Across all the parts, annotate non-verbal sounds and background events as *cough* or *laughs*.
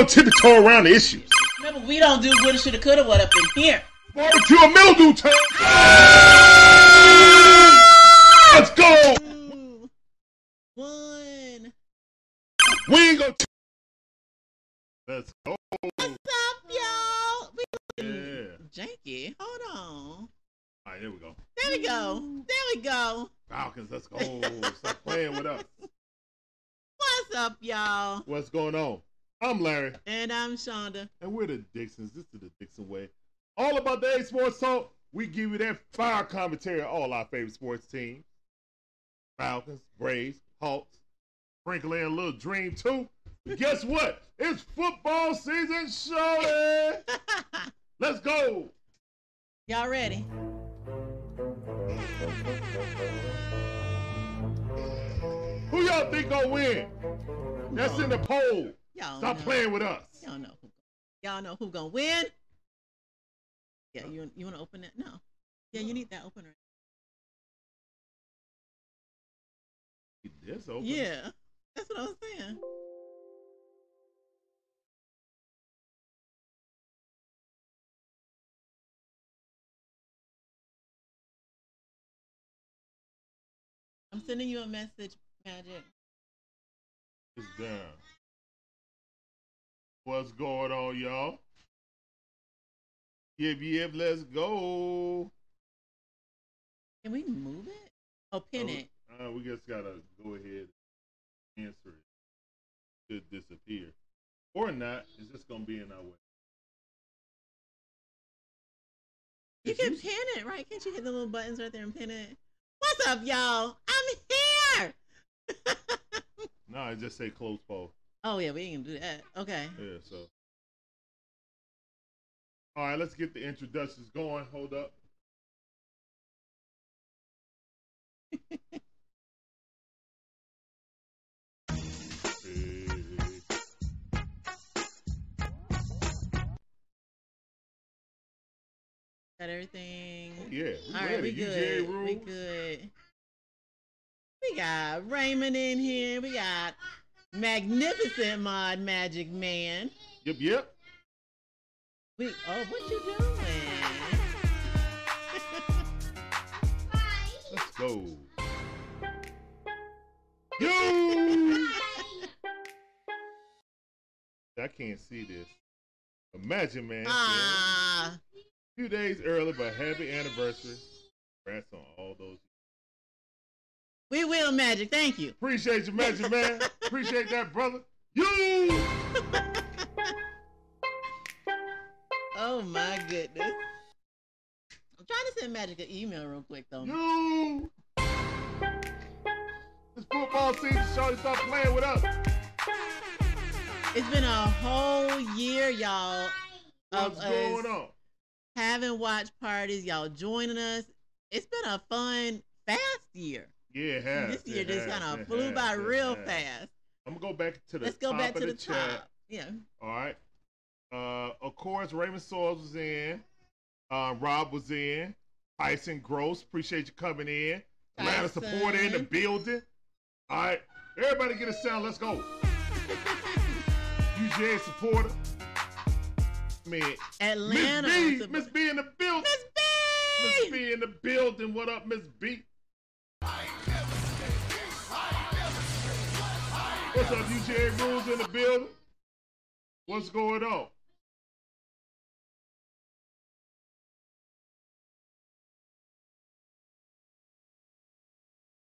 gonna tiptoe around the issues. Remember, we don't do good shoulda coulda what up in here. Barbecue and mildew time. Let's go. Two, one. We ain't gonna. Let's go. What's up, y'all? We Yeah. janky. Hold on. All right, there we go. There we go. There we go. Falcons, let's go. Stop playing with us. What's up, y'all? What's going on? I'm Larry, And I'm Shonda. and we're the Dixons. This is the Dixon way. All about the A Sports Talk. We give you that fire commentary on all our favorite sports teams. Falcons, Braves, Hawks, sprinkle in a little dream too. Guess what? It's football season, shorty. *laughs* Let's go. y'all ready? Who y'all think gonna win? That's in the poll. Y'all Stop know. playing with us. Y'all know who. Y'all know who gonna win. Yeah, oh. you you want to open it? No. Yeah, you need that opener. This open. Yeah, that's what I was saying. I'm sending you a message, Magic. It's down. What's going on, y'all? Yip yip, let's go. Can we move it? Oh, pin Uh, it. Uh, we just gotta go ahead and answer it. Should disappear. Or not, it's just gonna be in our way. You can pin it, right? Can't you hit the little buttons right there and pin it? What's up, y'all? I'm here. *laughs* No, I just say close poll. oh yeah, we ain't gonna do that. Okay. Yeah, so. All right, let's get the introductions going. Hold up. Hey. Got everything. Oh, yeah, we All right, ready. we UGA good. rules. We good. We got Raymond in here. We got magnificent mod magic man. Yep, yep. We oh, what you doing? Let's go. You. I can't see this. Imagine, man. ah, few days early, but happy anniversary. Congrats on all those. we will magic. Thank you. Appreciate you, Magic Man. *laughs* Appreciate that, brother. You. *laughs* Oh my goodness. I'm trying to send Magic an email real quick though. You. This football season, Shorty, stop playing with us. It's been a whole year, y'all, of What's going on? having watch parties. Y'all joining us. It's been a fun, fast year. Yeah, it has. this year just kind of flew has, by real has. fast. I'm gonna go back to the Let's go back to the, chat. top. Yeah. All right. Uh, of course, Raymond Soils was in. Uh, Rob was in. Tyson Gross, appreciate you coming in. Atlanta supporter in the building. All right, everybody get a sound. Let's go. *laughs* UGA supporter. Man, Atlanta. Miss B, Miss B in the building. Miss B. Miss B. In the building. What up, Miss B? What's up, UGA rules in the building? What's going on?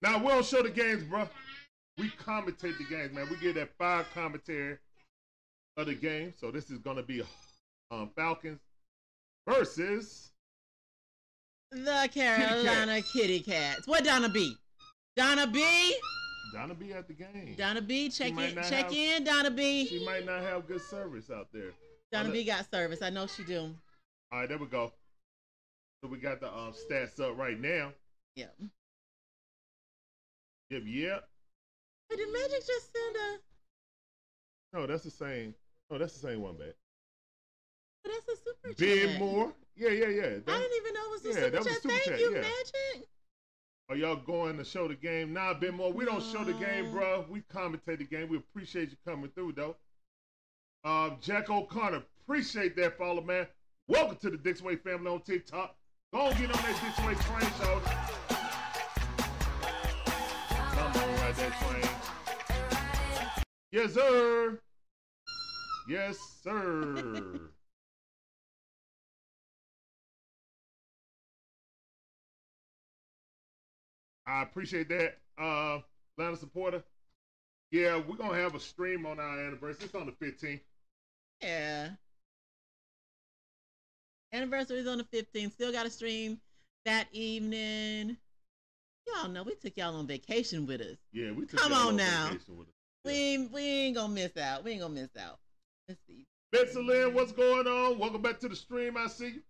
Now we don't show the games, bro. We commentate the games, man. We get that five commentary of the game. So this is gonna be um, Falcons versus The Carolina Kitty Cats. What Donna B? Donna B? Donna B at the game. Donna B, check in, check have- in, Donna B. She might not have good service out there. Donna B got service. I know she do. All right, there we go. So we got the um, stats up right now. Yeah. Yep, yep. But did Magic just send a? No, that's the same. No, that's the same one, babe. But that's a super Ben chat. Moore. Yeah, yeah, yeah. I didn't even know it was a Yeah, super that was chat. super Thank chat, you, yeah. Magic. Are y'all going to show the game? Nah, Ben Moore, we don't show the game, bro. We commentate the game. We appreciate you coming through, though. Uh, Jack O'Connor, appreciate that follow, man. Welcome to the Dixon Way family on TikTok. Go on, get on that Dixon Way train, show. That. Yes, sir. Yes, sir. I appreciate that, uh, Atlanta supporter. Yeah, we're gonna have a stream on our anniversary. It's on the 15th. Yeah. Anniversary is on the 15th. Still got a stream that evening. Y'all know we took y'all on vacation with us. Yeah, we took Come y'all on now. vacation with us. We ain't, we ain't gonna miss out. We ain't gonna miss out. Let's see. Betsy Lynn, what's going on? Welcome back to the stream. I see you.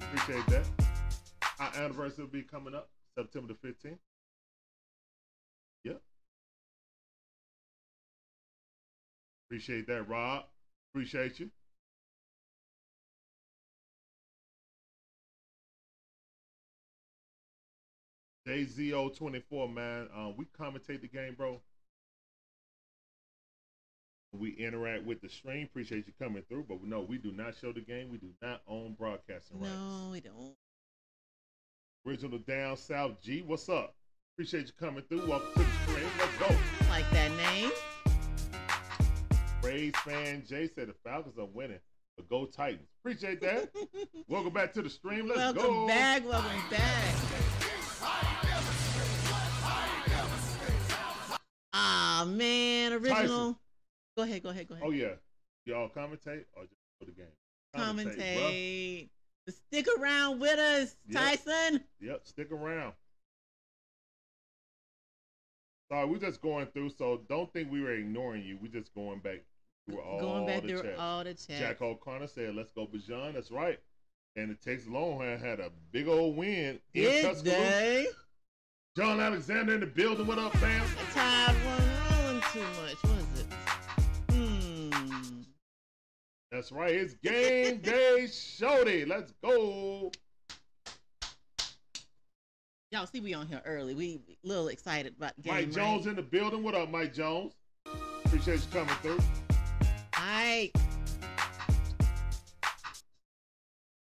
Appreciate that. Our anniversary will be coming up September the 15th. Yep. Appreciate that, Rob. Appreciate you. JZO24, man. Um, we commentate the game, bro. We interact with the stream. Appreciate you coming through, but no, we do not show the game. We do not own broadcasting rights. No, we don't. Original Down South G, what's up? Appreciate you coming through. Welcome to the stream. Let's go. Like that name. Rays fan Jay said the Falcons are winning, but go Titans. Appreciate that. *laughs* Welcome back to the stream. Let's welcome go. back. Welcome back. Ah man, original. Tyson. Go ahead. Go ahead. Go ahead. Oh yeah, y'all commentate or just for the game? Commentate. Stick around with us, Yep. Tyson. Yep, stick around. Sorry, we're just going through, so don't think we were ignoring you. We're just going back through all Going back the through chats. all the chats. Jack O'Connor said, "Let's go, Bijan." That's right. And the Texas Longhorn had a big old win in Did Tuscaloosa. they? John Alexander in the building. What up, fam? The tide wasn't rolling too much, was it? Hmm. That's right. It's game *laughs* day, shorty. Let's go. Y'all see we on here early. We a little excited about game. Mike right? Jones in the building. What up, Mike Jones? Appreciate you coming through. Mike.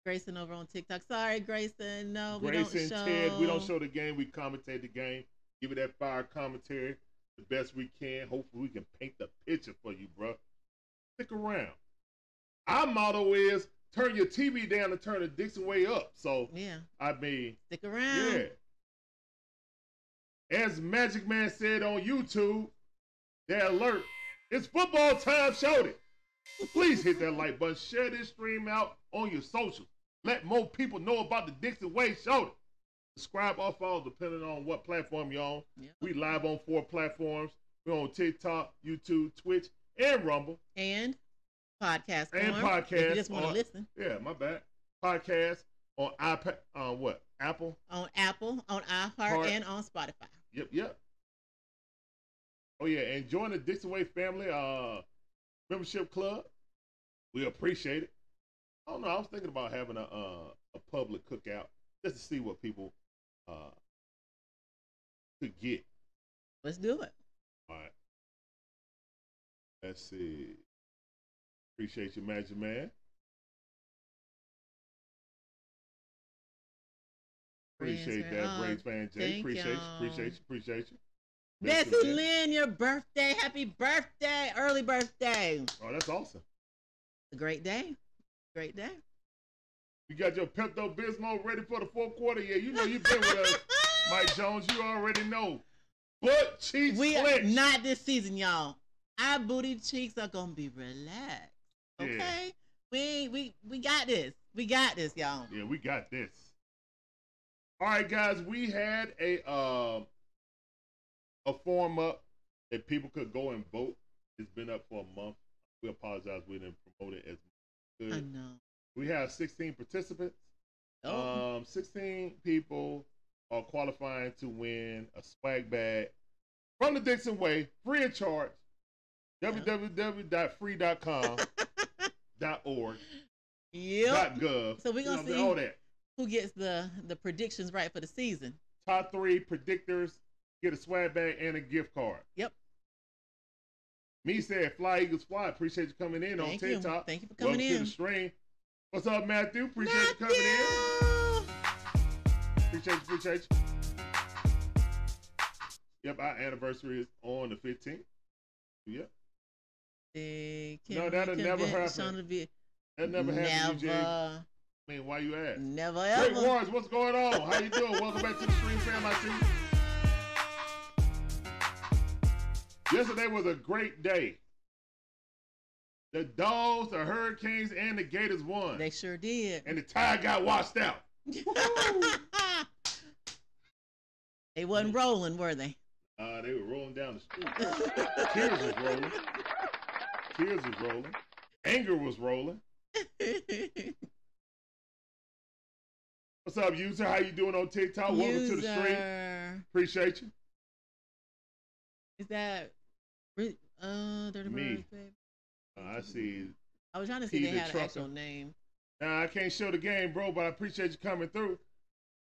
Grayson over on TikTok. Sorry, Grayson. No, we Grayson, don't show. Ted, we don't show the game. We commentate the game. Give it that fire commentary the best we can. Hopefully, we can paint the picture for you, bro. Stick around. Our motto is turn your TV down and turn the Dixon way up. So, Yeah, I mean, stick around. yeah. As Magic Man said on YouTube, the alert. It's football time, shout it. Please hit that like button. Share this stream out on your socials. Let more people know about the Dixon Way, Show. it. Subscribe or follow depending on what platform you're on. We live on four platforms. We're on TikTok, YouTube, Twitch, and Rumble. And podcast. And form, If podcast you just want to listen Yeah, my bad. Podcast on iPad, on what? Apple? on Apple, on iHeart, Heart. and on Spotify. Yep, yep. Oh yeah, and join the Dixon Way family uh membership club. We appreciate it. I don't know. I was thinking about having a uh, a public cookout just to see what people uh could get. Let's do it. All right. Let's see. Appreciate you, Magic Man. Appreciate fan. that, Oh, Braves fan Jay. Appreciate you, appreciate you, appreciate you. Bessie Lynn. Lynn, your birthday. Happy birthday. Early birthday. Oh, that's awesome. It's a great day. Great day. You got your Pepto Bismol ready for the fourth quarter? Yeah, you know you've been with us, *laughs* Mike Jones. You already know. Butt cheeks we are not this season, y'all. Our booty cheeks are gonna be relaxed. Yeah. Okay? We we we got this. We got this, y'all. Yeah, we got this. All right, guys, we had a um a form up that people could go and vote. It's been up for a month. We apologize we didn't promote it as I know. We have 16 participants. Oh, Um, 16 people are qualifying to win a swag bag from the Dixon Way, free of charge. www.free.com *laughs* dot org yep. dot gov. So we You know gonna what I'm see- all that. Who gets the the predictions right for the season? Top three predictors get a swag bag and a gift card. Yep. Me said, Fly Eagles Fly. Appreciate you coming in Thank on you. TikTok. Thank you for coming Welcome in. to the stream. What's up, Matthew? Appreciate you coming in. Appreciate you, appreciate you. Yep, our anniversary is on the 15th. Yep. They No, that'll never happen. Be- That never happened, Eugene. Never. I mean, why you ask? Never ever. Great. Wars, what's going on? How you doing? Welcome back to the stream, fam. I see. you. Yesterday was a great day. The Dogs, the Hurricanes, and the Gators won. They sure did. and the Tide got washed out. *laughs* they wasn't rolling, were they? Uh, they were rolling down the street. Tears was rolling. Tears was rolling. Anger was rolling. *laughs* What's up, user? How you doing on TikTok? Welcome to the stream. Appreciate you. Is that re- uh Dirty Me. Birds? Uh, I see. I was trying to see if they the had an actual name. Now I can't show the game, bro, but I appreciate you coming through.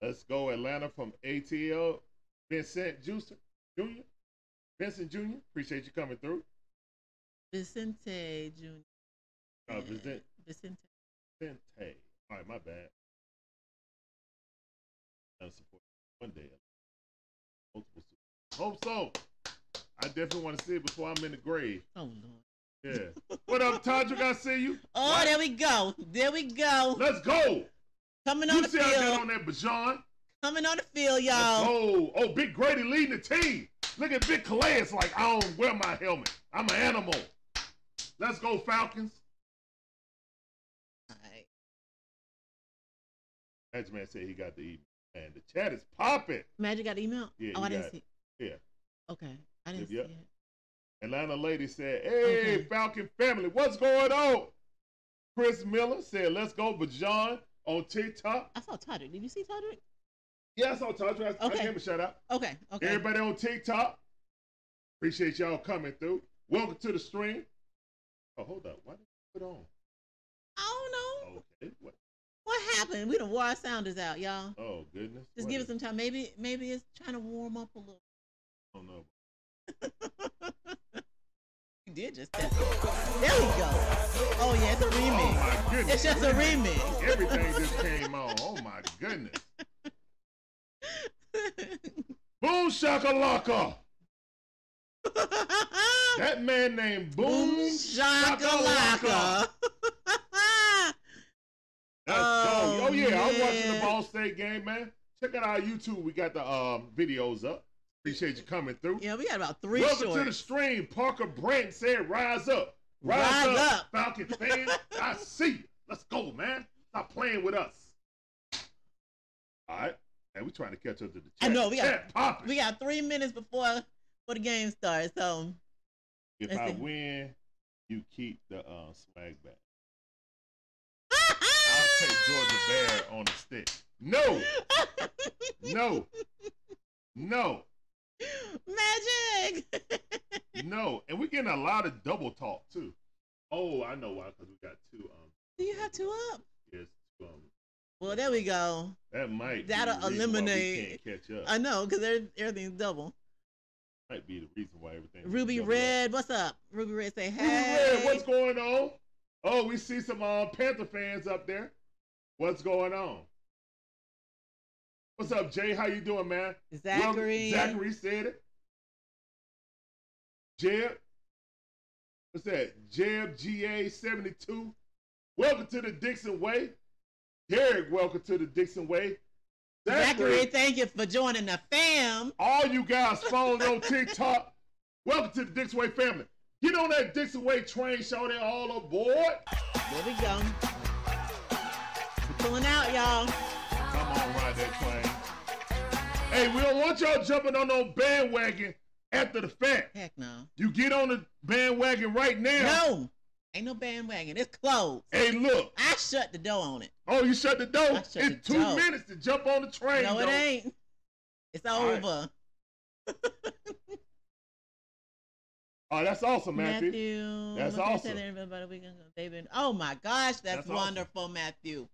Let's go, Atlanta from ATL. Vincent Juicer Jr. Vincent Jr. Appreciate you coming through. Vicente Jr. Uh, Vicente. Vicente. Vicente. All right, my bad. Support one day. Multiple. Hope so. I definitely want to see it before I'm in the grave. Oh Lord. Yeah. what up, Todrick? I see you. Oh, What? there we go. There we go. Let's go. Coming on the field. You the see I got field. on that Bijan. Coming on the field, y'all. go. Oh, Big Grady leading the team. Look at Big Calais like, I don't wear my helmet. I'm an animal. Let's go, Falcons. Alright. That man said he got the email. Man, the chat is popping. Magic got the email? Yeah, oh, I didn't see. Yeah. Okay. I didn't Yep. see it. Atlanta lady said, Hey, Okay. Falcon family, what's going on? Chris Miller said, Let's go, Bijan on TikTok. I saw Todrick. Did you see Todrick? Yeah, I saw Touch. I, I Okay. gave him a shout out. Okay. Okay. Everybody on TikTok, appreciate y'all coming through. Welcome to the stream. Oh, hold up. Why did you put on? I don't know. Okay. What? What happened? We done wore our sounders out, y'all. Oh, goodness. Just What give it some time. Maybe maybe it's trying to warm up a little. I don't know. *laughs* you did just it. There we go. Oh yeah, it's a remix. Oh, my goodness. it's just a remix. Everything just came on. Oh, my goodness. *laughs* Boom shakalaka. That man named Boom, Boom shakalaka. shakalaka. Let's Oh, go. Oh yeah, I'm watching the. Ball State game, man. Check out our YouTube. We got the um, videos up. Appreciate you coming through. yeah, we got about three Welcome shorts. to the stream. Parker Brent said, "Rise up, rise, Rise up, up." Falcon *laughs* fans. I see you. Let's go, man. Stop playing with us." All right, and we're trying to catch up to the chat. I know, we got- chat we got three minutes before before the game starts. So if I see. win, you keep the uh, swag back. *laughs* I'll take Georgia Bear on the stick. No, *laughs* no, no, Magic. *laughs* no. And we're getting a lot of double talk too. Oh, I know why. Because we got two. Um, Do you have two up? yes, um, Well, there we go. that might That'll be the reason why eliminate- catch up. I know because everything's double. might be the reason why everything. Ruby doubled up. Red, what's up? Ruby Red say Ruby hey. Red, what's going on? Oh, we see some uh, Panther fans up there. What's going on? What's up, Jay? How you doing, man? Zachary. Zachary said it. Jeb. What's that? Jeb GA72. Welcome to the Dixon Way. Derek, welcome to the Dixon Way. Zachary, thank you for joining the fam. all you guys following on TikTok, welcome to the Dixon Way family. Get on that Dixon Way train, show they all aboard. There we go. We're pulling out, y'all. Come on, ride that train. Hey, we don't want y'all jumping on no bandwagon after the fact. Heck no. You get on the bandwagon right now. No. Ain't no bandwagon. It's closed. Hey, look. I shut the door on it. Oh, you shut the door? I shut it's two door. minutes to jump on the train. no, it ain't. It's All right. over. *laughs* Oh, that's awesome, Matthew. Matthew. That's awesome. said everybody we can go. David. Oh my gosh, that's, That's awesome. wonderful, Matthew.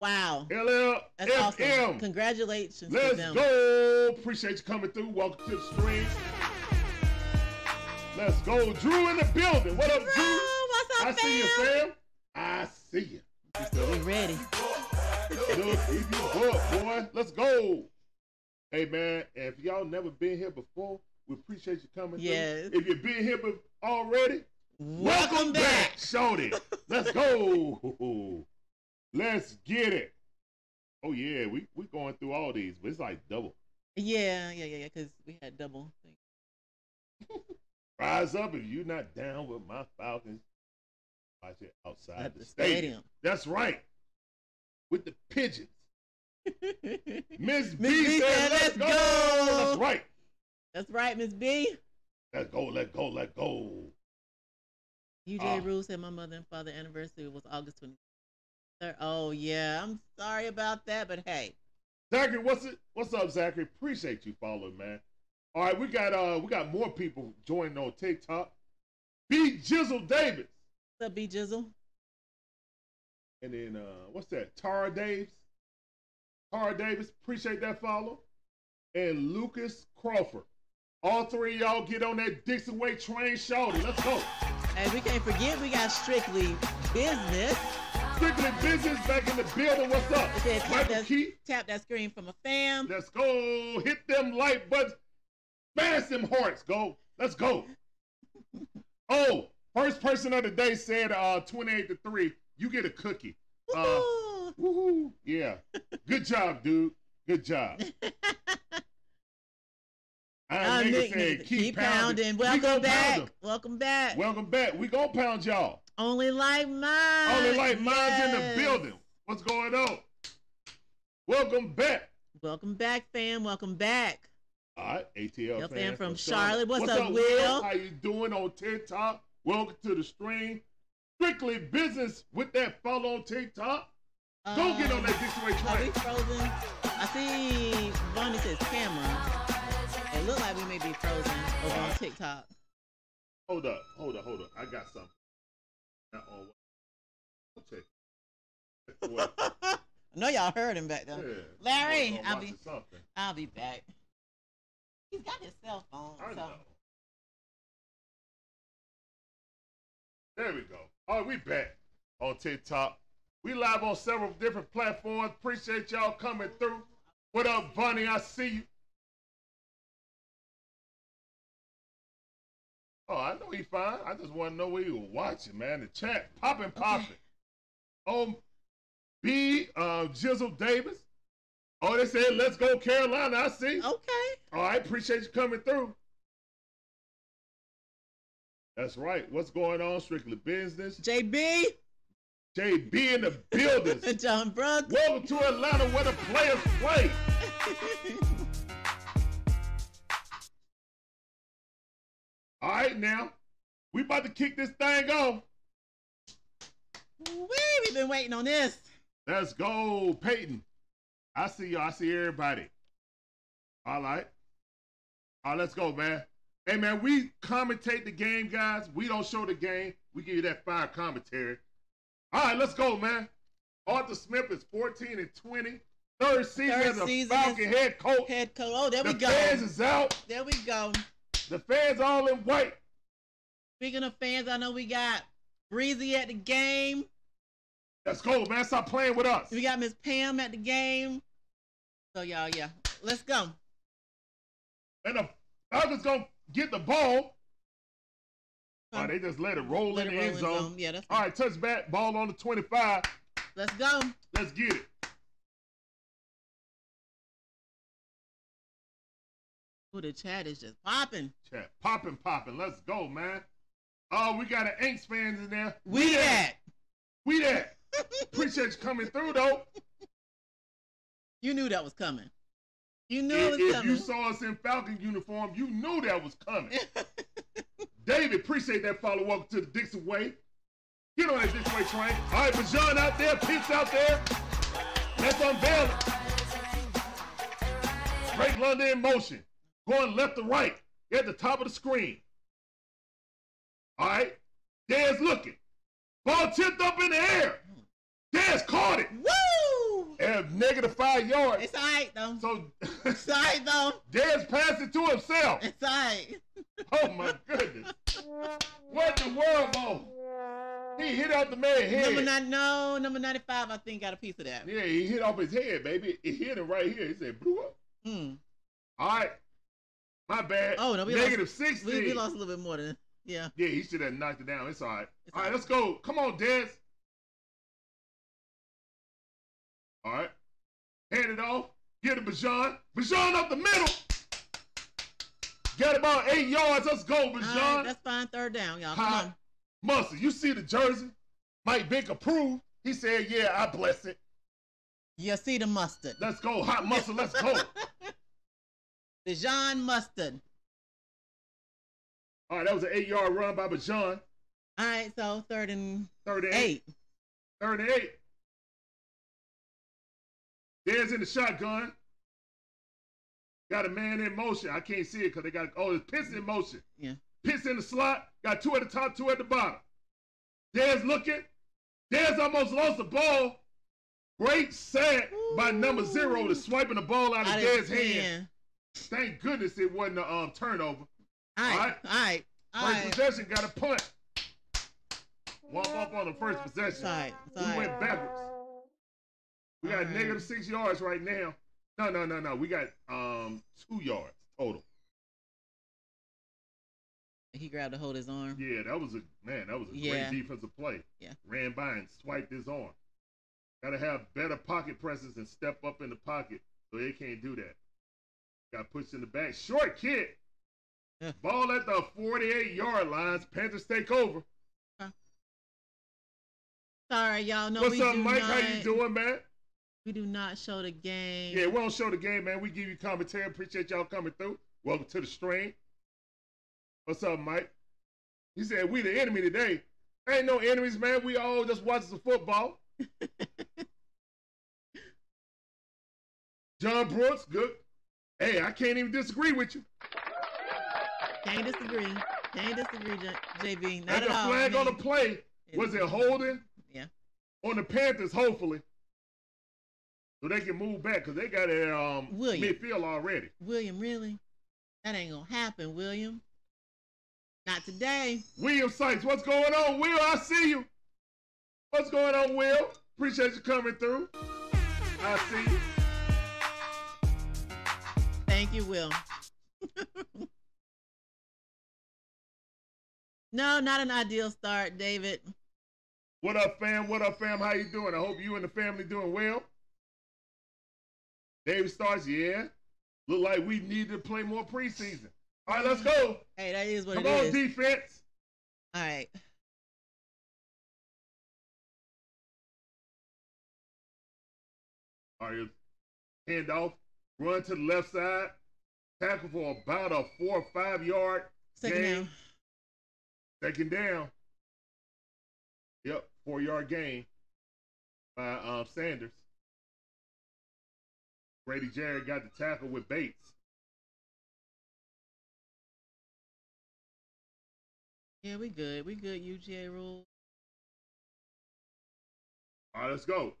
Wow. LLFM. That's awesome. Congratulations to Let's go. Appreciate you coming through. Welcome to the stream. Let's go. Drew in the building. What up, Drew? what's up, I see you. Sam. I see you. We ready. Look, keep you up, boy. Let's go. Hey, man, if y'all never been here before, we appreciate you coming. through. Yes. If you've been here be- already, Welcome back. Shorty. Let's go. *laughs* Let's get it. Oh yeah, we we going through all these, but it's like double. Yeah, yeah, yeah, yeah. Because we had double. Thing. *laughs* Rise up if you're not down with my Falcons. Watch it outside At the, the stadium. That's right. With the pigeons. *laughs* Miss B, B said, let's "Let's go. go." That's right. That's right, Miss B. Let's go, let's go, let's go. UJ Ah. Rule said my mother and father anniversary was August 23rd. Oh, yeah. I'm sorry about that, but hey. Zachary, what's it? What's up, Zachary? Appreciate you following, man. All right, we got uh we got more people joining on TikTok. B Jizzle Davis. What's up, B Jizzle? And then uh what's that? Tara Davis. Tara Davis, appreciate that follow. And Lucas Crawford. All three of y'all get on that Dixon Way train shouting. Let's go. Hey, we can't forget we got strictly business. Strictly business back in the building. What's up? It said tap Michael that, Keith. tap that screen from a fam. Let's go. Hit them like buttons. Smash them hearts. Go. Let's go. Oh, first person of the day said uh 28 to 3. You get a cookie. Uh, Woo! woohoo. Yeah. Good job, dude. Good job. *laughs* Uh, I nigga Nick, said nigga, keep, pounding. We Welcome gonna back. pound. Welcome back. Welcome back. We gonna pound y'all. Only like mine. Only like mine's in the building. What's going on? Welcome back. Welcome back, fam. Welcome back. All right, ATL Your fan fan from from Charlotte. What's What's up, up, Will? How you doing on TikTok? Welcome to the stream. Strictly business with that follow on TikTok. Don't get on that Dixie Way Are we frozen? I see Bonnie says camera. It look like we may be frozen over on TikTok. Hold up, hold up, hold up. I got something. Not on. What? *laughs* I know y'all heard him back Yeah. there. Larry, I'm I'll be something. I'll be back. He's got his cell phone. I So know. There we go. All right, we back on TikTok. We live on several different platforms. Appreciate y'all coming through. What up, Bunny? I see you. Oh, I know he fine. I just want to know where you were watching, man. The chat popping, popping. Oh, B, uh, Jizzle Davis. Oh, they said, let's go Carolina. I see. okay. All right, appreciate you coming through. That's right. What's going on? Strictly business. JB, JB in the building. *laughs* John Brooks. Welcome to Atlanta where the players play. *laughs* All right, now we about to kick this thing off. We've been waiting on this. Let's go, Peyton. I see y'all. I see everybody. All right. All right, let's go, man. Hey, man, we commentate the game, guys. We don't show the game. We give you that fire commentary. All right, let's go, man. Arthur Smith is 14 and 20. Third season Third as a season Falcon head coach. Head coach. Oh, there the we go. fans is out. There we go. The fans all in white. Speaking of fans, I know we got Breezy at the game. Let's go, man. Stop playing with us. We got Miss Pam at the game. So y'all, yeah, let's go. And the Falcons going to get the ball. Oh, they just let it roll Let in it the roll end zone. zone. Yeah, that's All right, touch back, ball on the 25. Let's go. Let's get it. Ooh, the chat is just popping. Chat popping, popping. Let's go, man. Oh, we got an Aints fans in there. We that. We that. Appreciate you coming through, though. You knew that was coming. You knew it If, was if coming. you saw us in Falcon uniform, you knew that was coming. *laughs* David, appreciate that follow. Welcome to the Dixon Way. Get on that Dixon Way train. All right, Bijan out there, Pitts out there. Let's unveil it. Drake London in motion. Going left to right. At the top of the screen. All right. Dez looking. Ball tipped up in the air. Dez caught it. Woo! And negative five yards. It's alright though. So It's alright though. *laughs* Dez passed it to himself. It's alright. Oh my goodness. What in the world, Bo? He hit out the man's head. Number nine, no, number ninety-five. I think got a piece of that. Yeah, he hit off his head, baby. It hit him right here. He said, blew up. Hmm. All right. My bad. Oh, no, we Negative lost- 16. We, we lost a little bit more than yeah. Yeah, he should have knocked it down. It's all right. It's all right, all let's go. Come on, Dez. All right. Hand it off. Get it, Bijan. Bijan up the middle. Got about eight yards. Let's go, All right, Bijan. that's fine. Third down, y'all. Come Hot on. muscle. You see the jersey? Mike Vick approved. He said, yeah, I bless it. You see the mustard. Let's go. Hot muscle. Let's go. *laughs* Jean Mustard. All right, that was an eight-yard run by Bijan. All right, so third and Third and eight. eight. Third and eight. There's in the shotgun. Got a man in motion. I can't see it because they got oh, it's Pitts in motion. Yeah. Pitts in the slot. Got two at the top, two at the bottom. There's looking. There's almost lost the ball. Great sack by number zero to swiping the ball out of Out of Dez hand. hand. Thank goodness it wasn't a um, turnover. All right, All right. all right, all First right. possession got a punt. Walk off on the first possession. It's all right. It's all We went backwards. We got right. negative six yards right now. No, no, no, no. We got um two yards total. He grabbed a hold of his arm. Yeah, that was a man. That was a Yeah. great defensive play. Yeah. Ran by and swiped his arm. Got to have better pocket presses and step up in the pocket, so they can't do that. Got pushed in the back. Short kick. Yeah. Ball at the 48 yard lines. Panthers take over. Sorry, y'all. No, What's up, Mike? not. How you doing, man? We do not show the game. Yeah, we don't show the game, man. We give you commentary. Appreciate y'all coming through. Welcome to the stream. What's up, Mike? He said, We the enemy today. Ain't no enemies, man. We all just watch the football. *laughs* John Brooks, good. Hey, I can't even disagree with you. Can't disagree. Can't disagree, J- JB. Not And at the all. flag I on the play, was it holding Yeah. on the Panthers, hopefully. So they can move back because they got it um, William. midfield already. William, really? That ain't gonna happen, William. Not today. William Sykes, what's going on, Will? I see you. What's going on, Will? Appreciate you coming through. I see you. Thank you, Will. *laughs* no, not an ideal start, David. What up, fam? What up, fam? How you doing? I hope you and the family doing well. David starts, yeah. Look like we need to play more preseason. All right, let's go. Hey, that is what Come it on, is. defense. All right. All right, hand off, run to the left side, tackle for about a four or five yard Second Game. down. Second down. Yep, four yard gain by um, Sanders. Grady Jarrett got the tackle with Bates. Yeah, we good. We good. UGA rule. All right, let's go.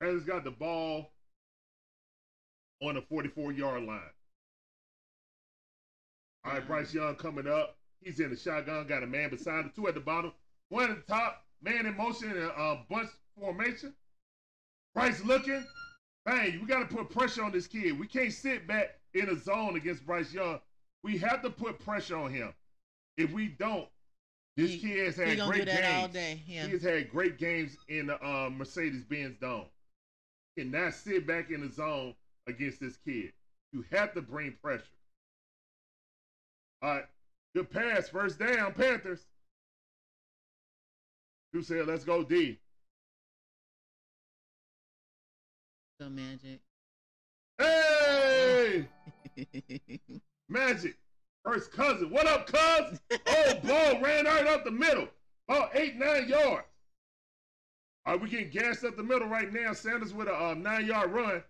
Panthers got the ball on the 44 yard line. All right, Bryce Young coming up. He's in the shotgun, got a man beside him, two at the bottom, one at the top, man in motion in a uh, bunch formation. Bryce looking. Bang, we got to put pressure on this kid. We can't sit back in a zone against Bryce Young. We have to put pressure on him. If we don't, this He- kid has had gonna great do that games. all day. Yeah. He has had great games in the uh, Mercedes Benz Dome. Cannot sit back in the zone against this kid. You have to bring pressure. All right. Good pass. First down, Panthers. Who said, let's go D? So magic. Hey! *laughs* Magic. First cousin. What up, cuz? *laughs* Oh, ball ran right up the middle. About eight, nine yards. All right, we getting gassed up the middle right now. Sanders with a uh, nine yard run.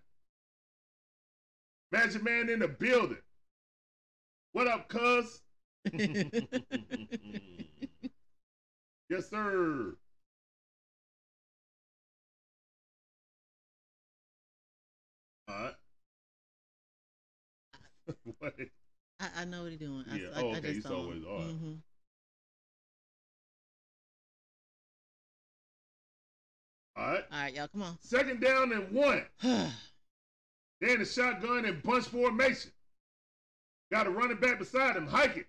Magic Man in the building. What up, cuz? *laughs* yes, sir. All right. *laughs* Wait. I, I know what he's doing. I, Yeah. I, Oh, I okay, just you saw saw him. what it- all right. Mhm. All right. All right, y'all, come on. Second down and one. *sighs* *sighs* They in the shotgun and bunch formation. Got a running back beside him. Hike it.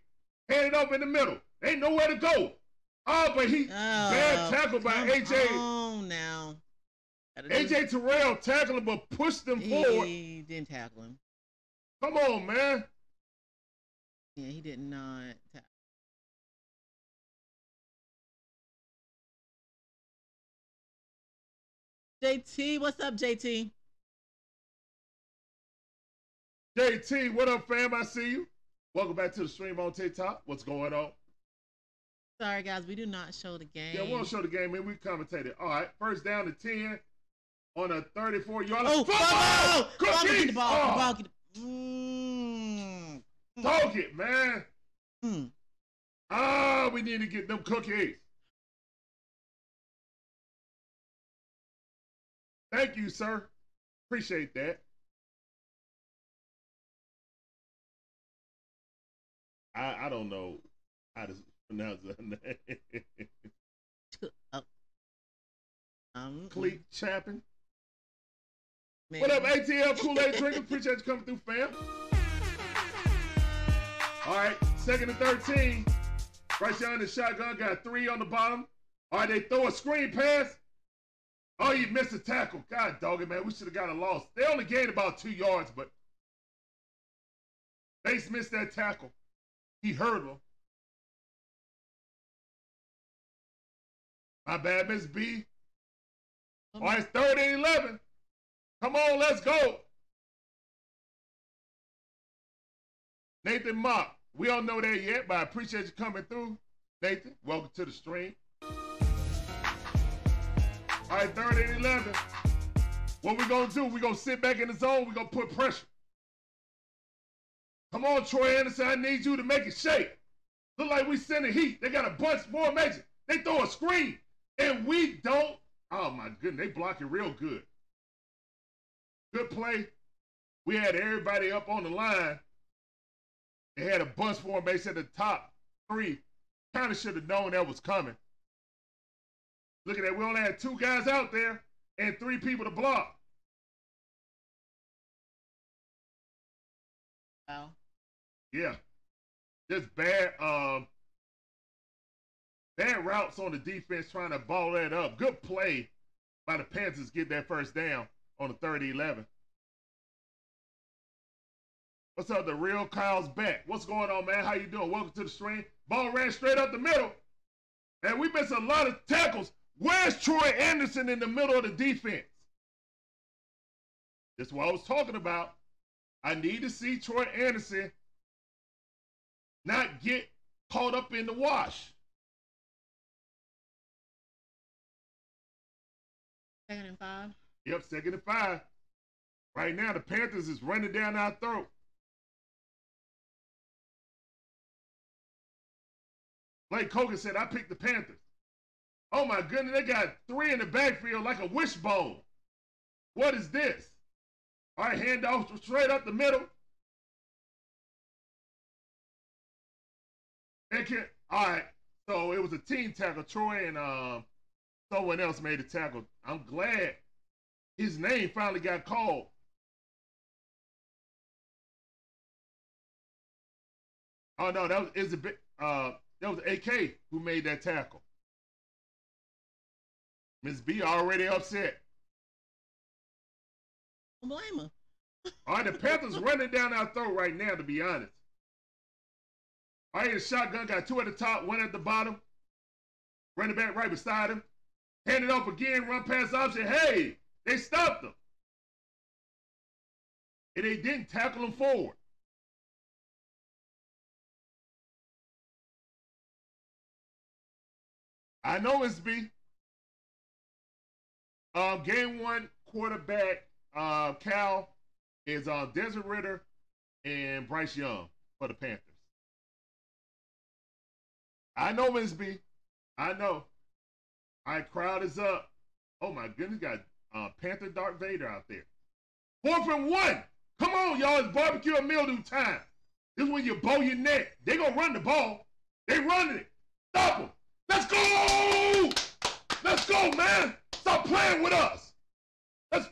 Hand it up in the middle. Ain't nowhere to go. Oh, but he oh, bad tackle by AJ. on now. Do- AJ Terrell tackled him but pushed him forward. He didn't tackle him. Come on, man. Yeah, he did not tackle. JT, what's up, JT? JT, what up, fam? I see you. Welcome back to the stream on TikTok. What's going on? Sorry, guys, we do not show the game. Yeah, we won't show the game, man. We commentated. All right, first down to 10 on a 34 yard Oh, football. oh, oh, oh, Cookies! get the ball, the Oh, ball, get the, mm, Talk it, man. mm. Ah, we need to get them cookies. Thank you, sir. Appreciate that. I I don't know how to pronounce that *laughs* name. Oh. Um, Cleet Chapin. maybe. What up, ATL Kool-Aid drinkers? Appreciate you coming through, fam. All right, second and 13. Bryce Young the shotgun got three on the bottom. All right, they throw a screen pass. Oh, you missed a tackle. God dog it, man. We should have got a loss. They only gained about two yards, but Bates missed that tackle. He hurt him. My bad, Miss B. All right, it's third and 11. Come on, let's go. Nathan Mock. We don't know that yet, but I appreciate you coming through. Nathan, welcome to the stream. All right, third and 11. What we going to do? we going to sit back in the zone. we going to put pressure. Come on, Troy Andersen. I need you to make it shake. Look like we sending heat. They got a bunch formation. They throw a screen, and we don't. Oh, my goodness. They block it real good. Good play. We had everybody up on the line. They had a bunch formation at the top three. Kind of should have known that was coming. Look at that. We only had two guys out there and three people to block. Wow. Yeah. Just bad um bad routes on the defense trying to ball that up. Good play by the Panthers get that first down on the 30 11. What's up? The real Kyle's back. What's going on, man? How you doing? Welcome to the stream. Ball ran straight up the middle. And we missed a lot of tackles. Where's Troy Andersen in the middle of the defense? That's what I was talking about. I need to see Troy Andersen not get caught up in the wash. Second and five. Yep, second and five. Right now, the Panthers is running down our throat. Blake Cogan said, I picked the Panthers. Oh my goodness, they got three in the backfield like a wishbone. What is this? All right, handoff straight up the middle. And can, all right, so it was a team tackle. Troy and um, someone else made a tackle. I'm glad his name finally got called. Oh no, that was is a bit uh that was AK who made that tackle. Miss B already upset. Blame her. All right, the Panthers running down our throat right now, to be honest. Right, the shotgun got two at the top, one at the bottom. Running back right beside him. Hand it off again, run pass option. Hey, they stopped him. And they didn't tackle him forward. I know it's B. Um, game one quarterback, uh, Cal is uh, Desmond Ridder and Bryce Young for the Panthers. I know Miss B. I know. All right, crowd is up. Oh my goodness, got uh, Panther Darth Vader out there. Fourth and one. Come on, y'all. It's barbecue and mildew time. This is when you bow your neck. They gonna run the ball. They running it. Stop them. Let's go. Let's go, man. Stop playing with us. Let's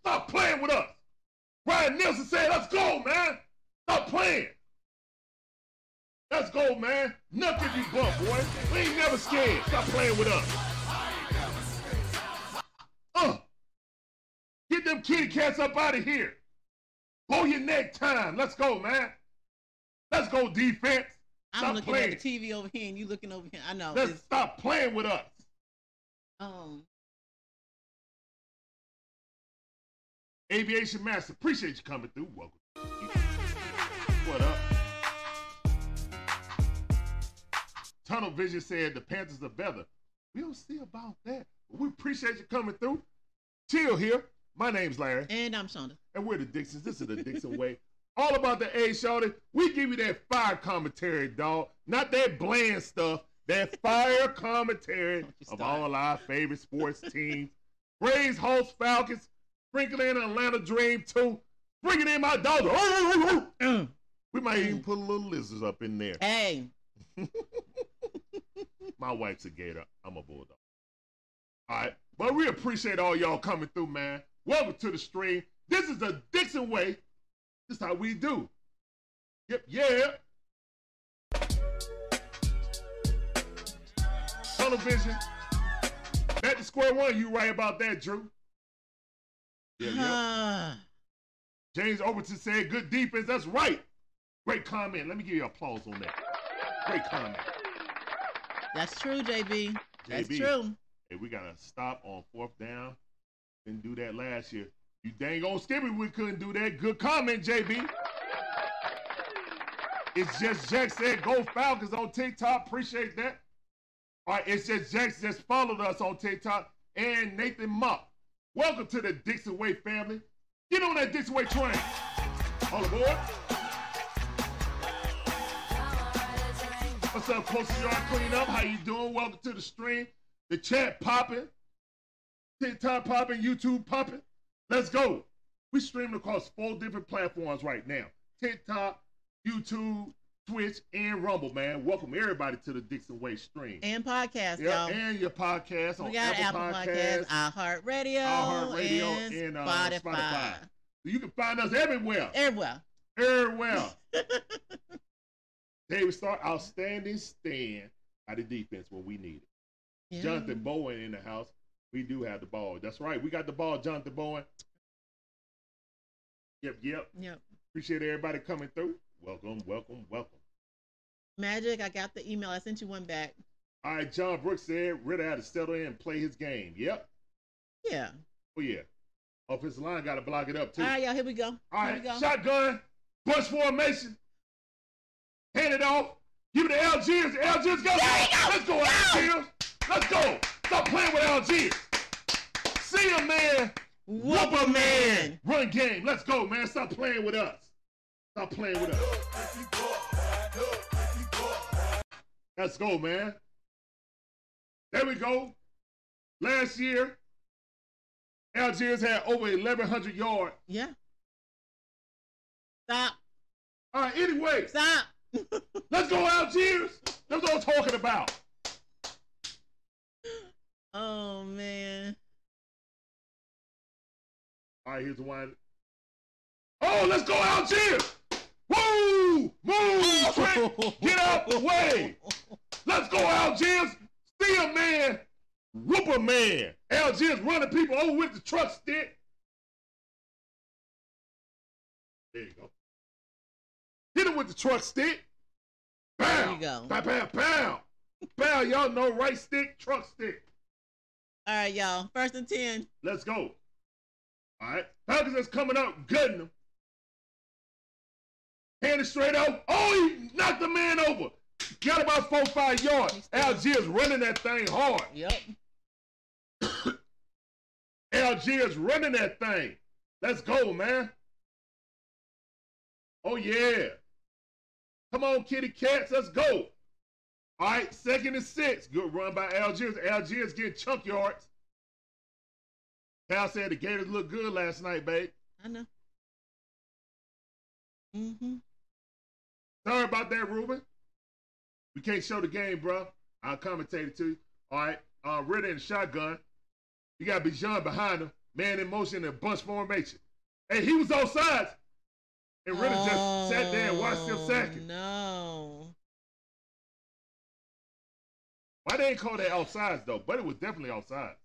stop playing with us. Ryan Nielsen said, let's go, man. Stop playing. Let's go, man. Nothing you bump, boy. We ain't never scared. Stop playing with us. Uh, get them kitty cats up out of here. Pull your neck time. Let's go, man. Let's go, defense. I'm Stop looking playing. at the TV over here and you looking over here. I know. Let's stop playing with us. um, Aviation Master, appreciate you coming through. Welcome. What up? Tunnel Vision said the Panthers are better. We don't see about that. We appreciate you coming through. Chill here. My name's Larry, and I'm Shonda. and we're the Dixons. This is the Dixon Way. *laughs* All about the A Shorty. We give you that fire commentary, dog. Not that bland stuff. That *laughs* fire commentary of all our favorite sports teams. Braves, Hawks, Falcons, sprinkle in Atlanta Dream too. Bring it in my dog. Mm. We might even put a little lizards up in there. Hey, *laughs* My wife's a gator. I'm a bulldog. All right. But we appreciate all y'all coming through, man. Welcome to the stream. This is the Dixon way. This is how we do. Yep, yeah. Tunnel vision. Back to square one. You right about that, Drew. Yeah, yeah. Ah, James Overton said, good defense. That's right. Great comment. Let me give you applause on that. Great comment. That's true, JB. That's JB. true. Hey, we gotta stop on fourth down. Didn't do that last year. You dang on Skippy, we couldn't do that. Good comment, JB. It's just Jack said go Falcons on TikTok. Appreciate that. All right, it's just Jack just followed us on TikTok and Nathan Muck. Welcome to the Dixon Way family. Get on that Dixon Way train. All aboard. What's up, Coach Yard Clean Up? How you doing? Welcome to the stream. The chat popping. TikTok popping. YouTube popping. Let's go. We streaming across four different platforms right now. TikTok, YouTube, Twitch, and Rumble, man. Welcome everybody to the Dixon Way stream. And podcast, yeah, y'all. and your podcast on we got Apple, Apple Podcasts. Podcasts, iHeartRadio, iHeartRadio, and, and, uh, Spotify. Spotify. You can find us everywhere. Everywhere. Everywhere. *laughs* David Starr, outstanding stand by the defense when we need it. Yeah. Jonathan Bowen in the house. We do have the ball. That's right. We got the ball, Jonathan Bowen. Yep, yep. Yep. Appreciate everybody coming through. Welcome, welcome, welcome. Magic, I got the email. I sent you one back. All right, John Brooks said Ridder had to settle in and play his game. Yep. Yeah. Oh, yeah. Offensive line got to block it up, too. All right, y'all. Here we go. All right, go. shotgun, bunch formation. Hand it off. Give it to Algiers. Algiers go. There you go. Let's go, Algiers. Let's go. Stop playing with Algiers. See him, man. Whoop a man. Run game. Let's go, man. Stop playing with us. Stop playing with us. Let's go, man. There we go. Last year, Algiers had over 1,100 yards. Yeah. Stop. All right, anyway, Stop. Let's go, Algiers. That's what I'm talking about. oh man. All right, here's the one. Oh, let's go, Algiers. Woo! Move, Trent. Get out the way. Let's go, Algiers. See a man. Whoop a man. Algiers running people over with the truck stick. There you go. Hit him with the truck stick. Bam. There you go. Pow, pow, pow. Pow, y'all know right stick, truck stick. All right, y'all. First and ten. Let's go. All right. Falcons is coming up, gutting him. Hand it straight out. Oh, he knocked the man over. Got about four, five yards. Still- Algiers running that thing hard. Yep. *coughs* Algiers running that thing. Let's go, man. Oh, yeah. Come on, kitty cats. Let's go. All right, second and six. Good run by Algiers. Algiers getting chunk yards. Cal said the Gators looked good last night, babe. I know. Mm-hmm. Sorry about that, Ruben. We can't show the game, bro. I'll commentate it to you. All right. Uh, Ridder in shotgun. You got Bijan behind him. Man in motion in a bunch formation. Hey, he was on sides. And Ridder just sat there and watched him oh, sack it. Oh, No. Why they ain't call that outsides though? But it was definitely outsides.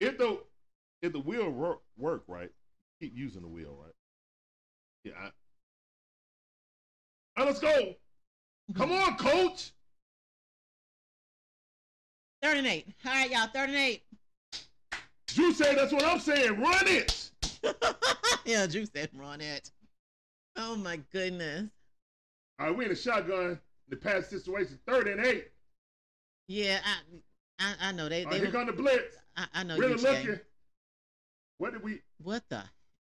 If the if the wheel work, work right, keep using the wheel right. Yeah. I, right, let's go. *laughs* Come on, coach. Third and eight. All right, y'all. Third and eight. You say that's what I'm saying. Run it. *laughs* yeah, Drew said run it. Oh my goodness. All right, we in a shotgun. The pass situation, third and eight. Yeah, I I, I know they All they right, here were, come the blitz. I, I know Really looking. What did we? What the?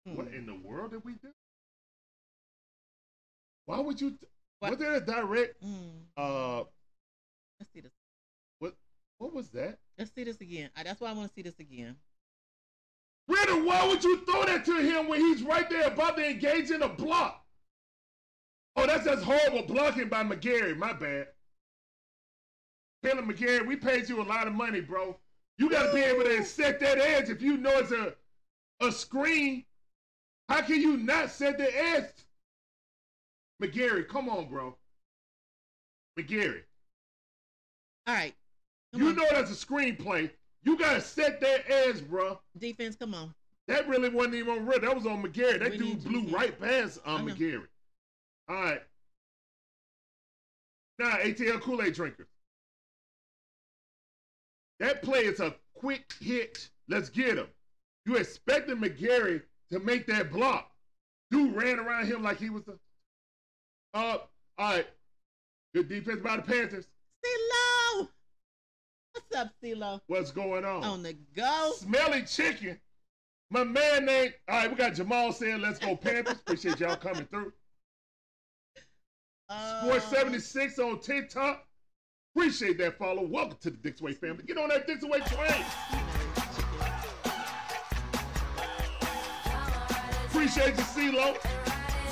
Hmm. What in the world did we do? Why would you? What? Was there a direct? Hmm. Uh, Let's see this. what? What was that? Let's see this again. That's why I want to see this again. Ridder, why would you throw that to him when he's right there about to engage in a block? Oh, that's just horrible blocking by McGary. My bad. Kaleb McGary, we paid you a lot of money, bro. You got to be able to set that edge if you know it's a a screen. How can you not set the edge? McGary, come on, bro. McGary, All right. Come you on. know that's a screenplay. You got to set that ass, bro. Defense, come on. That really wasn't even on Ridder. That was on McGary. That We dude blew get- right past I um. McGary. All right. Now, ATL Kool Aid drinkers. That play is a quick hit. Let's get him. You expected McGary to make that block. Dude ran around him like he was the. Uh, all right. Good defense by the Panthers. CeeLo. What's up, CeeLo? What's going on? On the go. Smelly chicken. My man named. All right, we got Jamal saying, "Let's go Panthers." Appreciate y'all coming through. Sports Uh, 76 on TikTok. Appreciate that follow. Welcome to the Dixway family. Get on that Dixway train. Appreciate you, CeeLo.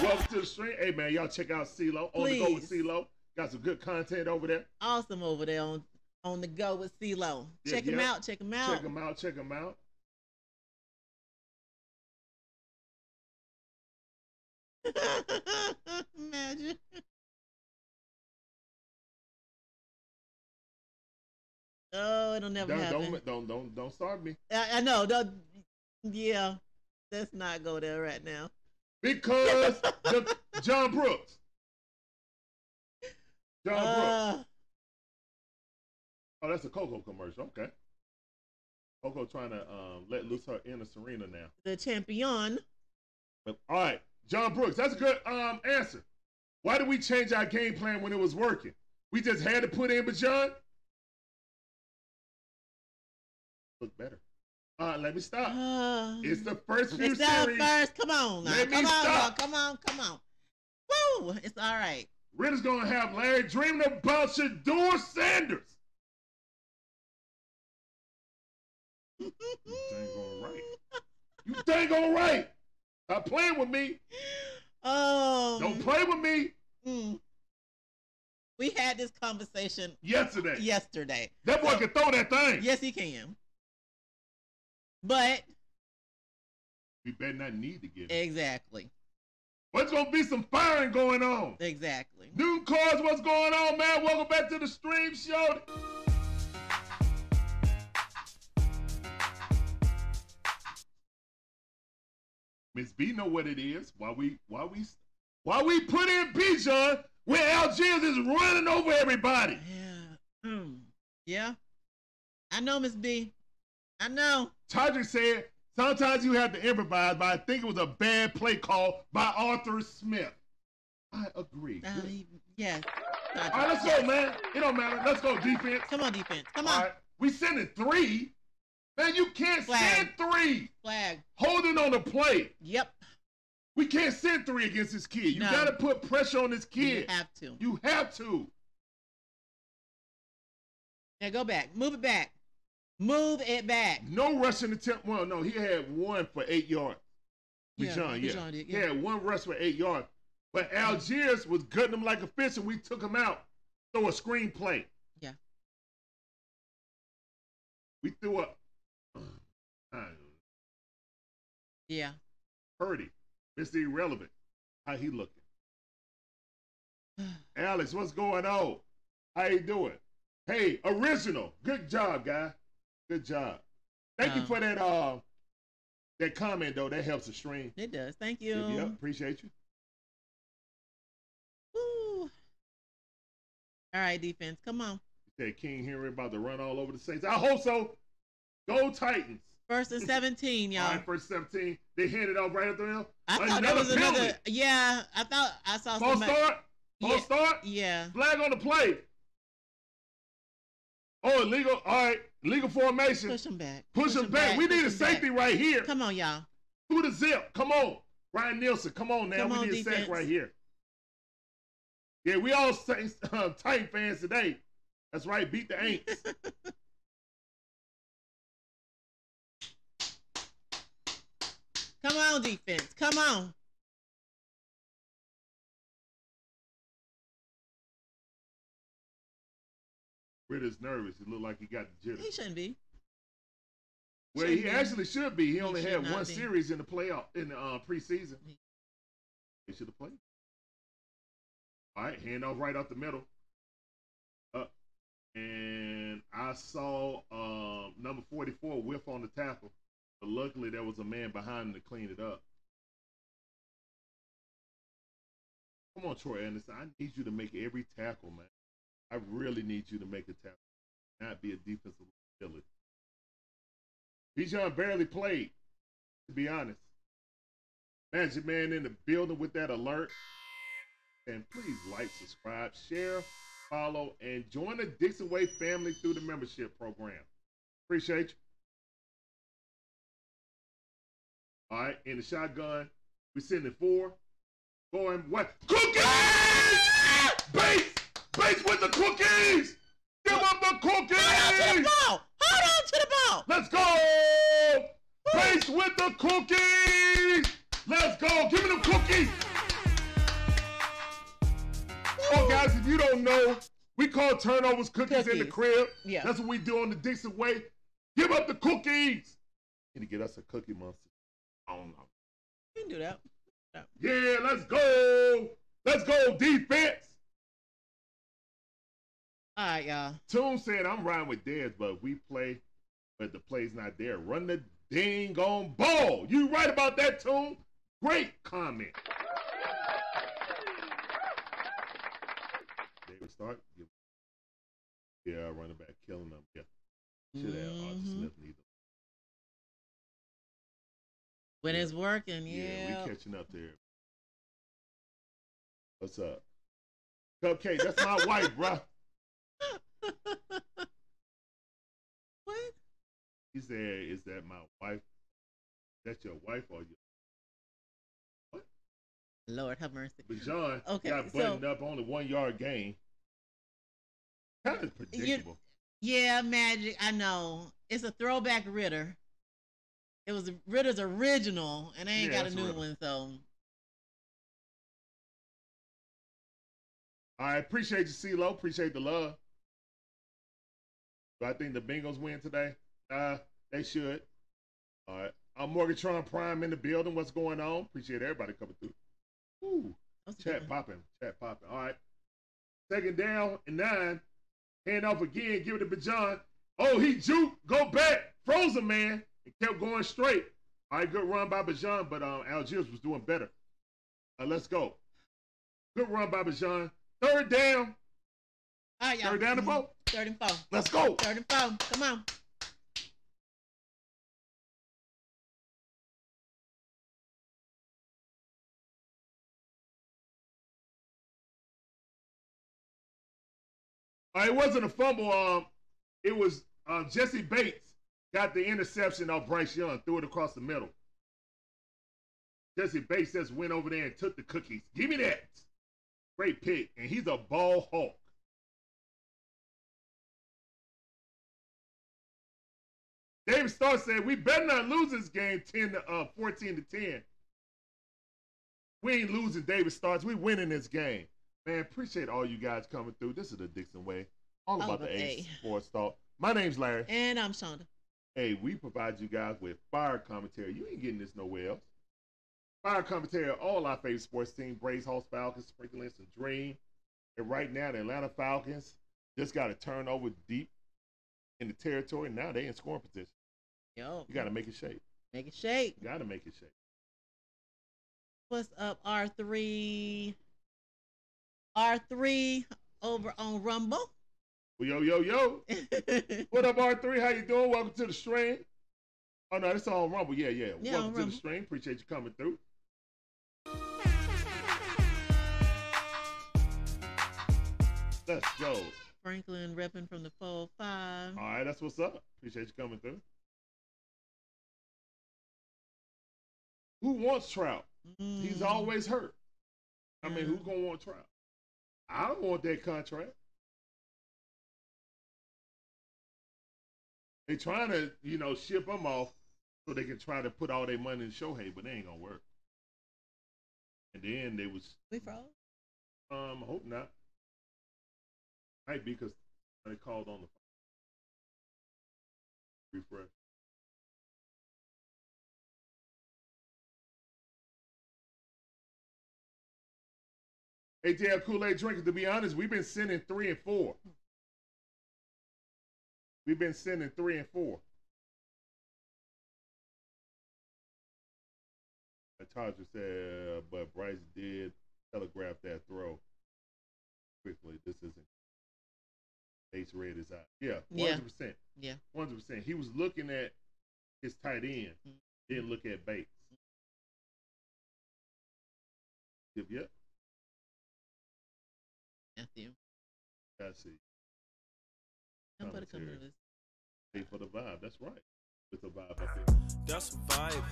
Welcome to the stream. Hey man, y'all check out CeeLo. On the go with. CeeLo. Got some good content over there. Awesome over there on on the go with CeeLo. Yeah, Check him out. Check him out. Check him out. Check him out. Imagine. Oh, it'll never Don't, happen. don't don't don't don't start me I, I know. Don't, yeah, let's not go there right now. because *laughs* the, John Brooks. John uh, Brooks. Oh, that's a Coco commercial. Okay. Coco trying to um, let loose her inner Serena now. the champion. But, all right, John Brooks. That's a good um, answer. Why did we change our game plan when it was working? We just had to put in Bijan. Look better. Uh, let me stop. Uh, It's the first few it's series. first. Come on, now. Let me come on, stop. now. come on, come on. Woo! It's all right. Ridder's gonna have Larry dreaming about Shedeur Sanders. Dang on right. You dang on right. Stop playing with me. Um, Don't play with me. mm. we had this conversation Yesterday. yesterday. That boy So- can throw that thing. Yes, he can. But We better not need to get it. exactly, What's gonna be some firing going on? exactly. New Cars, what's going on, man? Welcome back to the stream show. Miss B know what it is. Why we why we why we put in Bijan where Algiers is running over everybody. Yeah. Mm. Yeah. I know, Miss B. I know. Todrick said sometimes you have to improvise, but I think it was a bad play call by Arthur Smith. I agree. Uh, yes. All right, let's go, man. It don't matter. Let's go defense. Come on, defense. Come on. right. We sending three. Man, you can't Flag. send three. Flag. Holding on the play. Yep. We can't send three against this kid. You No. got to put pressure on this kid. You have to. You have to. Now go back. Move it back. Move it back. No rushing attempt. Well, no, he had one for eight yards. Bijan, yeah. Bijan did, He had one rush for eight yards. But Algiers was gutting him like a fish, and we took him out. Throw a screen play. Yeah. We threw a Yeah. Purdy, Mr. Irrelevant. How he looking? *sighs* Alex, what's going on? How you doing? Hey, original. Good job, guy. Good job. Thank you Um, for that uh that comment though. That helps the stream. It does. Thank you. Yep, yep, appreciate you. Woo. All right, defense. Come on. Said King Henry about to run all over the Saints. I hope so. Go Titans. First and 17, All y'all. right, first 17. They handed off right after him. I thought Another that was another. Yeah, I thought I saw False somebody. start. False Yeah. start. Yeah. Flag on the play. Oh, illegal. All right. Legal formation. Push him back. Push him back. We push need a him back. safety right here. Come on, y'all. Through the zip. Come on. Ryan Nielsen. Come on now. Come we on, need a sack right here. Yeah, we all Saints, uh, *laughs* Titan fans today. That's right. Beat the Aints. *laughs* Come on, defense. Come on. Ridder's nervous. It looked like he got the jitters. He shouldn't be. Well, Shouldn't he be. actually should be. He, He only had one be. series in the playoff in the uh, preseason. He- He should have played. All right, hand off right up the middle. Up, and I saw um, number forty-four whiff on the tackle, but luckily there was a man behind him to clean it up. Come on, Troy Andersen. I need you to make every tackle, man. I really need you to make a tackle, not be a defensive liability. Bijan barely played, to be honest. Magic Man in the building with that alert. And please like, subscribe, share, follow, and join the Dixon Way family through the membership program. Appreciate you. All right, in the shotgun, we at four. Going what? Cookies! Base! Base with the cookies! Give up the cookies. Hold on to the cookies! ball. Hold on to the ball. Let's go! Base with the cookies! Let's go! Give me the cookies! Oh, guys, if you don't know, we call turnovers cookies, in the crib. Yeah. That's what we do on the Dixon way. Give up the cookies! Need to get us a cookie monster. I don't know. You can do that. Yeah, let's go! Let's go, defense! All right, y'all. Toon said, I'm riding with Dez, but we play, but the play's not there. Run the dang on ball. You right about that, Toon? Great comment. David Stark. Yeah, running back, killing them. Yeah. Should have Arthur Mhm. Smith neither. When Yeah. it's working, Yeah, yeah. we catching up there. What's up? Cupcake, that's my wife, bruh. *laughs* what? He said, Is that my wife? That's your wife or your what? Lord have mercy. But John Okay, got so- buttoned up only one yard game. Kind of predictable. Yeah, Magic. I know. It's a throwback Ridder. It was Ridder's original, and they ain't Yeah, got a new Ridder. one, so I appreciate you, CeeLo. Appreciate the love. Do I think the Bengals win today? Uh, they should. All right. I'm Morgatron Prime in the building. What's going on? Appreciate everybody coming through. Ooh, that's a good chat popping. Chat popping. All right. Second down and nine. Hand off again. Give it to Bijan. Oh, he juke. Go back. Frozen man. It kept going straight. All right, good run by Bijan, but um, Algiers was doing better. Uh, let's go. Good run by Bijan. Third down. All right, y'all. Third down the Mhm. boat. Third and four. Let's go. Third and four. Come on. Uh, it wasn't a fumble. Um, it was uh, Jessie Bates got the interception off Bryce Young, threw it across the middle. Jessie Bates just went over there and took the cookies. Give me that. Great pick, and he's a ball hawk. David Starr said, "We better not lose this game 10 to uh, 14 to 10. We ain't losing David Starks. We winning this game. Man, appreciate all you guys coming through. This is the Dixon Way. All All about the A. Sports Talk. My name's Larry. And I'm Shonda. Hey, we provide you guys with fire commentary. You ain't getting this nowhere else. Fire commentary of all our favorite sports teams, Braves, Hawks, Falcons, sprinkling some dream. And right now, the Atlanta Falcons just got a turn over deep in the territory. Now they in scoring position. Yo, You got to make it shake. make it shake. Got to make it shake. What's up, R3? R3 over on Rumble. Yo, yo, yo. *laughs* What up, R3? How you doing? Welcome to the stream. Oh, no, it's all Rumble. Yeah, yeah. Yeah, Welcome to the stream. Appreciate you coming through. Let's go. Franklin repping from the 405. All right, that's what's up. Appreciate you coming through. Who wants Trout? He's Mm, always hurt. I mean, who's gonna want Trout? I don't want that contract. They trying to, you know, ship them off so they can try to put all their money in Shohei, but they ain't gonna work. And then they was, We froze? um, I hope not. Might be because they called on the refresh. ATL Kool Aid drinker. To be honest, we've been sending three and four. We've been sending three and four. Taja said, but Bryce did telegraph that throw quickly. This isn't. Ace Red his eye. Yeah, Yeah. 100%. Yeah. 100%. He was looking at his tight end, Mhm. didn't look at Bates. Yep, yep. Matthew. I see. Somebody come to Commentary. this. Pay for the vibe. That's right. With the vibe up there. That's a vibe.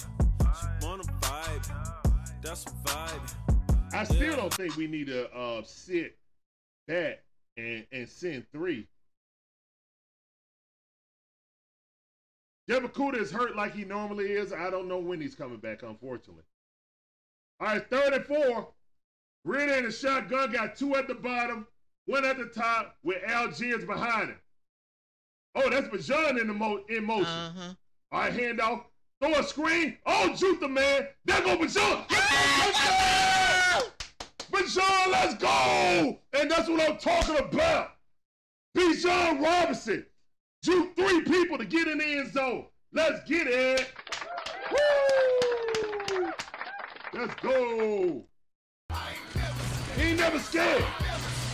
She want a vibe. That's a vibe. I still don't think we need to uh, sit back and and send three. Jeff Okudah is hurt like he normally is. I don't know when he's coming back, unfortunately. All right, third and four. Ready in the shotgun, got two at the bottom, one at the top with Algiers behind him. Oh, that's Bijan in the mo- in motion. Uh huh. All right, handoff. Throw a screen. Oh, shoot the man. There go Bijan. Bijan! Bijan, let's go. And that's what I'm talking about. Bijan Robinson. Juke three people to get in the end zone. Let's get it. Woo! Let's go. He ain't never scared.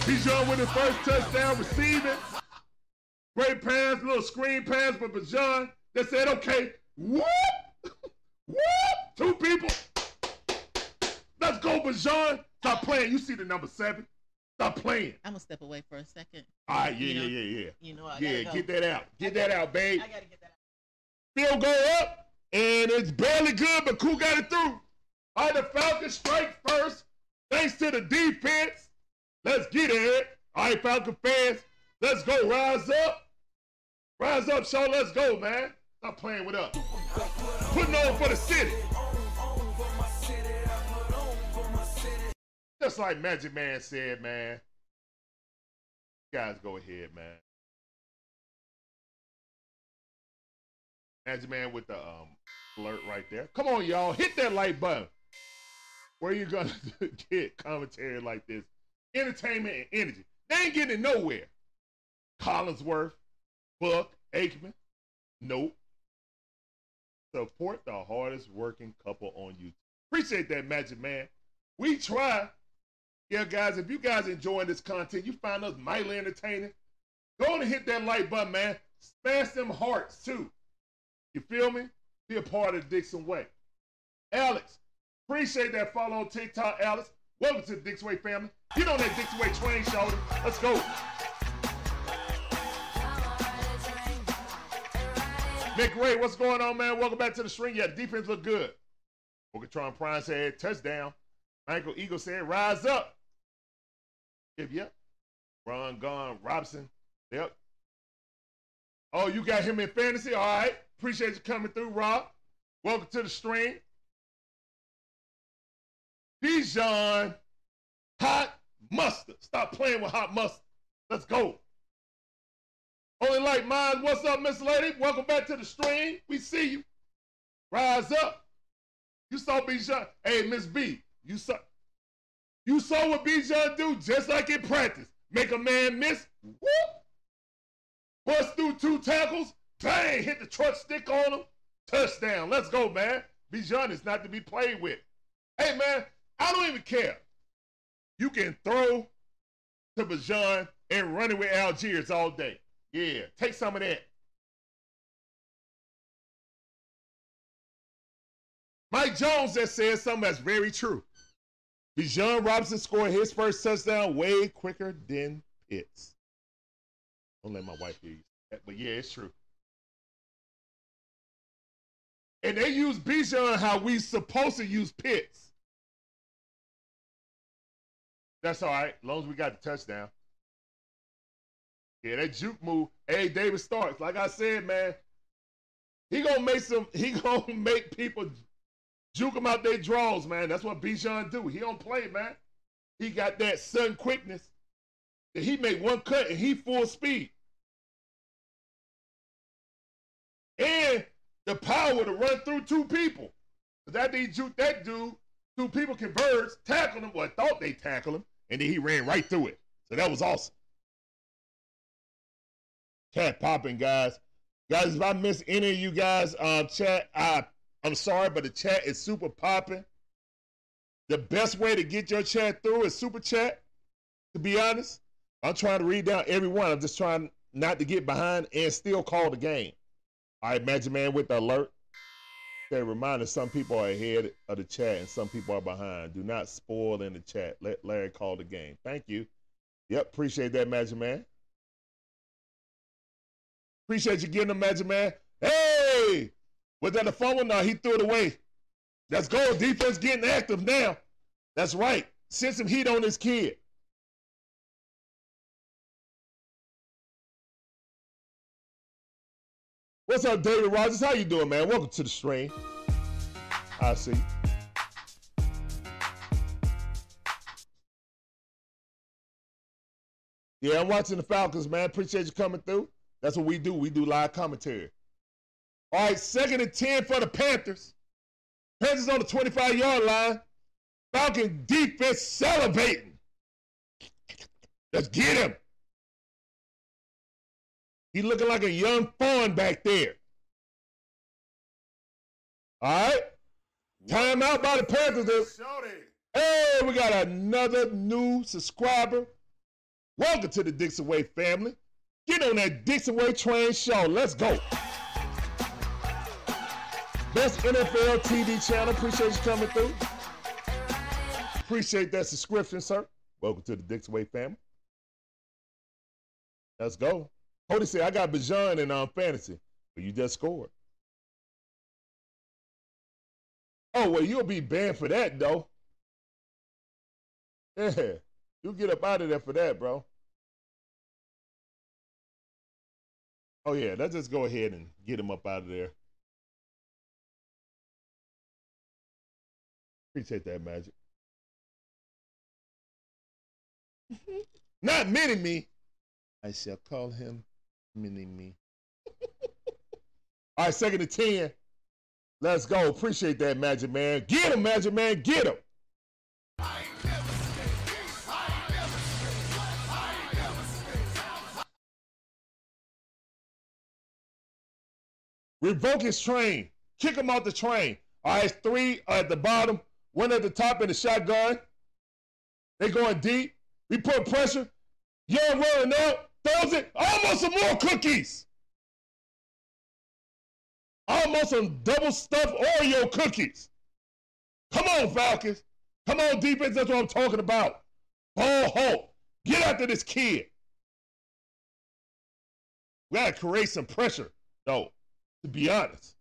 Bijan with his first touchdown receiving. Great pass, little screen pass for Bijan that said, okay, whoop, *laughs* whoop, two people. Let's go, Bijan. Stop playing. You see the number seven. Stop playing. I'm gonna step away for a second. All right, yeah, You know, yeah, yeah, yeah. You know, I Yeah, go. get that out. Get that out, babe. I gotta get that. Out. Field goal up, and it's barely good, but Koo got it through. All right, the Falcons strike first, thanks to the defense. Let's get it. All right, Falcon fans, let's go. Rise up. Rise up, show. Let's go, man. Stop playing with us. Putting on for the city. Just like Magic Man said, man. Guys, go ahead, man. Magic Man with the um, alert right there. Come on, y'all. Hit that like button. Where you gonna *laughs* get commentary like this? Entertainment and energy. They ain't getting nowhere. Collinsworth, Buck, Aikman. Nope. Support the hardest working couple on YouTube. Appreciate that, Magic Man. We try. Yeah, guys, if you guys enjoying this content, you find us mightily entertaining. Go on and hit that like button, man. Smash them hearts too. You feel me? Be a part of Dixon Way. Alex, appreciate that follow on TikTok, Alex. Welcome to the Dixon Way family. Get on that Dixon Way train, shoulder. Let's go. Nick Ray, what's going on, man? Welcome back to the string. Yeah, defense look good. Bogatron Prime said touchdown. Michael Eagle said rise up. Yep, yep. Ron Gone Robson. Yep. Oh, you got him in fantasy? All right. Appreciate you coming through, Rob. Welcome to the stream. Bijan Hot Mustard. Stop playing with hot mustard. Let's go. Only like mine. What's up, Miss Lady? Welcome back to the stream. We see you. Rise up. You saw Bijan. Hey, Miss B, you saw you saw what Bijan do just like in practice. Make a man miss. Whoop. Bust through two tackles. Bang! Hit the truck stick on him. Touchdown. Let's go, man. Bijan is not to be played with. Hey, man, I don't even care. You can throw to Bijan and run it with Algiers all day. Yeah, take some of that. Mike Jones just said something that's very true. Bijan Robinson scored his first touchdown way quicker than Pitts. Don't let my wife hear you. But yeah, it's true. And they use Bijan how we supposed to use Pitts. That's all right, as long as we got the touchdown. Yeah, that juke move. Hey, David Starks, like I said, man, he gonna make some. *laughs* He gonna make people juke him out their draws, man. That's what Bijan do. He don't play, man. He got that sudden quickness that he make one cut and he full speed. And the power to run through two people. That dude that dude. Two people converge, tackle him, or thought they tackled him, and then he ran right through it. So that was awesome. Chat popping, guys. Guys, if I miss any of you guys, um, chat, I I'm sorry, but the chat is super popping. The best way to get your chat through is super chat. To be honest, I'm trying to read down every one. I'm just trying not to get behind and still call the game. All right, Magic Man with the alert. Okay, reminder: some people are ahead of the chat and some people are behind. Do not spoil in the chat. Let Larry call the game. Thank you. Yep, appreciate that, Magic Man. Appreciate you getting the Magic Man. Hey, was that a fumble? No, he threw it away. Let's go. Defense getting active now. That's right. Send some heat on this kid. What's up, David Rogers? How you doing, man? Welcome to the stream. I see. Yeah, I'm watching the Falcons, man. Appreciate you coming through. That's what we do. We do live commentary. All right, second and 10 for the Panthers. Panthers on the 25 yard line. Falcon defense salivating. Let's get him. He looking like a young fawn back there. All right. Time out by the Panthers. Hey, we got another new subscriber. Welcome to the Dixon Way family. Get on that Dixie Way train show. Let's go. Best NFL TV channel. Appreciate you coming through. Appreciate that subscription, sir. Welcome to the Dixie Way family. Let's go. Cody said, I got Bijan in um, fantasy, but you just scored. Oh, well, you'll be banned for that, though. Yeah, *laughs* you get up out of there for that, bro. Oh, yeah, let's just go ahead and get him up out of there. Appreciate that, Magic. Not mini me. I shall call him mini me. All right, second to 10. Let's go. Appreciate that, Magic Man. Get him, Magic Man. Get him. Revoke his train. Kick him off the train. All right, three uh, at the bottom, one at the top in the shotgun. They going deep. We put pressure. Young rolling up, throws it. Almost some more cookies. Almost some double stuffed Oreo cookies. Come on, Falcons. Come on, defense. That's what I'm talking about. Ball hope. Get after this kid. We gotta create some pressure, though, to be honest.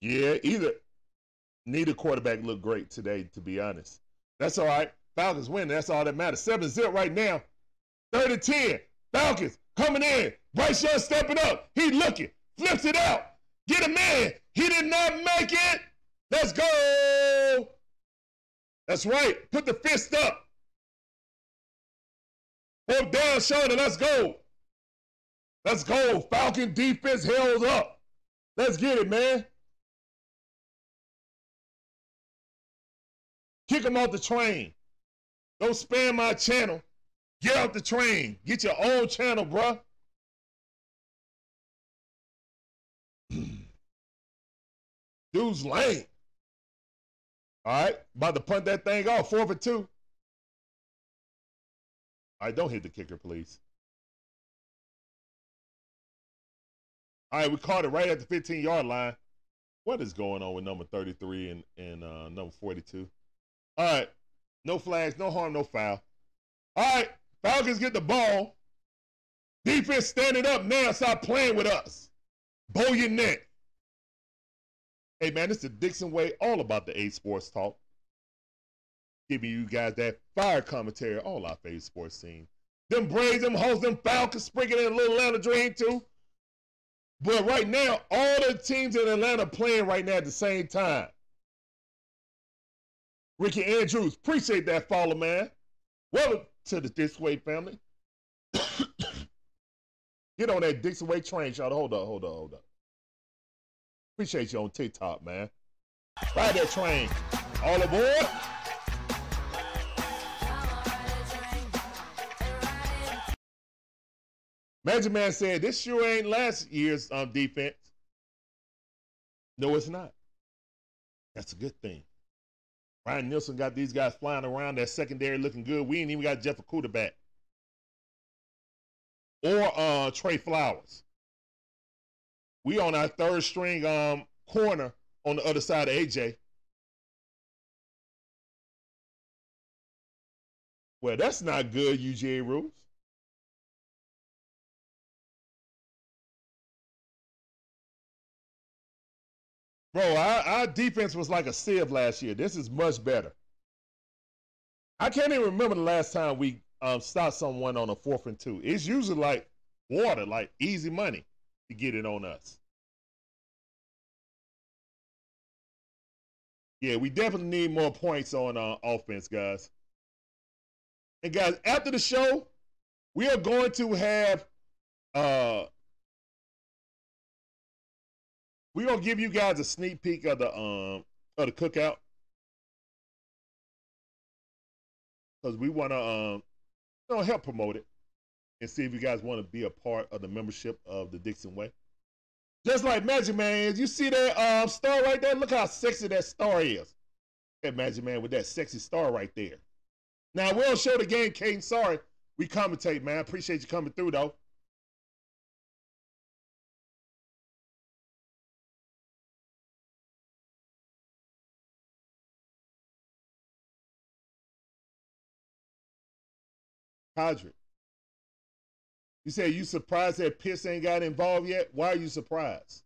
Yeah, either neither quarterback looked great today, to be honest. That's all right. Falcons win. That's all that matters. 7 0 right now. Third and 10. Falcons coming in. Bryce Young stepping up. He looking. Flips it out. Get a man. He did not make it. Let's go. That's right. Put the fist up. Hold down, Shonda. Let's go. Let's go. Falcon defense held up. Let's get it, man. Kick him off the train. Don't spam my channel. Get off the train. Get your own channel, bruh. *clears throat* Dude's lame. All right, about to punt that thing off. Four for two. All right, don't hit the kicker, please. All right, we caught it right at the 15 yard line. What is going on with number 33 and, and uh, number 42? All right, no flags, no harm, no foul. All right, Falcons get the ball. Defense standing up now. Stop playing with us. Bow your neck. Hey man, this is Dixon Way, all about the A Sports Talk. Giving you guys that fire commentary, all our favorite sports team. Them Braves, them Hoes, them Falcons, sprinkling in a little Atlanta dream too. But right now, all the teams in Atlanta playing right now at the same time. Ricky Andrews, appreciate that follow, man. Welcome to the Dixon Way family. *coughs* Get on that Dixon Way train, y'all. Hold up, hold up, hold up. Appreciate you on TikTok, man. Ride that train. All aboard. Magic Man said, this sure ain't last year's um, defense. No, it's not. That's a good thing. Ryan Nielsen got these guys flying around. That secondary looking good. We ain't even got Jeff Okudah back. Or uh, Trey Flowers. We on our third string um, corner on the other side of AJ. Well, that's not good, UGA rules. Bro, our, our defense was like a sieve last year. This is much better. I can't even remember the last time we um, stopped someone on a fourth and two. It's usually like water, like easy money to get it on us. Yeah, we definitely need more points on uh, offense, guys. And guys, after the show, we are going to have uh we're gonna give you guys a sneak peek of the um of the cookout. Because we wanna um you know help promote it and see if you guys want to be a part of the membership of the Dixon Way. Just like Magic Man, you see that um, star right there? Look how sexy that star is. That Magic Man with that sexy star right there. Now, we don't show the game, Kane. Sorry. We commentate, man. Appreciate you coming through, though. Padre. You say you surprised that Pitts ain't got involved yet? Why are you surprised?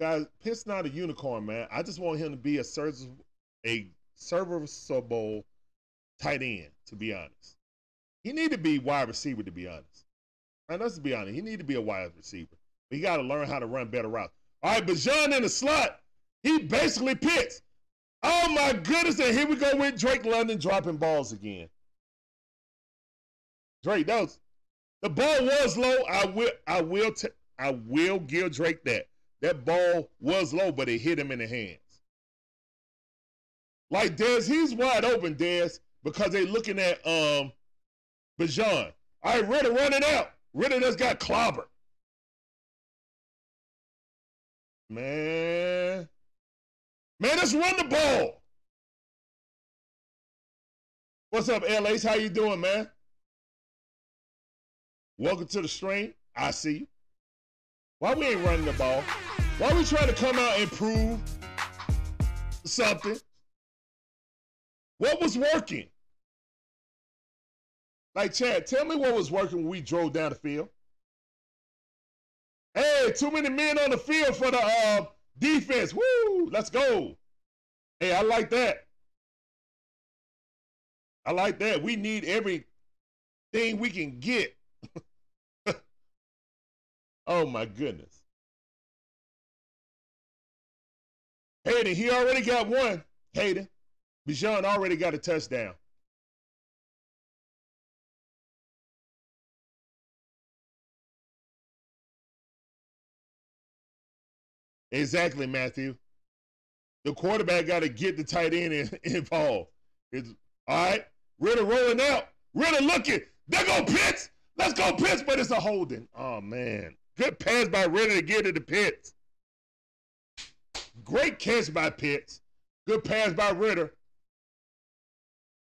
Guys, Pitts not a unicorn, man. I just want him to be a serviceable, a serviceable tight end, to be honest. He need to be wide receiver, to be honest. And let's be honest, he need to be a wide receiver. But he got to learn how to run better routes. All right, Bijan in the slot, he basically Pitts. Oh my goodness, and here we go with Drake London dropping balls again. Drake, that was the ball was low. I will I will t- I will give Drake that. That ball was low, but it hit him in the hands. Like Dez, he's wide open, Dez, because they looking at um Bijan. All right, Ridder running out. Ridder just got clobbered. Man. Man, let's run the ball. What's up, LAs? How you doing, man? Welcome to the stream. I see. Why we ain't running the ball? Why we trying to come out and prove something? What was working? Like Chad, tell me what was working when we drove down the field. Hey, too many men on the field for the uh, defense. Woo! Let's go. Hey, I like that. I like that. We need everything we can get. Oh my goodness. Hayden, he already got one. Hayden. Bijan already got a touchdown. Exactly, Matthew. The quarterback got to get the tight end *laughs* involved. All right, Ridder rolling out. Ridder looking. There go Pitts. Let's go Pitts, but it's a holding. Oh man, good pass by Ridder to get to the Pitts. Great catch by Pitts. Good pass by Ridder.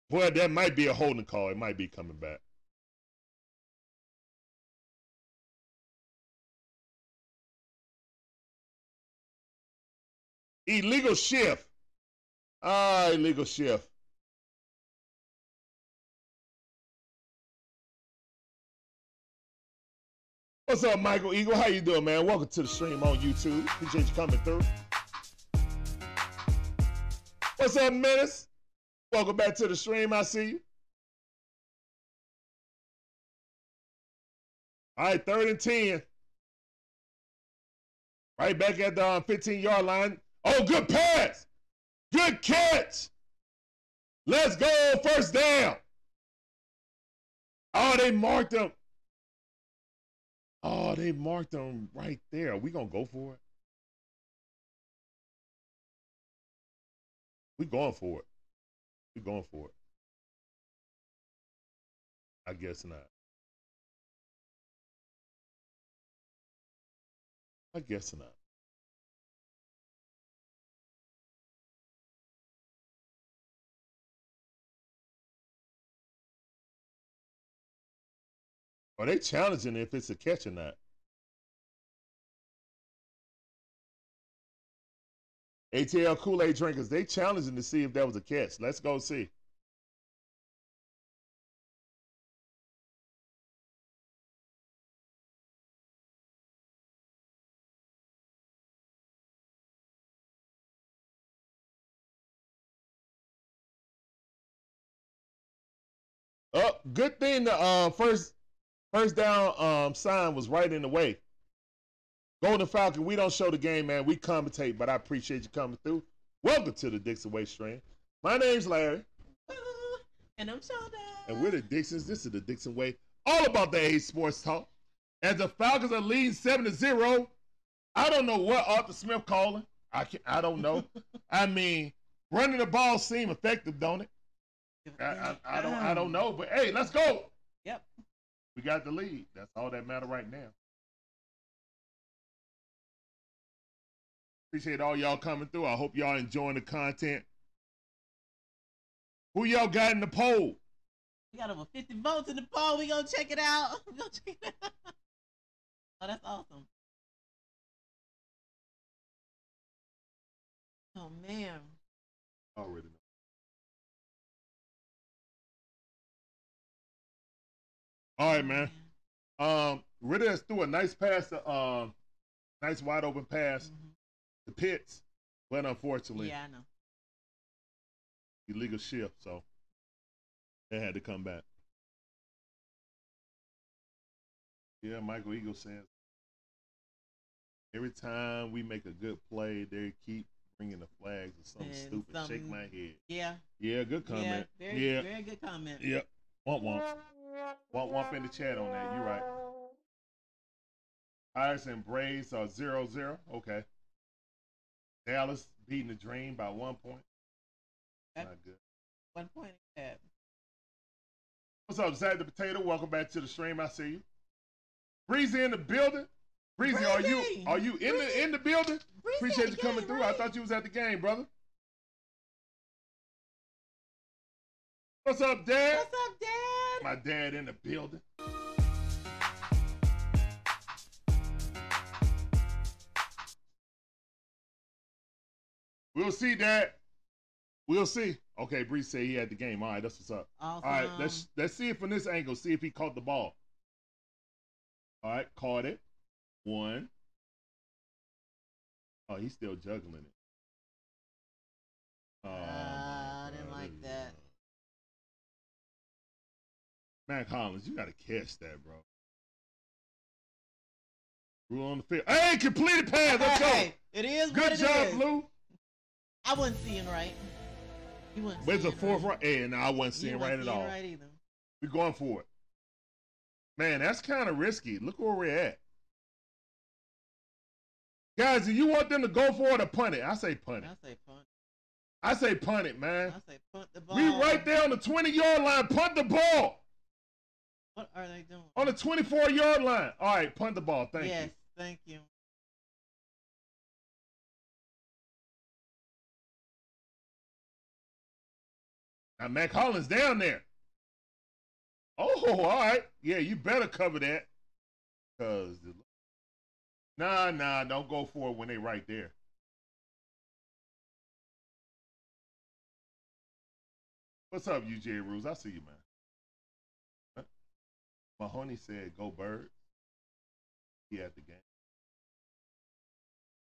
Boy, that might be a holding call. It might be coming back. Illegal shift. Ah, illegal shift. What's up, Michael Eagle? How you doing, man? Welcome to the stream on YouTube. Appreciate you coming through. What's up, Menace? Welcome back to the stream. I see you. All right, third and 10. Right back at the um, 15 yard line. Oh, good pass. Good catch. Let's go. First down. Oh, they marked him. Oh, they marked them right there. Are we to go for it? We going for it. We going for it. I guess not. I guess not. Are they challenging if it's a catch or not? ATL Kool Aid drinkers, they challenging to see if that was a catch. Let's go see. Oh, good thing the uh, first first down um, sign was right in the way. Golden Falcon, we don't show the game, man. We commentate, but I appreciate you coming through. Welcome to the Dixon Way stream. My name's Larry. *laughs* And I'm Shonda. And we're the Dixons. This is the Dixon Way. All about the A Sports Talk. As the Falcons are leading 7 to 0, I don't know what Arthur Smith calling. I can I don't know. *laughs* I mean, running the ball seem effective, don't it? I, I, I don't I don't know. But hey, let's go. Yep. We got the lead. That's all that matter right now. Appreciate all y'all coming through. I hope y'all enjoying the content. Who y'all got in the poll? We got over 50 votes in the poll. We gonna check it out. *laughs* We gonna check it out. *laughs* Oh, that's awesome. Oh man. Already know. All right, man. Um, has threw a nice pass to um, nice wide open pass Mhm. to Pitts, but unfortunately, Yeah, I know. illegal shift, so they had to come back. Yeah, Michael Eagle says every time we make a good play, they keep bringing the flags or something And stupid. Shake my head. Yeah. Yeah, good comment. Yeah. Very, yeah, very good comment. Yep. Womp womp. Womp womp in the chat on that. You're right. Pirates and Braves are 0 0. Okay. Dallas beating the Dream by one point. Okay. Not good. One point. Yeah. What's up, Zach the Potato? Welcome back to the stream. I see you. Breezy in the building. Breezy, are you are you in the in the building? Breezy Appreciate you coming game, through. I thought you was at the game, brother. What's up, Dad? What's up, Dad? My dad in the building. We'll see, Dad. We'll see. Okay, Bree said he had the game. All right, that's what's up. Awesome. All right, let's let's see it from this angle. See if he caught the ball. All right, caught it. One. Oh, he's still juggling it. Oh, Ah, Mack Hollins, you got to catch that, bro. Rule on the field. Hey, completed pass. Let's go. Hey, it is Good it job, is. Blue. I wasn't seeing right. You wasn't Where's the fourth right. Hey, no, I wasn't seeing right at all. Right either. We're going for it. Man, that's kind of risky. Look where we're at. Guys, do you want them to go for it or punt it? I say punt it. I say punt. I say punt it, man. I say punt the ball. We right there on the 20 yard line. Punt the ball What are they doing? on the 24 yard line. All right, punt the ball. Thank yes, you. thank you. Now, Mack Hollins down there. Oh, all right. Yeah, you better cover that. Because, nah, nah, don't go for it when they right there. What's up, UJ Rules? I see you, man. Mahoney said, go birds. He had the game.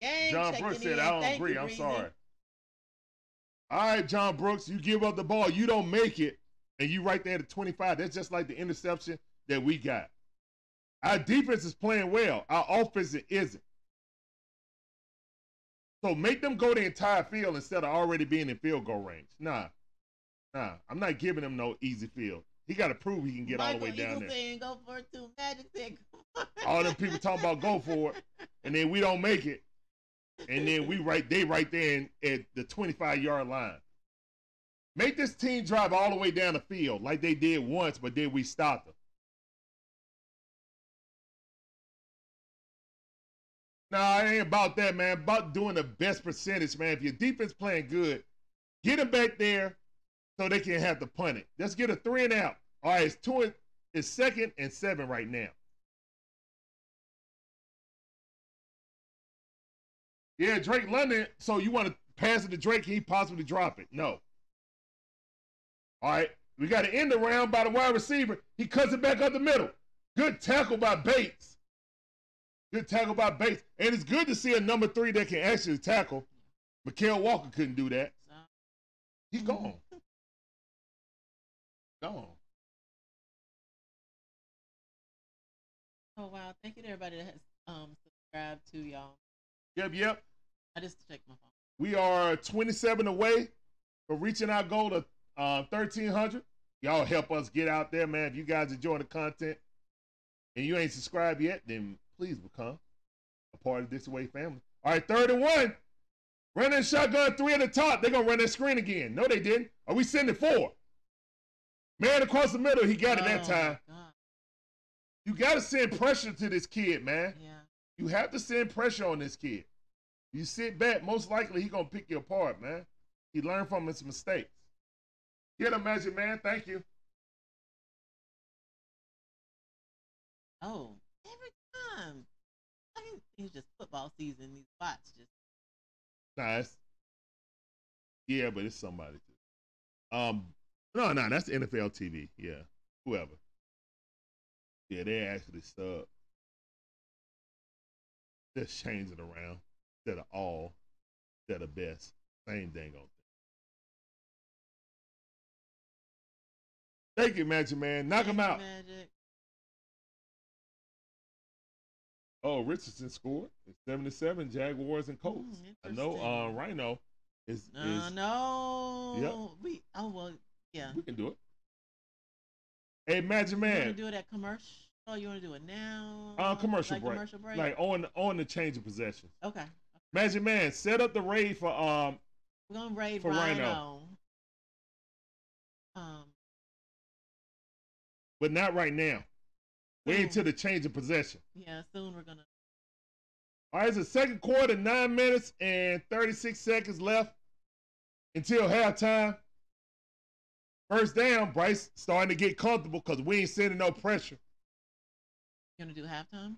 Gang John Brooks said, in. I don't Thank agree. you, I'm sorry. All right, John Brooks, you give up the ball, you don't make it, and you right there at 25. That's just like the interception that we got. Our defense is playing well. Our offense isn't. So make them go the entire field instead of already being in field goal range. Nah. Nah. I'm not giving them no easy field. He got to prove he can get all the way Michael down Eagle there. saying go for it too. Magic said go for it. All them people talk about go for it, and then we don't make it, and then we right they right there in, at the 25 yard line. Make this team drive all the way down the field like they did once, but then we stopped them. Nah, it ain't about that, man. About doing the best percentage, man. If your defense playing good, get them back there so they can have to punt it. Let's get a three and out. All right, it's two. and- It's second and seven right now. Yeah, Drake London. So you want to pass it to Drake? He possibly drop it? No. All right, we got to end the round by the wide receiver. He cuts it back up the middle. Good tackle by Bates. Good tackle by Bates, and it's good to see a number three that can actually tackle. Mykal Walker couldn't do that. He's gone. Gone. oh wow! Thank you to everybody that has um subscribed to y'all. Yep, yep. I just checked my phone. We are 27 away from reaching our goal of uh, 1,300. Y'all help us get out there, man. If you guys enjoy the content and you ain't subscribed yet, then please become a part of this way family. All right, third and one. Running shotgun three at the top. They're going to run that screen again. No, they didn't. Are we sending four? Man across the middle. He got it that Oh, time. God. You got to send pressure to this kid, man. Yeah. You have to send pressure on this kid. You sit back, most likely he gonna pick you apart, man. He learned from his mistakes. Get him, Magic Man. Thank you. Oh, every time. I mean, it's just football season. These bots just. Nice. Yeah, but it's somebody too. Um, no, no, that's NFL TV. Yeah, whoever. Yeah, they actually sub. Just change it around instead of all, instead of best. Same dang on thing. Thank you, Magic Man. Knock him out. Magic. Oh, Richardson scored. It's 77, Jaguars and Colts. Mm, I know uh. Rhino is, No, is no. We. Oh well. Yeah. we can do it. Hey, Magic You want to Man, do it at commercial? Oh, you want to do it now? uh, commercial like break. Commercial break. Like on on the change of possession. okay. Magic Man, set up the raid for um We're gonna raid For Rhino. Rhino. Um. but not right now. Wait until the change of possession. Yeah, soon we're gonna. All right, it's the second quarter, nine minutes and 36 seconds left until halftime. First down, Bryce starting to get comfortable because we ain't sending no pressure. You gonna do halftime?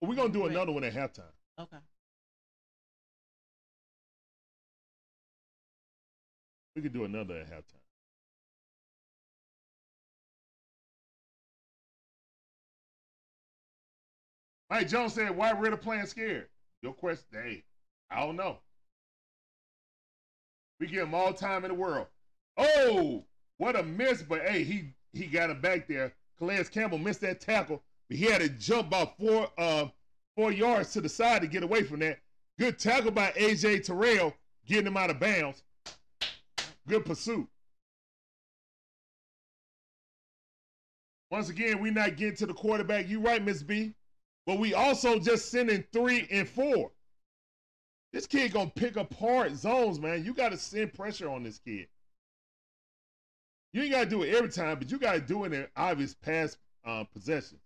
We're gonna do Right. another one at halftime. Okay. We could do another at halftime. Mike Jones said, "Why Ridder playing scared?" Your question, hey, I don't know. We give him all time in the world. Oh, what a miss! But hey, he he got him back there. Calais Campbell missed that tackle, but he had to jump about four uh, four yards to the side to get away from that. Good tackle by AJ Terrell, getting him out of bounds. Good pursuit. Once again, we're not getting to the quarterback. You right, Miss B. But we also just sending three and four. This kid gonna pick apart zones, man. You gotta send pressure on this kid. You ain't gotta do it every time, but you gotta do it in obvious pass uh, possessions.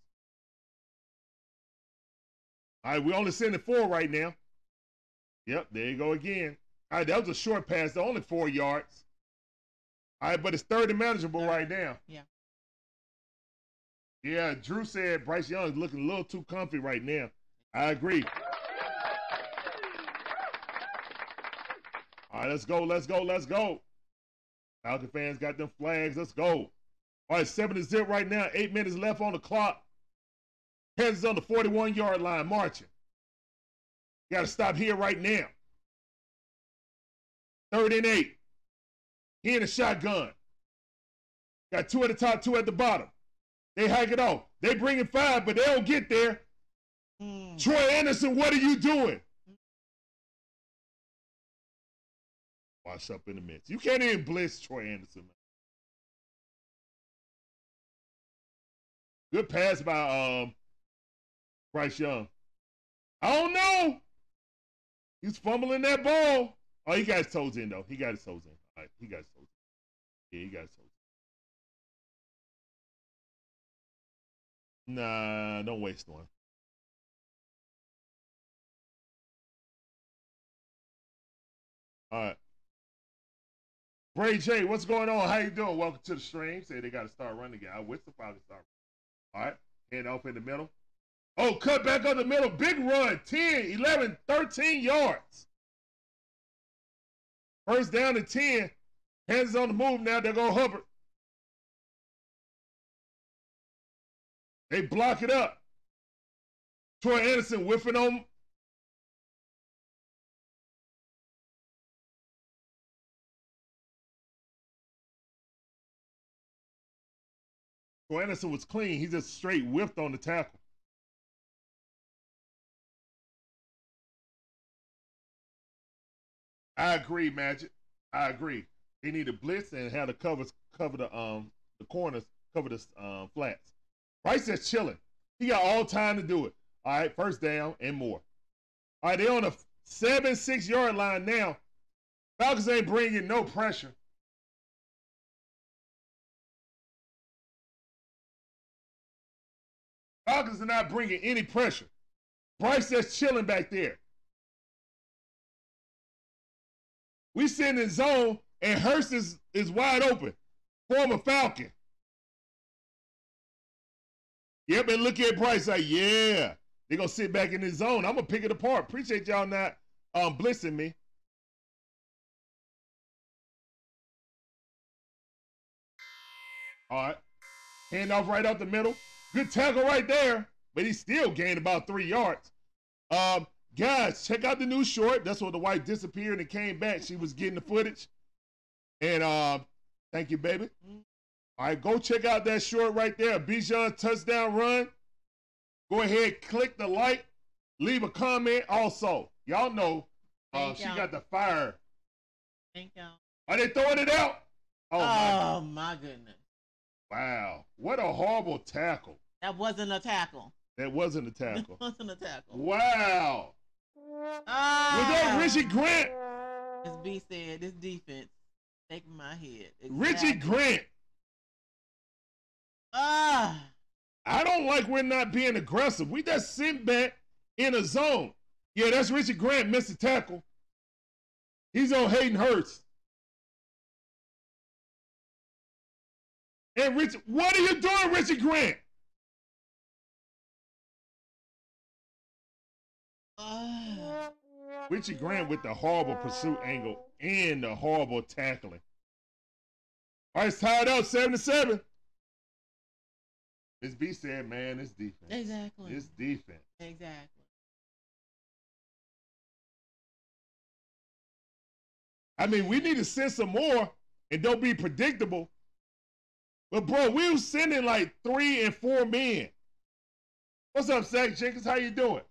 All right, we only sending four right now. Yep, there you go again. All right, that was a short pass, only four yards. All right, but it's third and manageable right now. Yeah. Yeah, Drew said Bryce Young is looking a little too comfy right now. I agree. All right, let's go, let's go, let's go. Falcon fans got them flags. Let's go. All right, seven to zero right now. Eight minutes left on the clock. Kansas on the 41 yard line, marching. Got to stop here right now. Third and eight. He in a shotgun. Got two at the top, two at the bottom. They hike it off. They bring in five, but they don't get there. Mm. Troy Andersen, what are you doing? Wash up in the midst. You can't even blitz Troy Andersen. Man. Good pass by um Bryce Young. I don't know. He's fumbling that ball. Oh, he got his toes in though. He got his toes in. All right, he got his toes. In. Yeah, he got his toes. In. Nah, don't waste one. All right. Bray J, what's going on? How you doing? Welcome to the stream. Say they got to start running again. I wish the Falcons start. All right. Hand off in the middle. Oh, cut back on the middle. Big run. 10, 11, 13 yards. First down to 10. Hands on the move now. They're going Hubbard. They block it up. Troy Andersen whiffing on Troy Andersen was clean. He just straight whipped on the tackle. I agree, Magic. I agree. They need blitz and have the covers cover the um the corners, cover the um, flats. Bryce is chilling. He got all time to do it. All right, first down and more. All right, they on the seven six yard line now. Falcons ain't bringing no pressure. Falcons are not bringing any pressure. Bryce just chilling back there. We sitting in zone, and Hurst is, is wide open. Former Falcon. Yep, and look at Bryce like, yeah, they're gonna sit back in the zone. I'm gonna pick it apart. Appreciate y'all not um blitzing me. All right. Hand off right out the middle. Good tackle right there, but he still gained about three yards. Um, guys, check out the new short. That's where the wife disappeared and came back. She was getting the footage. And um, thank you, baby. All right, go check out that short right there. Bijan touchdown run. Go ahead, click the like, leave a comment. Also, y'all know uh, she got the fire. Thank y'all. Are they throwing it out? Oh, my Oh my goodness. wow! What a horrible tackle. That wasn't a tackle. That wasn't a *laughs* That tackle. wasn't a tackle. wow! Ah. Was that Richie Grant? As B said, this defense taking my head. Richie Grant. Ah. I don't like we're not being aggressive. We just sit back in a zone. Yeah, that's Richie Grant missed a tackle. He's on Hayden Hurst. And Rich, what are you doing, Richie Grant? Ah. Richie Grant with the horrible pursuit angle and the horrible tackling. All right, it's tied up, seven to seven. B said, "Man, it's defense, Exactly. It's defense." Exactly. I mean, we need to send some more and don't be predictable. But bro, we was sending like three and four men. What's up, Zach Jenkins? How you doing?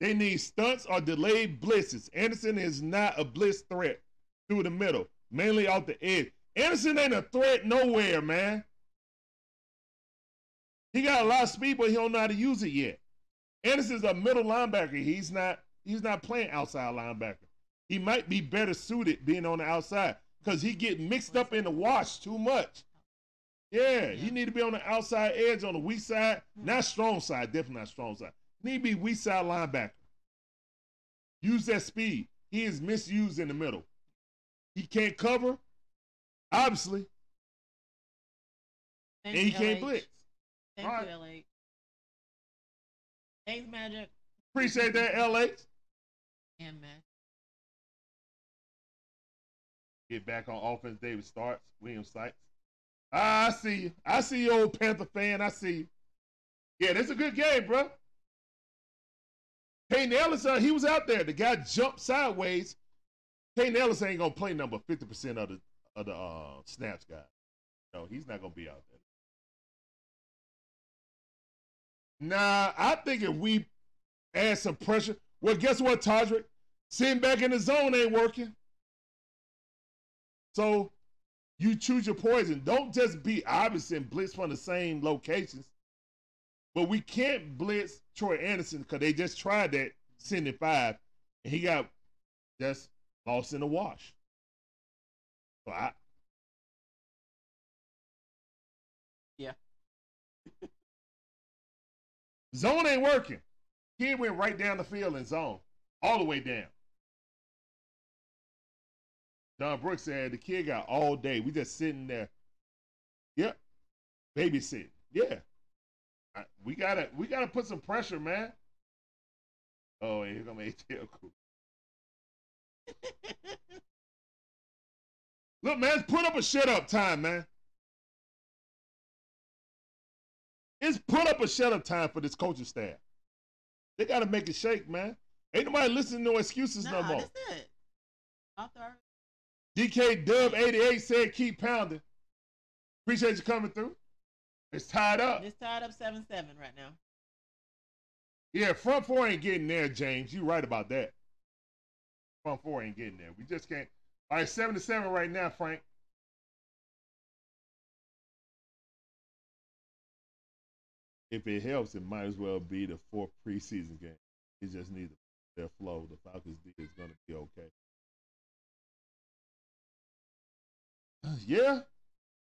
They need stunts or delayed blitzes. Andersen is not a blitz threat through the middle, mainly off the edge. Andersen ain't a threat nowhere, man. He got a lot of speed, but he don't know how to use it yet. Andersen's a middle linebacker. He's not. He's not playing outside linebacker. He might be better suited being on the outside because he get mixed up in the wash too much. Yeah, he need to be on the outside edge on the weak side, hmm. not strong side, definitely not strong side. Need be weak side linebacker. Use that speed. He is misused in the middle. He can't cover, obviously, Thank and he can't blitz. Thank Alright. you, LH. Thanks, Magic Appreciate that, LH. and Matt. Get back on offense. David starts. William Sykes. Ah, I see you. I see you, old Panther fan. I see you. Yeah, that's a good game, bro. Peyton Ellis, uh, he was out there. The guy jumped sideways. Peyton Ellis ain't gonna play number fifty percent of the of the uh, snaps, guy. No, he's not gonna be out there. Nah, I think if we add some pressure, well, guess what, Todrick? Sitting back in the zone ain't working. So you choose your poison. Don't just be obvious and blitz from the same locations. But we can't blitz Troy Andersen because they just tried that sending five, and he got just lost in the wash. So I, Yeah. *laughs* zone ain't working. Kid went right down the field in zone, all the way down. Don Brooks said the kid got all day. We just sitting there. Yep. Babysitting. Yeah. I- we gotta we gotta put some pressure, man. Oh, here come ATL cool. *laughs* Look, man, it's put up a shut up time, man. It's put up a shut up time for this coaching staff. They gotta make it shake, man. Ain't nobody listening to no excuses no, more. That's it. Author. DK Dub88 said keep pounding. Appreciate you coming through. It's tied up. It's tied up 7 7 right now. Yeah, front four ain't getting there, James. You're right about that. Front four ain't getting there. We just can't. All right, seven to seven right now, Frank. If it helps, it might as well be the fourth preseason game. It just needs their flow. The Falcons D is going to be okay. *sighs* Yeah,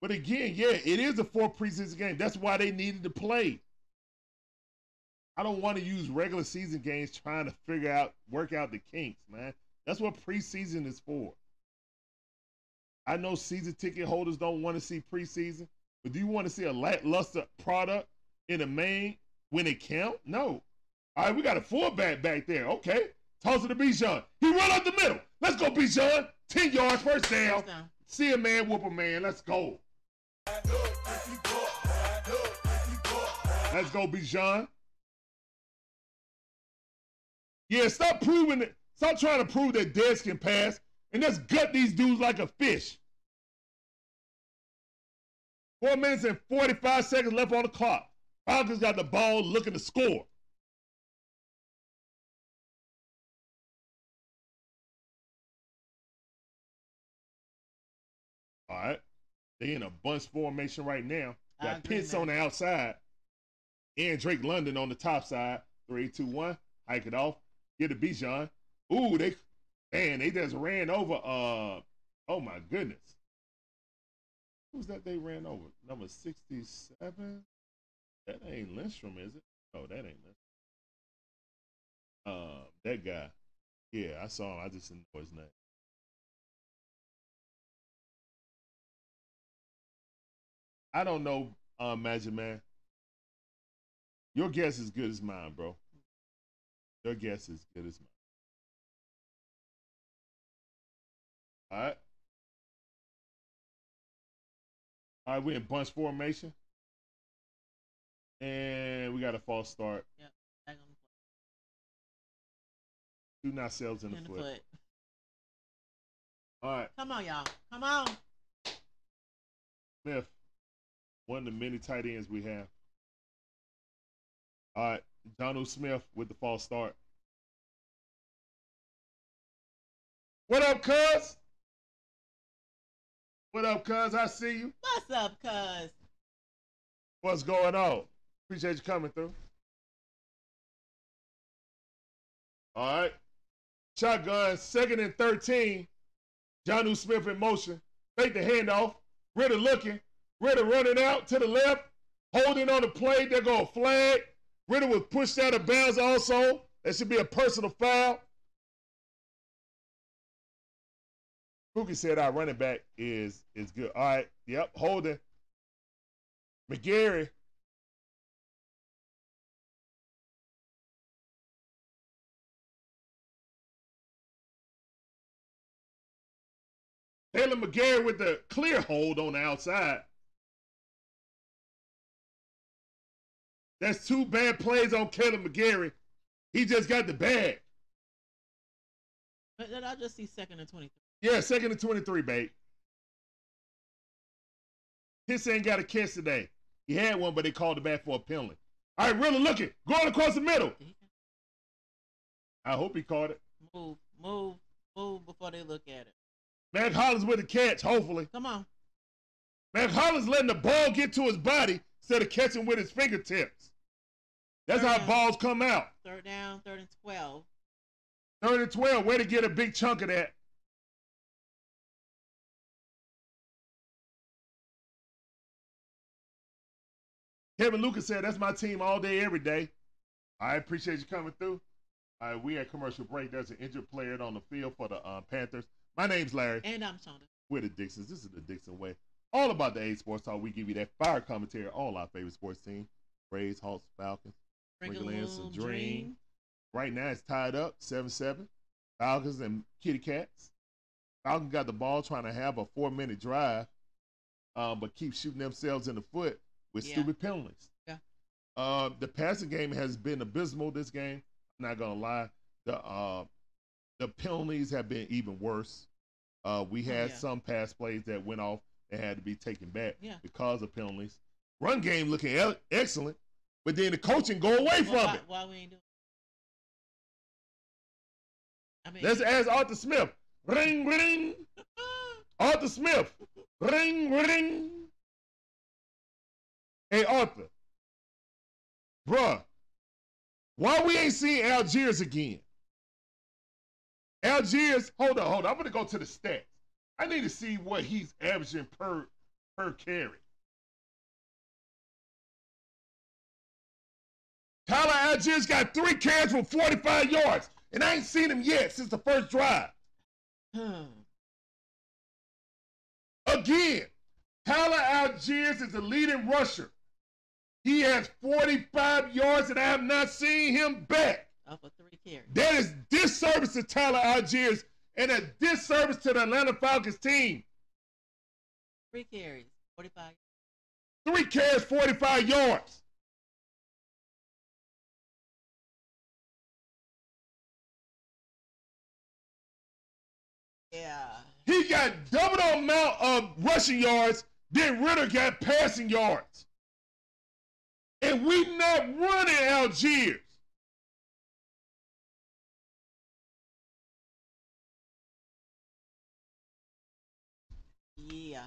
but again, yeah, it is a fourth preseason game. That's why they needed to play. I don't want to use regular season games trying to figure out, work out the kinks, man. That's what preseason is for. I know season ticket holders don't want to see preseason, but do you want to see a lackluster product in the main when it count? No. All right, we got a fullback back back there. Okay. Toss it to Bijan. He run up the middle. Let's go, Bijan. 10 yards. First down. See a man, whoop a man. Let's go. Let's go, Bijan. Yeah, stop proving it. Stop trying to prove that Dez can pass and let's gut these dudes like a fish. Four minutes and 45 seconds left on the clock. Falcons got the ball looking to score. They in a bunch formation right now. Got Pitts on the outside. And Drake London on the top side. Three, two, one. Hike it off. Get it, Bijan. Ooh, they man, they just ran over uh oh my goodness. Who's that they ran over? Number 67? That ain't Lindstrom, is it? No, that ain't Lindstrom. Um, that guy. Yeah, I saw him. I just didn't know his name. I don't know, uh, Magic Man. Your guess is good as mine, bro. Your guess is good as mine. All right. All right, we're in bunch formation. And we got a false start. Back on Shooting ourselves in the the, the foot. foot. All right. Come on, y'all. Come on. Smith, one of the many tight ends we have. All right, Jonnu Smith with the false start. What up, cuz? What up, cuz? I see you. What's up, cuz? What's going on? Appreciate you coming through. All right. Shotgun, second and 13. Jonnu Smith in motion. Take the handoff. Ridder looking. Ridder running out to the left. Holding on the play. They're going to flag. Ridder was pushed out of bounds also. That should be a personal foul. Cookie said our running back is is good. All right. Yep. Holding. McGary. Taylor McGary with the clear hold on the outside. That's two bad plays on Kaleb McGary. He just got the bag. But then I just see second and 23. Yeah, second and 23, babe. His ain't got a catch today. He had one, but they called it back for a penalty. All right, really looking. Going across the middle. I hope he caught it. Move, move, move before they look at it. Mack Hollins with the catch, hopefully. Come on. Mack Hollins letting the ball get to his body instead of catching with his fingertips. That's Third how down. balls come out. Third down, third and 12. Third and 12, way to get a big chunk of that. Kevin Lucas said, That's my team all day, every day. I appreciate you coming through. All right, we at commercial break. There's an injured player on the field for the uh, Panthers. My name's Larry. And I'm Shonda. We're the Dixons. This is the Dixon Way. All about the A Sports Talk. We give you that fire commentary, all our favorite sports teams. Braves, Hawks, Falcons. In a some dream. Right now it's tied up 7 7. Falcons and Kitty Cats. Falcons got the ball trying to have a four minute drive, um, but keep shooting themselves in the foot with Yeah. stupid penalties. Yeah. Uh, the passing game has been abysmal this game. I'm not gonna lie. The uh, the penalties have been even worse. Uh, we Oh, had yeah. some pass plays that went off and had to be taken back Yeah. because of penalties. Run game looking excellent, but then the coaching go away Well, from why, it. why we ain't doing I mean, Let's ask Arthur Smith. Ring, ring. *laughs* Arthur Smith. Ring, ring. Hey, Arthur. Bruh, why we ain't seeing Allgeier again? Allgeier, hold on, hold on. I'm gonna go to the stats. I need to see what he's averaging per per carry. Tyler Allgeier got three carries for 45 yards, and I ain't seen him yet since the first drive. Hmm. Again, Tyler Allgeier is the leading rusher. He has 45 yards, and I have not seen him back. Off of three carries. That is disservice to Tyler Allgeier and a disservice to the Atlanta Falcons team. Three carries. 45. Three carries, 45 yards. Yeah. He got double the amount of rushing yards than Ridder got passing yards. And we not running Allgeier. Yeah.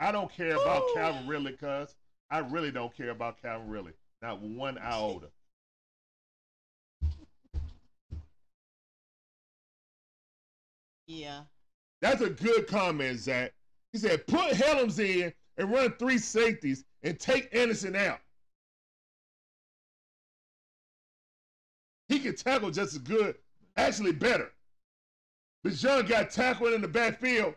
I don't care about Ooh. Calvin Ridley, cuz. I really don't care about Calvin Ridley. Not one iota. Yeah. That's a good comment, Zach. He said, put Hellams in and run three safeties and take Andersen out. Can tackle just as good, actually better. Bijan got tackled in the backfield.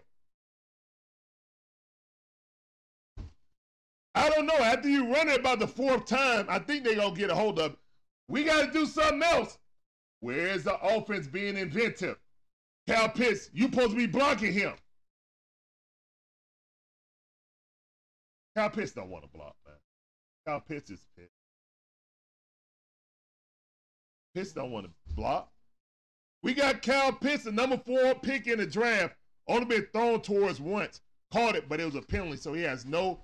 I don't know. After you run it about the fourth time, I think they're going to get a hold of it. We got to do something else. Where's the offense being inventive? Kyle Pitts, you supposed to be blocking him. Kyle Pitts don't want to block, man. Kyle Pitts is pissed. Pitts don't want to block. We got Kyle Pitts, the number four pick in the draft, only been thrown towards once. Caught it, but it was a penalty, so he has no,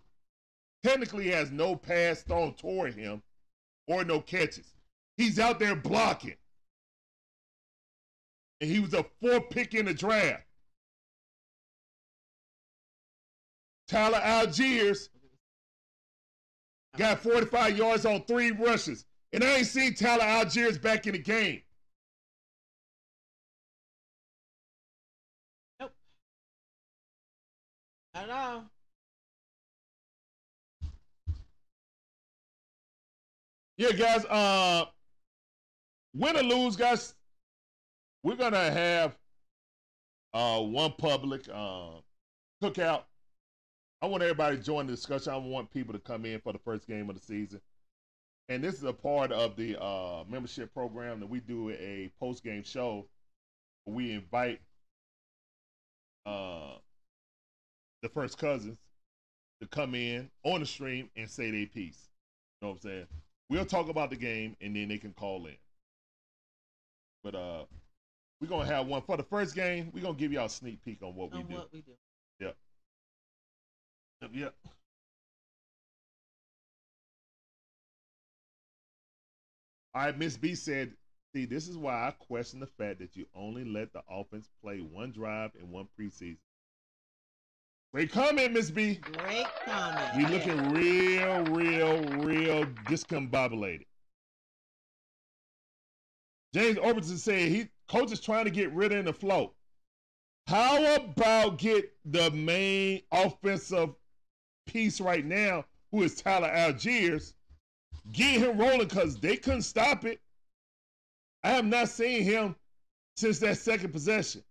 technically, he has no pass thrown toward him or no catches. He's out there blocking. And he was a four pick in the draft. Tyler Allgeier got 45 yards on three rushes. And I ain't seen Tyler Allgeier back in the game. Nope. Not at all. Yeah, guys. Uh, win or lose, guys. We're gonna have uh one public uh cookout. I want everybody to join the discussion. I want people to come in for the first game of the season. And this is a part of the uh, membership program that we do a post game show. We invite uh, the first cousins to come in on the stream and say their piece. You know what I'm saying? We'll talk about the game and then they can call in. But uh, we're gonna have one for the first game. We're gonna give y'all a sneak peek on what we On do. what we do. Yep. Yep. Yep. All right, Miss B said, see, this is why I question the fact that you only let the offense play one drive in one preseason. Great comment, Miss B. Great comment. We looking real, real, real discombobulated. James Orbison said he coach is trying to get rid of the flow. How about get the main offensive piece right now, who is Tyler Allgeier, get him rolling because they couldn't stop it. I have not seen him since that second possession.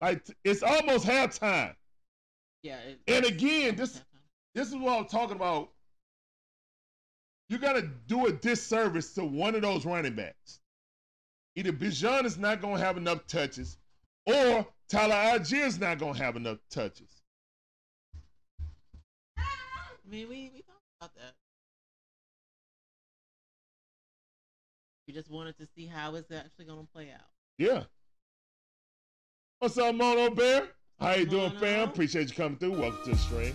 Like it's almost halftime. Yeah. it- And again, this this is what I'm talking about. You got to do a disservice to one of those running backs. Either Bijan is not going to have enough touches, or Tyler Allgeier is not going to have enough touches. I mean, we we talked about that. Just wanted to see how it's actually going to play out. Yeah. What's up, Mono Bear? How you doing, Mono? fam? Appreciate you coming through. Welcome to the stream.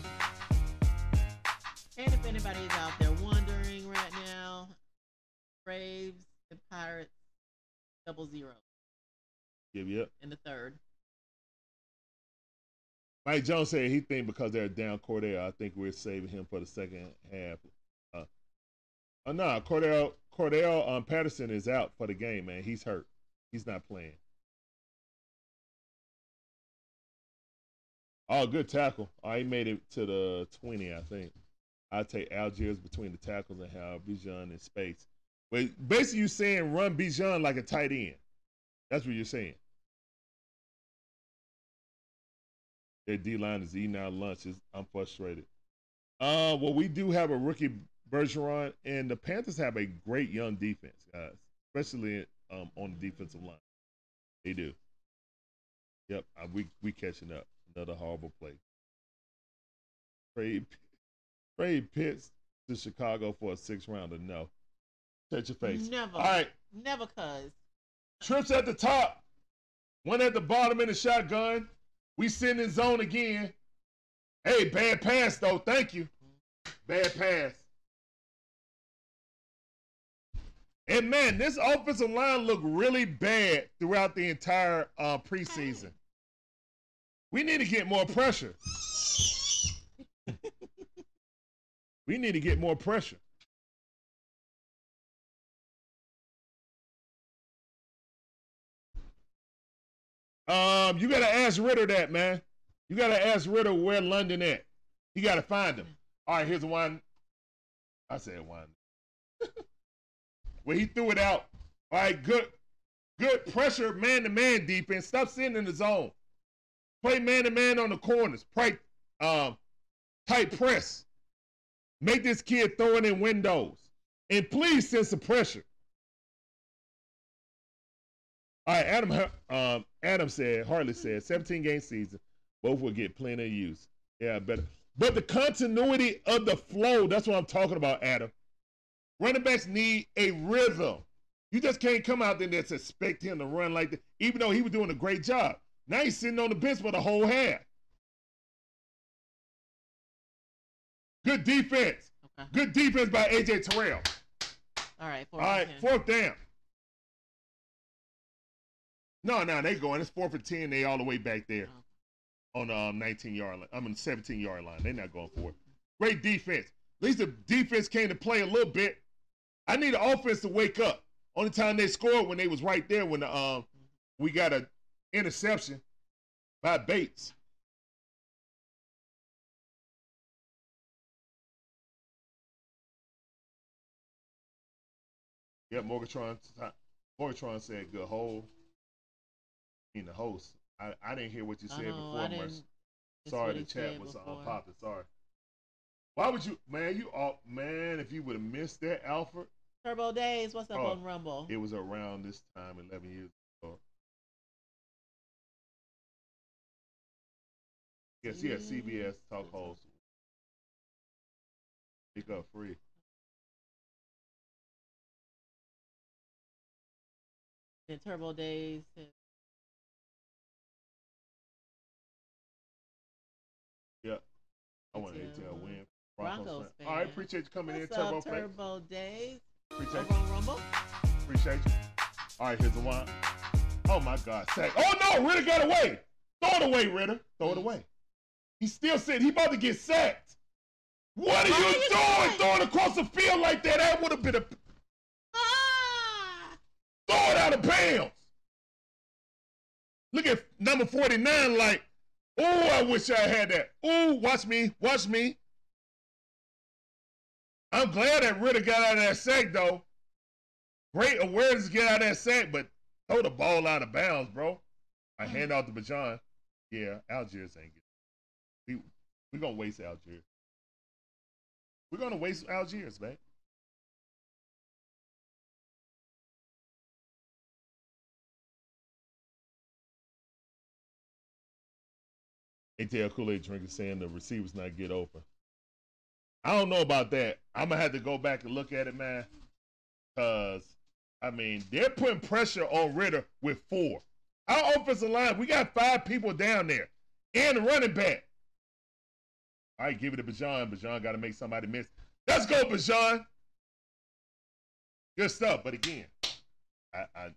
And if anybody is out there wondering right now, Braves and Pirates double zero Give you up. in the third. Mike Jones said he think because they're down Cordarrelle, I think we're saving him for the second half. Uh, oh no, Cordarrelle Cordarrelle um, Patterson is out for the game, man. He's hurt. He's not playing. Oh, good tackle. Oh, he made it to the 20, I think. I take Allgeier between the tackles and have Bijan in space. But basically, you're saying run Bijan like a tight end. That's what you're saying. Their D line is eating our lunches. I'm frustrated. Uh, well, we do have a rookie Bergeron, and the Panthers have a great young defense, guys, especially um, on the defensive line. They do. Yep, we we catching up. Another horrible play. Trade trade Pitts to Chicago for a six rounder. No. Touch your face. Never. All right. Never cuz. Trips at the top. One at the bottom in the shotgun. We sitting in zone again. Hey, bad pass though. Thank you. Bad pass. And man, this offensive line looked really bad throughout the entire uh, preseason. We need to get more pressure. *laughs* we need to get more pressure. Um, you gotta ask Ridder that, man. You gotta ask Ridder where London at. You gotta find him. All right, here's one. I said one. *laughs* Where he threw it out. All right, good, good pressure, man to man defense. Stop sitting in the zone. Play man to man on the corners. Play um, tight press. Make this kid throw it in windows. And please send some pressure. All right, Adam. Um, Adam said, Hartley said, 17 game season, both will get plenty of use. Yeah, better. But the continuity of the flow, that's what I'm talking about, Adam. Running backs need a rhythm. You just can't come out there and just expect him to run like that, even though he was doing a great job. Now he's sitting on the bench for the whole half. Good defense. Okay. Good defense by AJ Terrell. All right. All right, 10. fourth down. No, no, they going. It's fourth for ten. They all the way back there Oh. on the um, 19 yard line. I'm on the 17 yard line. They're not going for it. Great defense. At least the defense came to play a little bit. I need the offense to wake up. Only time they scored when they was right there when the, um we got a interception by Bates. Yeah, Morgatron. Morgatron said good hold. I mean the host. I, I didn't hear what you said know, before, Mercer. didn't- it's Sorry, the chat was uh, before. popping. Sorry. Why would you, man? You all, man. If you would have missed that, Alfred, Turbo Days, what's up Oh, on Rumble? it was around this time, 11 years ago. Yes, yeah, CBS mm. talk host. Pick up free. And Turbo Days. said- Yep. I want to tell win. Broncos fan. All right, appreciate you coming What's in, Turbo. up, Turbo Days? Appreciate you. Rumble? Appreciate you. All right, here's the one. Oh my God, sack. Oh no, Ridder got away. Throw it away, Ridder. Throw it away. He's still sitting. He about to get sacked. What are you are you doing? doing? Throwing across the field like that? That would have been a Ah! throw it out of bounds. Look at number 49 like, oh, I wish I had that. Ooh, watch me, watch me. I'm glad that Ridder got out of that sack, though. Great awareness to get out of that sack, but throw the ball out of bounds, bro. I Mhm. hand out to Bijan. Yeah, Allgeier ain't good. We we gonna waste Allgeier. We're gonna waste Allgeier, man. ATL Kool-Aid drinker saying the receivers not get open. I don't know about that. I'm gonna have to go back and look at it, man. Cause I mean they're putting pressure on Ridder with four. Our offensive line, we got five people down there and the running back. All right, give it to Bijan. Bijan got to make somebody miss. Let's go, Bijan. Good stuff. But again, I, I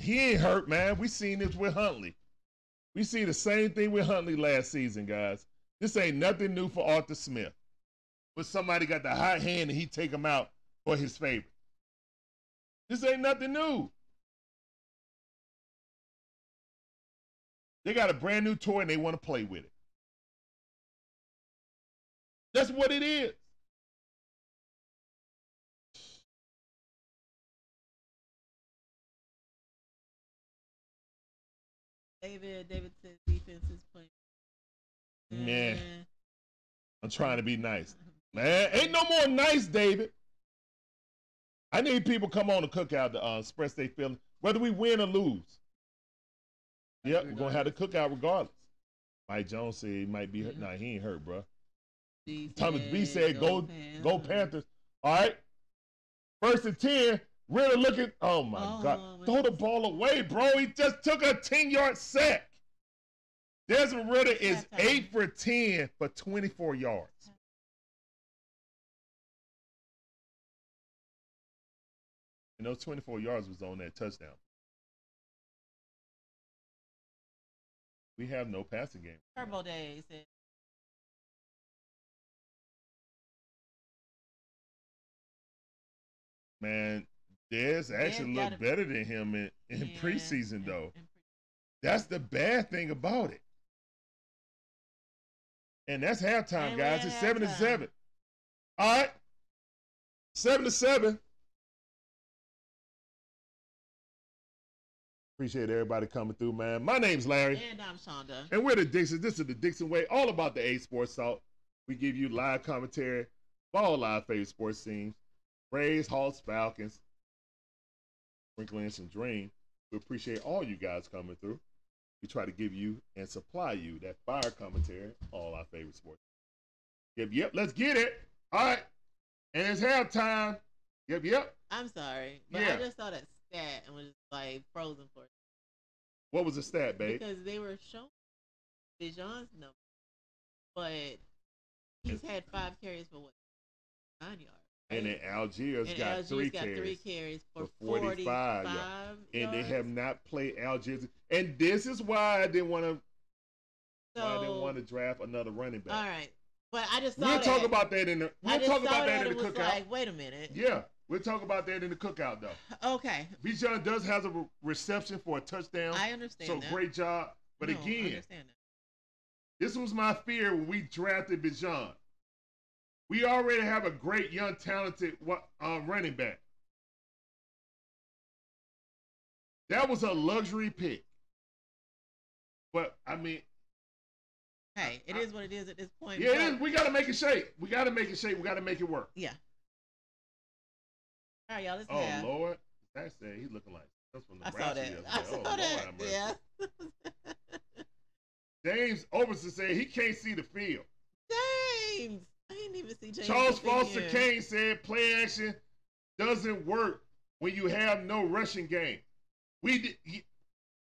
he ain't hurt, man. We seen this with Huntley. We see the same thing with Huntley last season, guys. This ain't nothing new for Arthur Smith. But somebody got the hot hand and he take him out for his favorite. This ain't nothing new. They got a brand new toy and they want to play with it. That's what it is. David, David said defense is playing. Nah. Eh. I'm trying to be nice. Man, ain't no more nice, David. I need people come on the cookout to uh, express their feelings, whether we win or lose. Yep, we're gonna have the cookout regardless. Mike Jones said he might be hurt. Yeah. Nah, he ain't hurt, bro. D Thomas B said, "Go, go Panthers." Panthers!" All right, first and ten. Really looking. Oh my Oh, God! Throw the ball away, bro. He just took a ten-yard sack. Desmond Ridder is Halftime. eight for ten for twenty-four yards. And those 24 yards was on that touchdown. We have no passing game. Turbo Days. Man, Dez actually gotta- looked better than him in, in Yeah, preseason, though. in pre- That's the bad thing about it. And that's halftime, And guys. It's at seven to seven. All right. Seven to seven. Appreciate everybody coming through, man. My name's Larry. And I'm Shonda. And we're the Dixon. This is the Dixon Way, all about the A Sports Salt. We give you live commentary for all our favorite sports teams. Braves, Hawks, Falcons, sprinkling in some dream. We appreciate all you guys coming through. We try to give you and supply you that fire commentary, all our favorite sports. Yep, yep, let's get it. All right. And it's halftime. Yep, yep. I'm sorry, but Yeah. I just saw that stat and was like frozen for it What was the stat, babe? because they were showing Bijan's number, but he's had five carries for what nine yards. And then Allgeier and got Allgeier three got carries. three carries for, for 45 45, yards. yards. and they have not played Allgeier. And this is why I didn't want to. So, why I didn't want to draft another running back. all right, but I just We'll that. talk about that in the. We'll talk about that, that in the cookout. like, wait a minute. yeah, we'll talk about that in the cookout though. Okay, Bijan does has a re- reception for a touchdown, I understand so that. great job. But No, again, this was my fear when we drafted Bijan. We already have a great young talented uh, running back. That was a luxury pick. But I mean, Hey, it is what it is at this point. yeah, it is. we got to make it shape. We got to make it shape. We got to make it work. Yeah. All right, y'all. Let's Oh have. Lord, that said he's looking like that's from I saw that. I Oh, saw Lord that. Yeah. James Overson said he can't see the field. James, I didn't even see James. Charles Foster. Kane said play action doesn't work when you have no rushing game. We did,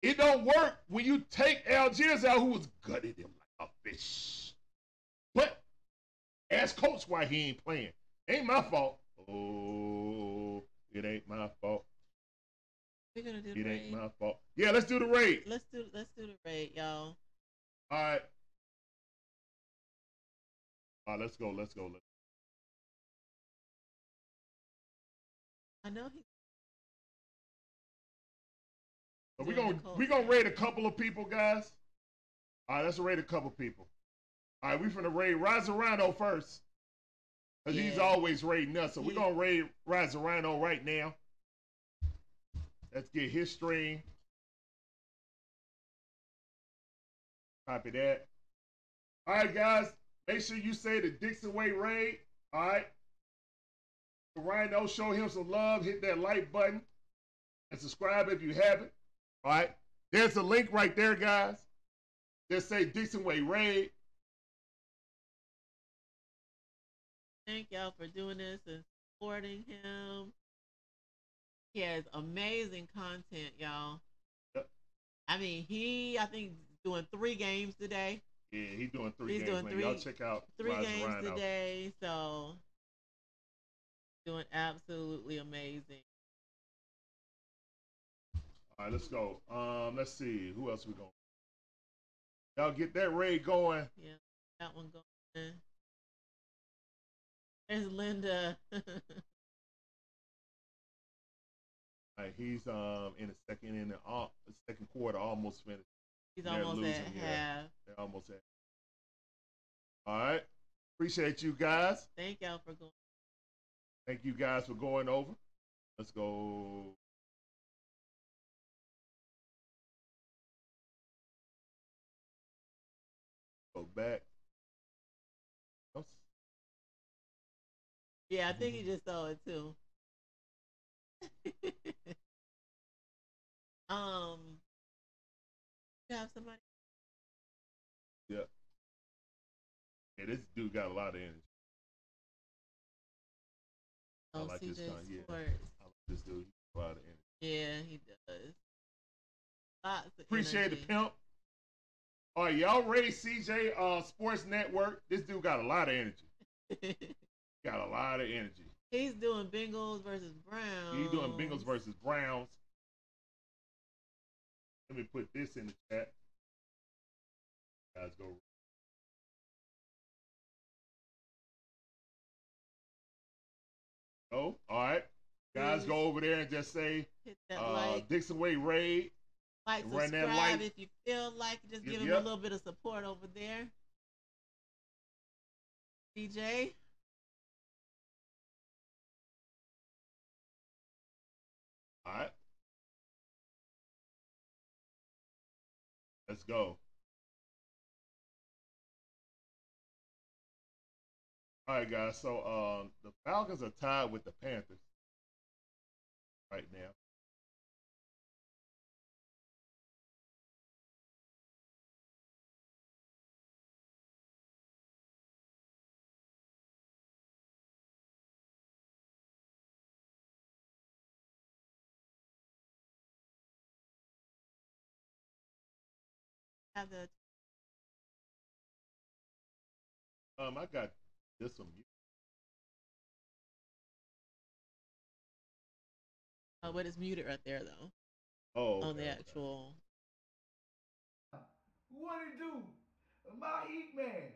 it don't work when you take Allgeier out, who was gutted him like a fish. But ask coach why he ain't playing. Ain't my fault. Oh, it ain't my fault. We're gonna do the It ain't my fault. Yeah, let's do the raid. Let's do let's do the raid, y'all. All right. All right, let's go. Let's go. Let's I know he. So we're gonna we gonna raid a couple of people, guys. All right, let's raid a couple people. All right, we finna raid Razarano first. Cause he's always raiding us. So we're gonna raid Razarano right now. Let's get his stream. Copy that. All right, guys. Make sure you say the Dixon Way raid. All right. Rhino, show him some love. Hit that like button and subscribe if you haven't. All right. There's a link right there, guys. Just say Dixon Way Raid. Thank y'all for doing this and supporting him. He has amazing content, y'all. Yep. I mean, he I think doing three games today. Yeah, he's doing three He's games. doing man. three- Y'all check out Three Rise games Rhino. today, so doing absolutely amazing. All right, let's go. Um, let's see who else we going. Y'all get that raid going. Yeah, that one going. There's Linda. *laughs* All right, he's um in the second in the uh, second quarter, almost finished. He's They're almost losing, at yeah. half. They're almost at. All right, appreciate you guys. Thank y'all for going. Thank you guys for going over. Let's go. Go back. Oops. Yeah, I think he just saw it too. *laughs* um, you have somebody? Yeah. Yeah, this dude got a lot of energy. I Oh, like this guy. yeah. I like this dude. A lot of energy. Yeah, he does. Lots of Appreciate energy. the pimp. All right, y'all ready? CJ uh, Sports Network. This dude got a lot of energy. *laughs* Got a lot of energy. He's doing Bengals versus Browns. He's doing Bengals versus Browns. Let me put this in the chat. Guys, go. Oh, all right. Guys, go over there and just say that uh, like, Dixon Way Raid. like, that subscribe like. if you feel like. Just Yep, him a little bit of support over there. DJ. All right. Let's go. All right, guys. So um, the Falcons are tied with the Panthers right now. Have the Um, I got this one. oh, but it's muted right there though Oh, on the okay, okay. actual. What it do? My Heat Man.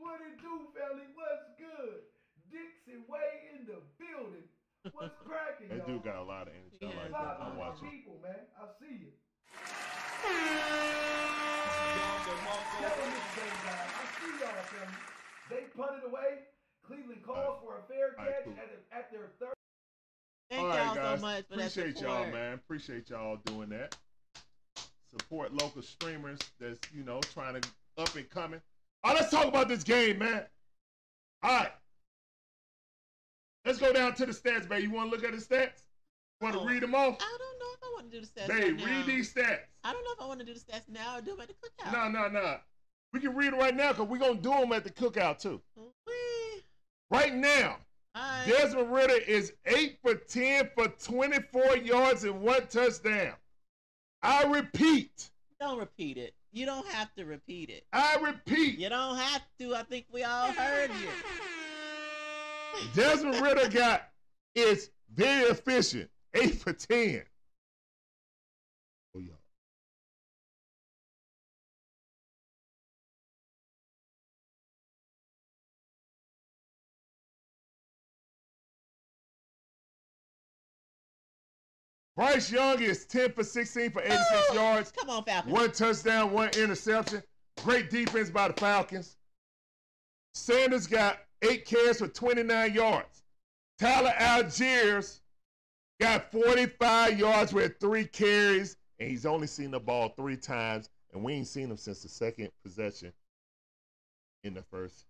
What it do, felly? What's good? Dixie Way in the building. What's *laughs* cracking, That y'all? dude got a lot of energy. I Yeah. like that. I'm watching. people, man. I see you. Tell them this game, guys. I see y'all, fellas. They punted away. Cleveland calls for a fair All right, catch cool. at, the, at their third. Thank All right, y'all guys. so much for Appreciate that y'all, man. Appreciate y'all doing that. Support local streamers that's you know trying to up and coming. Oh, let's talk about this game, man. All right. Let's go down to the stats, baby. You want to look at the stats? Want to Oh, read them off? I don't know if I want to do the stats. Babe, right read these stats. I don't know if I want to do the stats now or do them at the cookout. No, no, no. We can read them right now because we're going to do them at the cookout, too. Wee. Right now, right. Desmond Ridder is 8 for 10 for 24 yards and one touchdown. I repeat, Don't repeat it. You don't have to repeat it. I repeat, You don't have to. I think we all heard you. Desmond Ridder got is very efficient. 8 for 10. Oh, yeah. Bryce Young is 10 for 16 for 86 Woo! yards. Come on, Falcons. One touchdown, one interception. Great defense by the Falcons. Sanders got eight carries for 29 yards. Tyler Allgeier got 45 yards with three carries, and he's only seen the ball three times, and we ain't seen him since the second possession in the first.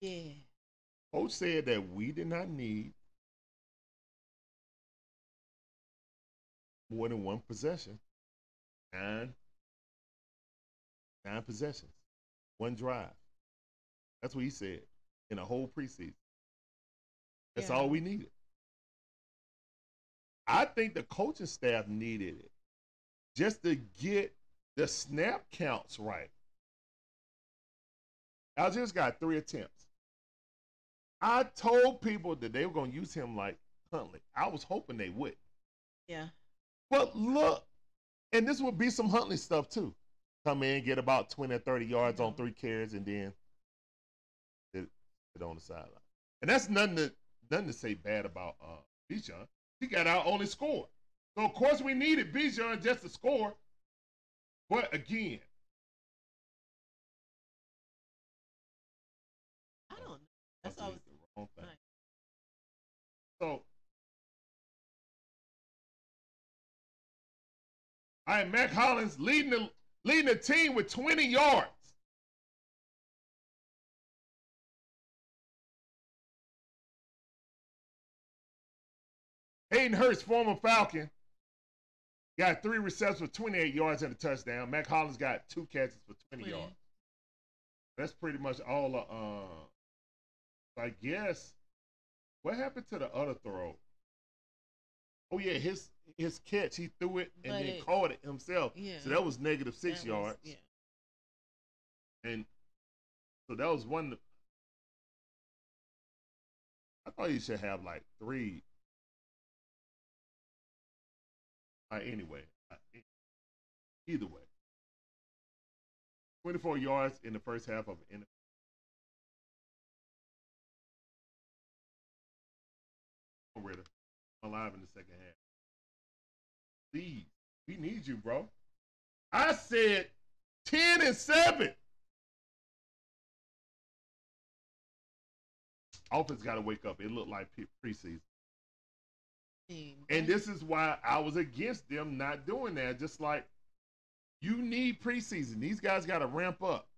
Yeah. Coach said that we did not need more than one possession. Nine, nine possessions, one drive. That's what he said in a whole preseason. That's Yeah. all we needed. I think the coaching staff needed it just to get the snap counts right. Allgeier got three attempts. I told people that they were going to use him like Huntley. I was hoping they would. Yeah. But look, and this would be some Huntley stuff too. Come in, get about 20 or 30 yards on three carries, and then sit, sit on the sideline. And that's nothing to, nothing to say bad about uh, Bijan. He got our only score. So, of course, we needed Bijan just to score. But again, I don't know. That's I did the wrong thing. Right. So, all right, Mack Hollins leading the leading the team with 20 yards. Hayden Hurst, former Falcon, got three receptions for 28 yards and a touchdown. Mack Hollins got two catches for 20 Twenty. yards. That's pretty much all. Uh, uh, I guess. What happened to the other throw? Oh yeah, his his catch. He threw it and then But- caught it himself. Yeah. So that was negative six That was- yards. Yeah. And so that was one. I thought you should have like three. Uh, anyway, uh, either way, twenty-four yards in the first half of an Ridder alive in the second half. Please, we need you, bro. I said ten and seven. Offense got to wake up. It looked like preseason. Team, And this is why I was against them not doing that. Just like you need preseason. These guys got to ramp up.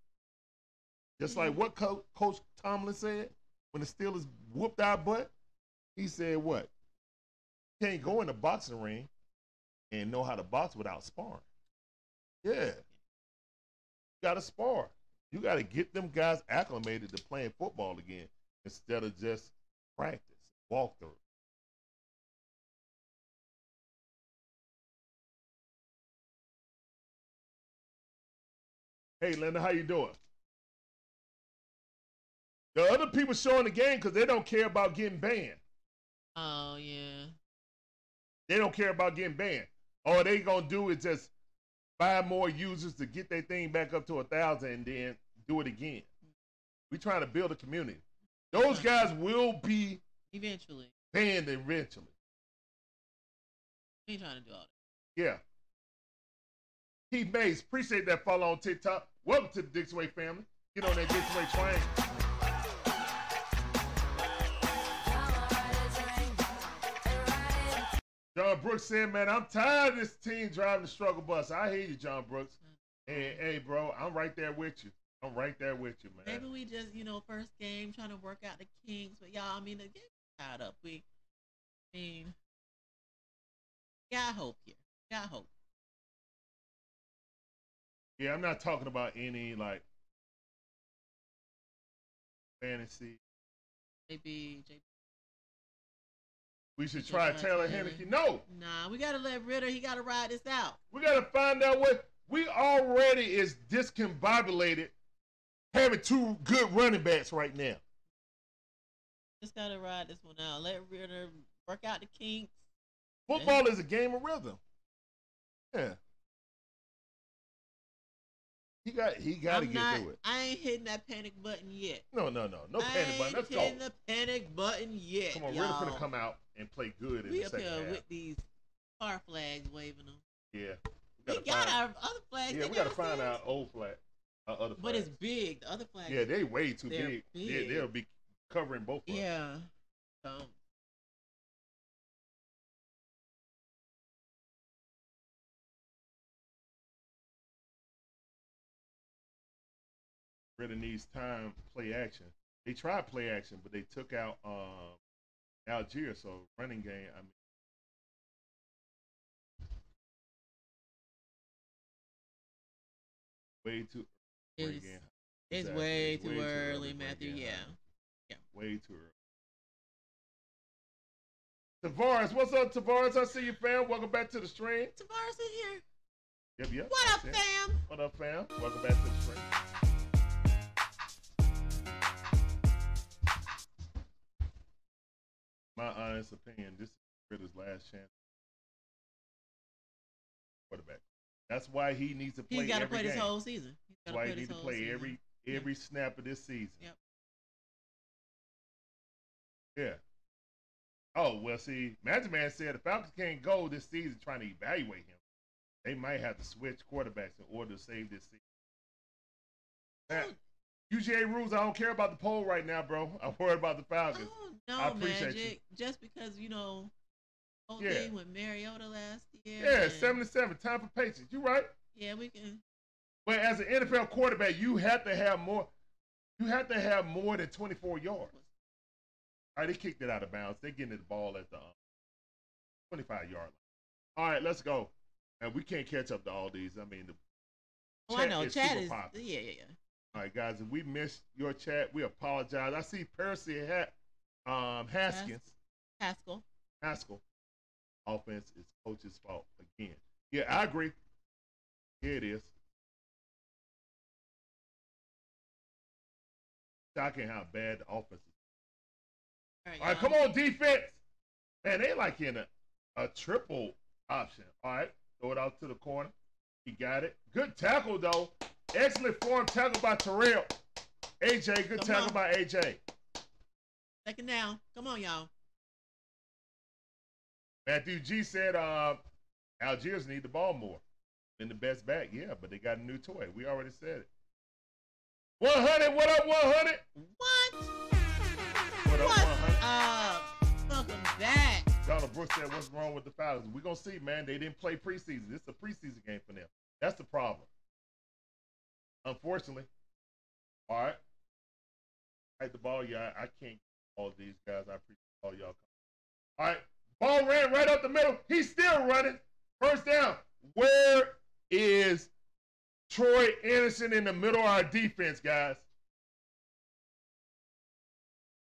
Just like Mhm. what Co- Coach Tomlin said when the Steelers whooped our butt. He said, "What? Can't go in the boxing ring and know how to box without sparring. Yeah, you got to spar. You got to get them guys acclimated to playing football again instead of just practice, walk Hey, Linda, how you doing? The other people showing the game because they don't care about getting banned. Oh yeah. They don't care about getting banned. All they gonna do is just buy more users to get their thing back up to a thousand and then do it again. We trying to build a community. Those guys will be Eventually, banned eventually. we trying to do all that. Yeah. Keith Mays, appreciate that follow on TikTok. Welcome to the Dixon Way family. Get on that Dixon Way train. John Brooks said, man, I'm tired of this team driving the struggle bus. I hear you, John Brooks. Hey, mm-hmm. hey, bro, I'm right there with you. I'm right there with you, man. Maybe we just, you know, first game trying to work out the kinks, but y'all, I mean, the game tied up. We, I mean, got hope here. Got hope. Yeah, I'm not talking about any like fantasy. Maybe J- We should try Taylor. Heinicke. No, Nah, we gotta let Ridder. He gotta ride this out. we got to find out what we already is discombobulated having two good running backs right now. Just gotta ride this one out. Let Ridder work out the kinks. Football is a game of rhythm. Yeah. He got he got to get not, through it. I ain't hitting that panic button yet. No, no, no, no I panic button. Let's go. hitting the panic button yet. Come on, y'all. gonna come out and play good in We the second half. with these car flags waving them. yeah, We gotta got find- our other flags. yeah, we got to find our old flag, our other But it's big. The other flags. Yeah, they way too they're big. Yeah, they'll be covering both. of us. Yeah. So Ridder needs time, play action. They tried play action, but they took out um, Allgeier. So running game. I mean, way too early. it's, it's Exactly. way too Way too early early, Matthew. Yeah. Hines. Way too early. Tavares, what's up, Tavares? I see you, fam. Welcome back to the stream. Tavares in here. Yep, yep. What up, fam? What up, fam? Welcome back to the stream. My honest opinion, this is Ridder's last chance. Quarterback. That's why he needs to play He's got to play game. this whole season. That's why he needs to play season. every Yep. every snap of this season. Yep. Yeah. Oh well, see, Magic Man said the Falcons can't go this season trying to evaluate him. They might have to switch quarterbacks in order to save this season. Matt, UGA rules. I don't care about the poll right now, bro. *laughs* I'm worried about the Falcons. Oh no, I appreciate Magic. Just because you know, whole Yeah. thing with Mariota last year. Yeah, and- seventy-seven. Time for patience. You right. Yeah, we can. But as an NFL quarterback, you have to have more. You have to have more than twenty-four yards. All right, they kicked it out of bounds. They're getting the ball at the um, twenty-five yard line. All right, let's go. And we can't catch up to all these. I mean, the Oh, I chat know. is Chad super is. popular. Yeah, yeah, yeah. All right, guys, if we missed your chat, we apologize. I see Percy hat, um, Haskins, Haskell. Haskell. Offense is coach's fault again. Yeah, I agree. Here it is. Shocking how bad the offense is. All right, All right, come on, defense. Man, they like in a, a triple option. All right, throw it out to the corner. He got it. Good tackle, though. Excellent form tackle by Terrell. AJ, good Come tackle on. by AJ. Second down. Come on, y'all. Matthew G said uh, Allgeier need the ball more than the best back. Yeah, but they got a new toy. We already said it. 100, what up, 100? What? What up, What 100? up? Welcome back. Donald Brooks said, "What's wrong with the Falcons?" We're gonna see, man. They didn't play preseason. This is a preseason game for them. That's the problem. Unfortunately. All right. Right the ball, yeah. I can't get all these guys. I appreciate all y'all. Coming. All right. Ball ran right up the middle. He's still running. First down. Where is Troy Andersen in the middle of our defense, guys?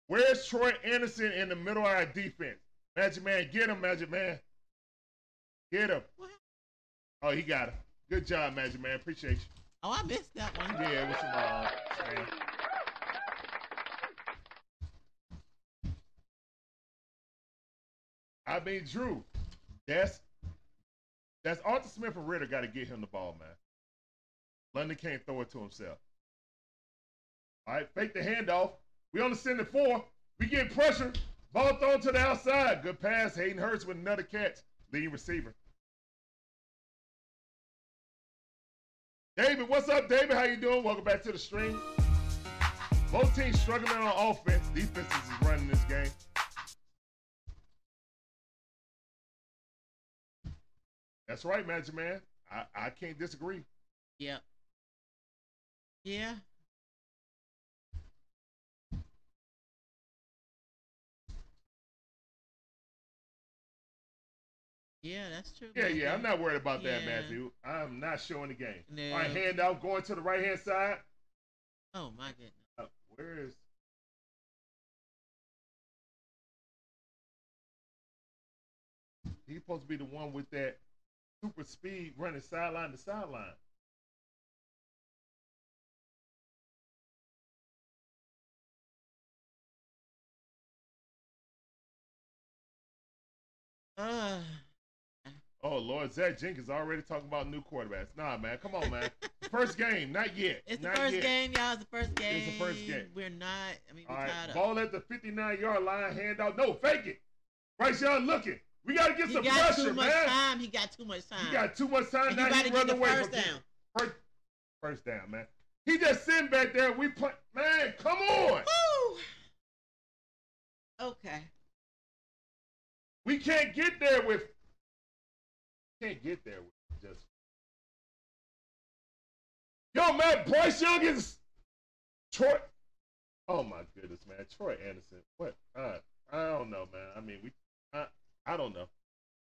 Where's Troy Andersen in the middle of our defense? Magic Man, get him, Magic Man. Get him. Oh, he got him. Good job, Magic Man. Appreciate you. Oh, I missed that one. Yeah, it was uh. I mean, Drew, that's that's Arthur Smith and Ridder got to get him the ball, man. London can't throw it to himself. All right, fake the handoff. We on the center four. We get pressure. Ball thrown to the outside. Good pass. Hayden Hurst with another catch. Leading receiver. David, what's up, David? How you doing? Welcome back to the stream. Both teams struggling on offense. Defenses is running this game. That's right, Magic Man. I, I can't disagree. Yep. Yeah. Yeah, that's true. Yeah, yeah, I'm not worried about that, Yeah. Matthew. I'm not showing the game. No. All right, hand out, going to the right hand side. Oh my goodness. Uh, where is? He's supposed to be the one with that super speed running sideline to sideline. Uh, Oh Lord, Zach Jenkins already talking about new quarterbacks. Nah, man, come on, man. *laughs* first game, not yet. it's the not first yet. game, y'all. It's the first game. It's the first game. We're not. I mean, All right, ball at the 59 yard line, hand out. No, fake it. Bryce Young looking. We got to get He some got pressure, too much man. time. He got too much time. He got too much time and now. He to run away first from down. First, first down, man. He just sitting back there. We play, man. Come on. Woo! Okay. We can't get there with. Can't get there with just. Yo, man, Bryce Young is. Troy. Oh my goodness, man, Troy Andersen. What? Uh, I don't know, man. I mean, we. I, I don't know.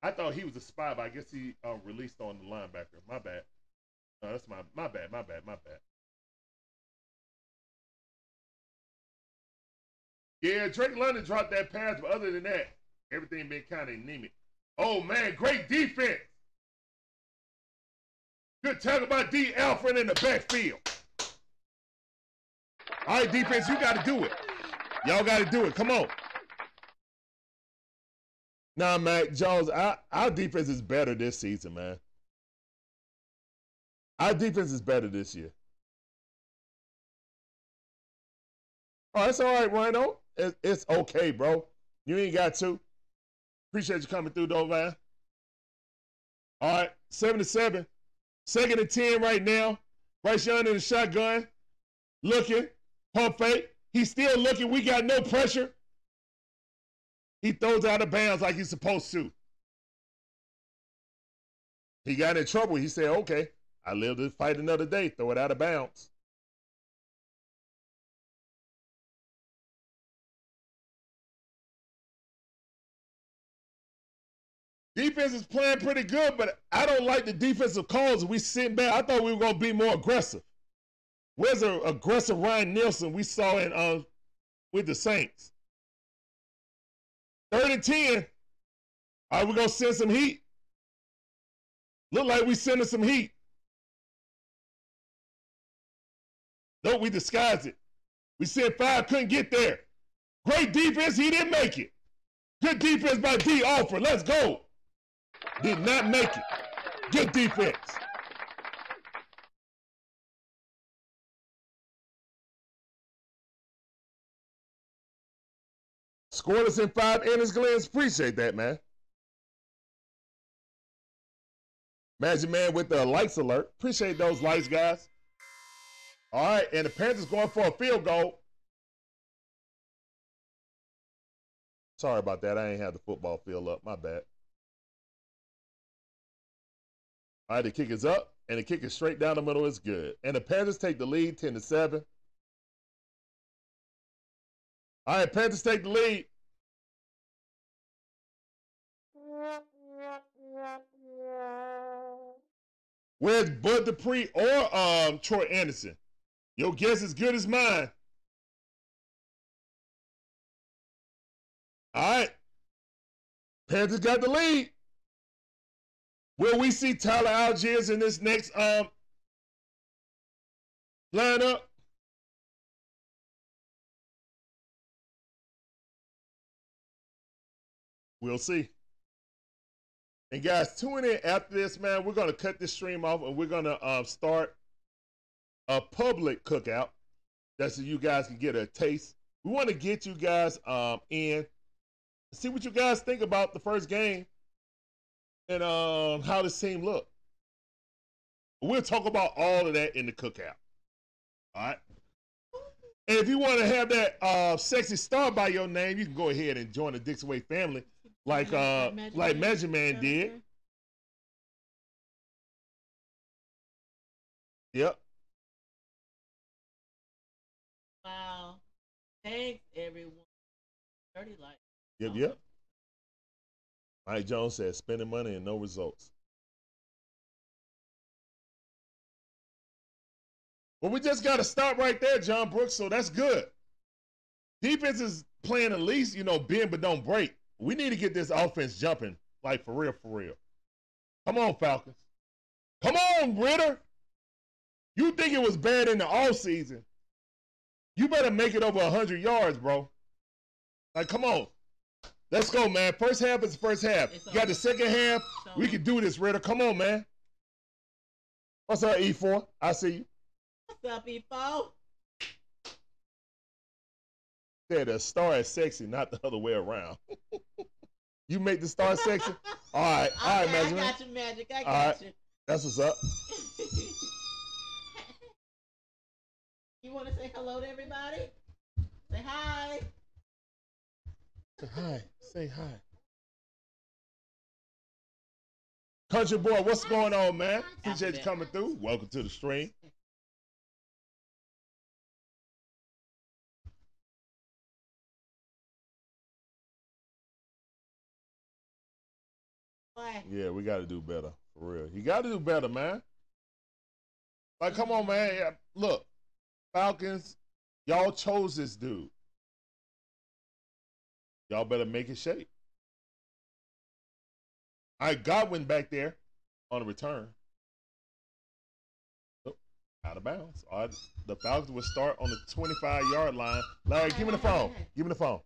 I thought he was a spy, but I guess he uh, released on the linebacker. My bad. No, that's my my bad. My bad. My bad. Yeah, Drake London dropped that pass, but other than that, everything been kind of anemic. Oh man, great defense. Good tackle by Dee Alford in the backfield. All right, defense, you got to do it. Y'all got to do it. Come on. Nah, Mac Jones, our, our defense is better this season, man. Our defense is better this year. Oh, that's all right, Rhino. It, it's okay, bro. You ain't got to. Appreciate you coming through, though, man. All right, seven to seven. Second and ten right now. Bryce Young in the shotgun, looking, pump fake. He's still looking. We got no pressure. He throws out of bounds like he's supposed to. He got in trouble. He said, "Okay, I live to fight another day. Throw it out of bounds." Defense is playing pretty good, but I don't like the defensive calls. We sitting back. I thought we were gonna be more aggressive. Where's the aggressive Ryan Nielsen we saw in uh with the Saints? Third and ten. Are we gonna send some heat. Look like we sending some heat. Nope, we disguised it. We said five couldn't get there. Great defense, he didn't make it. Good defense by D. Offer. Let's go. Did not make it. Good defense. Scored us in five innings, Glens. Appreciate that, man. Magic Man with the lights alert. Appreciate those lights, guys. All right, and the Panthers going for a field goal. Sorry about that. I ain't had the football field up. My bad. All right, the kick is up, and the kick is straight down the middle. It's good. And the Panthers take the lead 10 to 7. All right, Panthers take the lead. Where's Bud Dupree or um, Troy Andersen? Your guess is good as mine. All right. Panthers got the lead. Will we see Tyler Allgeier in this next um Line up. We'll see. And guys, tune in after this, man. We're gonna cut this stream off and we're gonna um, start a public cookout. That's so you guys can get a taste. We want to get you guys um, in, see what you guys think about the first game and um, how this team look. We'll talk about all of that in the cookout. All right. And if you want to have that uh, sexy star by your name, you can go ahead and join the Dixon Way family, like uh, like Measure Man did. Yep. Wow. Thanks, everyone. 30 likes. Yep. Yep. Mike Jones said, "Spending money and no results." Well, we just got to stop right there, John Brooks. So that's good. Defense is playing at least, you know, bend but don't break. We need to get this offense jumping, like for real, for real. Come on, Falcons. Come on, Ridder. You think it was bad in the off season? You better make it over 100 yards, bro. Like, come on. Let's go, man. First half is the first half. It's You got the second half. We can do this, Ridder. Come on, man. What's up, E4? I see you. What's up, E4? Said the star is sexy, not the other way around. *laughs* you make the star sexy? *laughs* All right, all right, Okay, I Magic. Man. got you, Magic. I got right. you. That's what's up. *laughs* you want to say hello to everybody? Say hi. Say hi. Say hi. Country boy, what's going on, man? Appreciate you coming through. Welcome to the stream. Why? Yeah, we got to do better for real. You got to do better, man. Like, come on, man. Look, Falcons, y'all chose this dude. Y'all better make it shape. I Godwin back there on a return. Oh, out of bounds. All right, the Falcons will start on the 25 yard line. Larry, give me the phone. Give me the phone.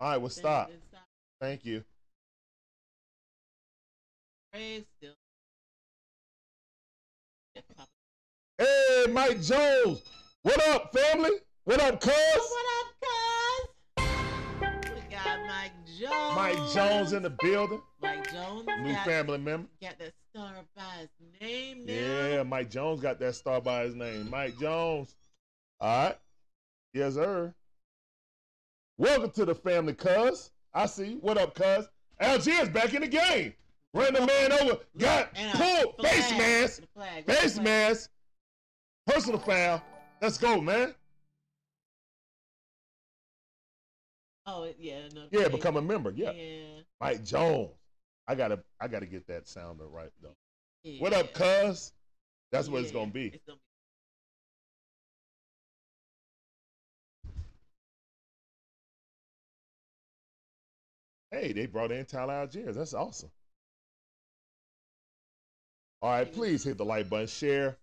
All right, we'll stop. Thank you. Hey, Mike Jones. What up, family? What up, cuz? What up, cuz? Mike Jones. Mike Jones in the building. Mike Jones. New family member. Got that star by his name now. Yeah, Mike Jones got that star by his name. Mike Jones. All right. Yes, sir. Welcome to the family, cuz. I see. What up, cuz? Allgeier back in the game. Ran the man over. Got pulled. Face mask. The flag. What's the Face mask. Personal foul. Let's go, man. Oh, yeah. No, Yeah, yeah. become a member. Yeah. Yeah. Mike Jones. I gotta I gotta get that sounder right though. yeah. What up, cuz? That's what it's gonna be. It's gonna be. Hey, they brought in Tyler Allgeier. That's awesome. All right, please hit the like button, share,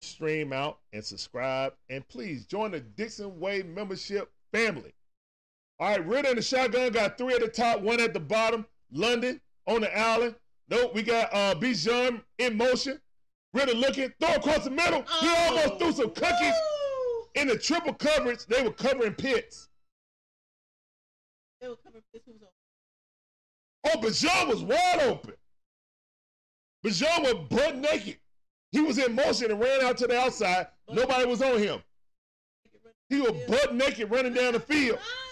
stream out, and subscribe. And please join the Dixon Way membership family. All right, Ridder and the shotgun got three at the top, one at the bottom. London on the island. Nope, we got uh Bijan in motion. Ridder looking, throw across the middle. He almost threw some cookies Oh, Woo! in the triple coverage. They were covering Pitts. They were covering. Who was on? Oh, Bijan was wide open. Bijan was butt naked. He was in motion and ran out to the outside. Nobody was on him. He was butt naked running down the field, Ah!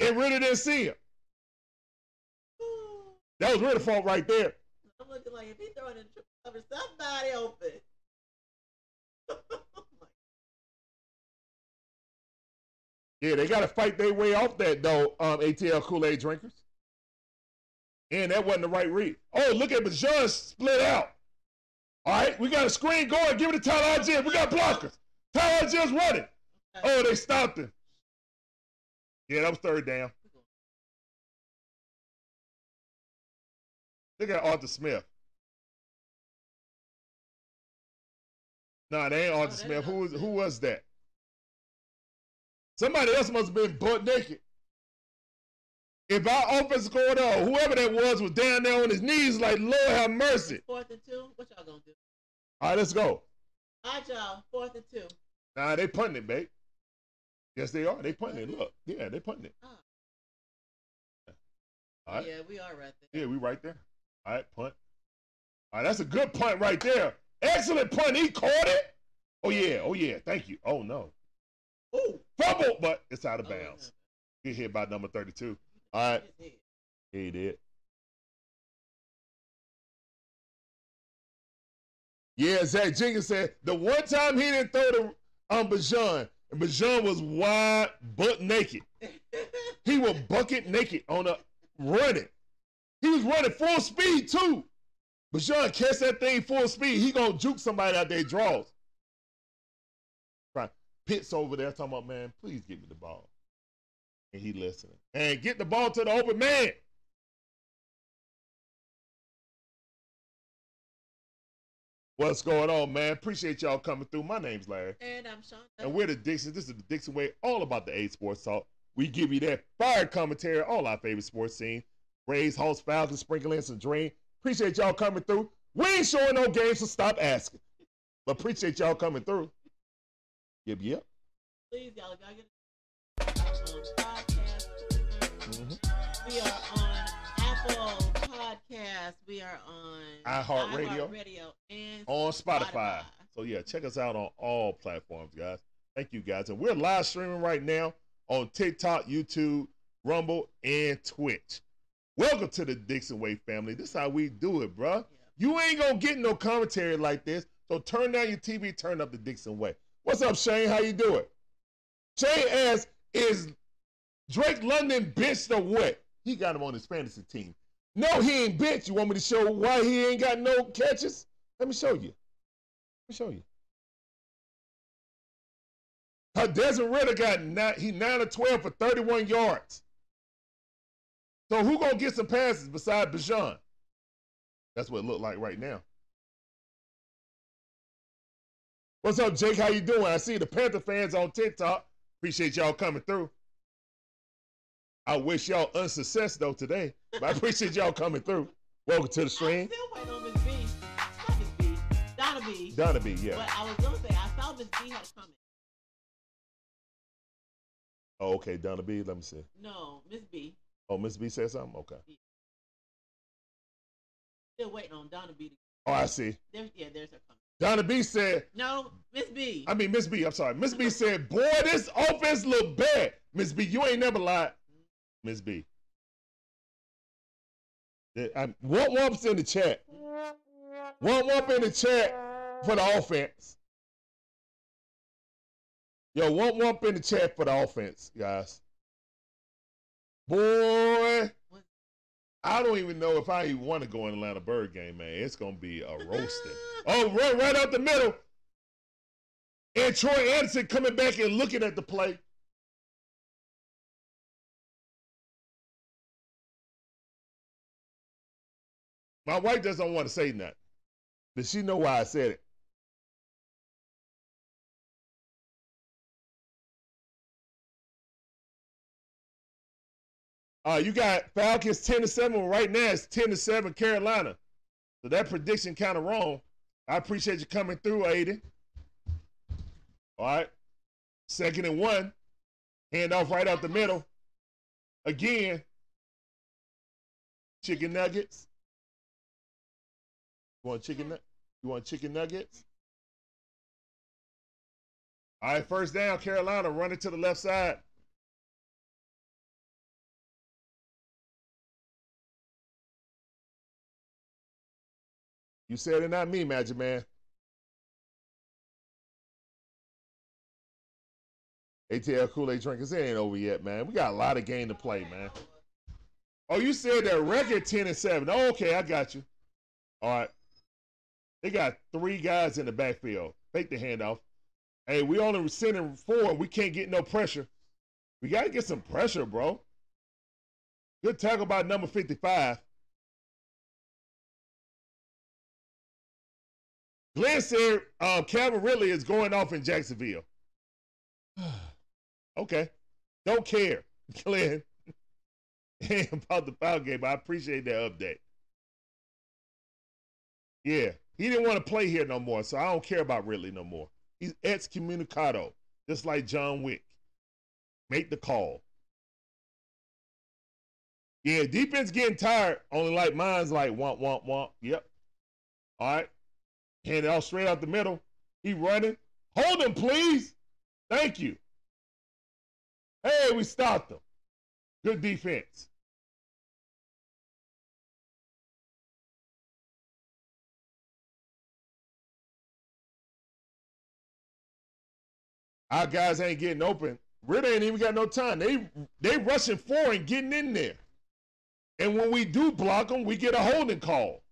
And Ridder didn't see him. That was Ridder's fault right there. I'm looking like if he throwing in triple cover, somebody open. Oh *laughs* my Yeah, they got to fight their way off that though. Um, ATL Kool Aid drinkers. And that wasn't the right read. Oh, look at Bijan split out. All right, we got a screen going. Give it to Tyler Allgeier. We got blockers. Tyler Allgeier running. Oh, they stopped him. Yeah, that was third down. Look at Arthur Smith. Nah, they ain't Arthur Oh, Smith. Who was who was that? Somebody else must have been butt naked. If our offensive coordinator, or whoever that was, was down there on his knees, like Lord have mercy. Fourth and two. What y'all gonna do? All right, let's go. All right, y'all. Fourth and two. Nah, they punting it, babe. Yes, they are. They punting it. Look, yeah, they punting it. Oh. All right. Yeah, we are right there. Yeah, we right there. All right, punt. All right, that's a good punt right there. Excellent punt. He caught it. Oh yeah. Oh yeah. Thank you. Oh no. Oh, Fumble, but it's out of Oh, bounds. Get hit by number thirty-two. All right. Yeah, he did. Yeah, Zach Jenkins said the one time he didn't throw the um Bijan, and Bijan was wide butt naked. He was bucket naked on a running. He was running full speed too. Bijan catch that thing full speed. He gonna juke somebody out there draws. Right. Pitts over there talking about, man, please give me the ball. And he listening. And get the ball to the open man. What's going on, man? Appreciate y'all coming through. My name's Larry. and I'm Sean. And we're the Dixon. This is the Dixon Way, all about the A Sports Talk. We give you that fire commentary, all our favorite sports scene. Rays, Hawks, Falcons, Sprinkling, and some Dream. Appreciate y'all coming through. We ain't showing no games, so stop asking. But appreciate y'all coming through. Yep, yep. Please, y'all, y'all get um, podcast. Mhm. We are on Apple Podcasts. We are on iHeartRadio. iHeartRadio and On Spotify. Spotify. So yeah, check us out on all platforms, guys. Thank you guys. And we're live streaming right now on TikTok, YouTube, Rumble, and Twitch. Welcome to the Dixon Way family. This is how we do it, bruh. You ain't gonna get no commentary like this. So turn down your TV, turn up the Dixon Way. What's up, Shane? How you doing? Shane asks, is Drake London benched or what? He got him on his fantasy team. No, he ain't benched. You want me to show why he ain't got no catches? Let me show you. Let me show you. Her Desmond Ridder got nine, he nine or twelve for thirty-one yards. So who gonna get some passes besides Bijan? That's what it looked like right now. What's up, Jake? How you doing? I see the Panther fans on TikTok. Appreciate y'all coming through. I wish y'all unsuccess though today, but I appreciate y'all coming through. Welcome to the stream. still waiting on Miss B. Not Miss B. Donna B. Donna B, yeah. But I was gonna say I saw Miss B had a comment. Oh, okay, Donna B. Let me see. No, Miss B. Oh, Miss B said something. Okay. Still waiting on Donna B. To, Oh, I see. there's yeah, there's her comment. Donna B said, No, Miss B. I mean, Miss B, I'm sorry. Miss B said, boy, this offense look bad. Miss B, you ain't never lied. Miss B. I'm, one whoops in the chat. One whoop in the chat for the offense. Yo, one whoop in the chat for the offense, guys. Boy, I don't even know if I even want to go in Atlanta Bird game, man. It's gonna be a roasting. *laughs* Oh, run right out the middle. And Troy Andersen coming back and looking at the play. My wife doesn't want to say nothing. But she know why I said it. Uh, you got Falcons 10 to 7. Right now it's 10 to 7 Carolina. So that prediction kind of wrong. I appreciate you coming through, Aiden. All right. Second and one. Hand off right out the middle. Again. Chicken nuggets. You want chicken You want chicken nuggets? All right, first down, Carolina running to the left side. You said it, not me, Magic Man. ATL Kool-Aid drinkers, it ain't over yet, man. We got a lot of game to play, man. Oh, you said that record 10 and 7. Oh, okay, I got you. All right. They got three guys in the backfield. Fake the handoff. Hey, we only sending four. We can't get no pressure. We got to get some pressure, bro. Good tackle by number 55. Glenn said uh, Calvin is going off in Jacksonville. *sighs* okay. Don't care, *laughs* Glenn. *laughs* about the foul game. I appreciate that update. Yeah, he didn't want to play here no more, so I don't care about Ridley no more. He's excommunicado, just like John Wick. Make the call. Yeah, defense getting tired. Only like mine's like womp womp womp. Yep. All right. Hand it all straight out the middle. He running. Hold him, please. Thank you. Hey, we stopped them. Good defense. Our guys ain't getting open. Ridder ain't even got no time. They they rushing four and getting in there. And when we do block them, we get a holding call.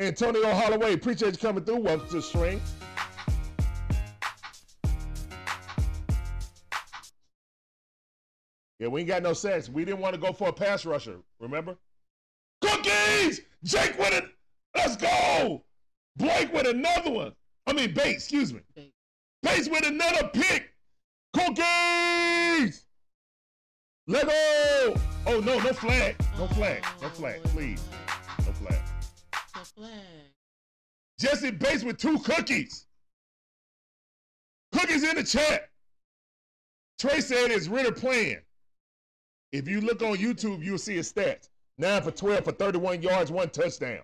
Antonio Holloway, appreciate you coming through. Welcome to the stream. Yeah, we ain't got no sacks. We didn't want to go for a pass rusher, remember? Cookies! Jake with it! Let's go! Blake with another one. I mean, Bates, excuse me. Bates. With another pick. Cookies! Let go! Oh, no, no flag. No flag. No flag, please. No flag. No flag. Jessie Bates with two cookies. Cookies in the chat. Trey said it's Ridder playing. If you look on YouTube, you'll see his stats. 9 for 12 for 31 yards, one touchdown.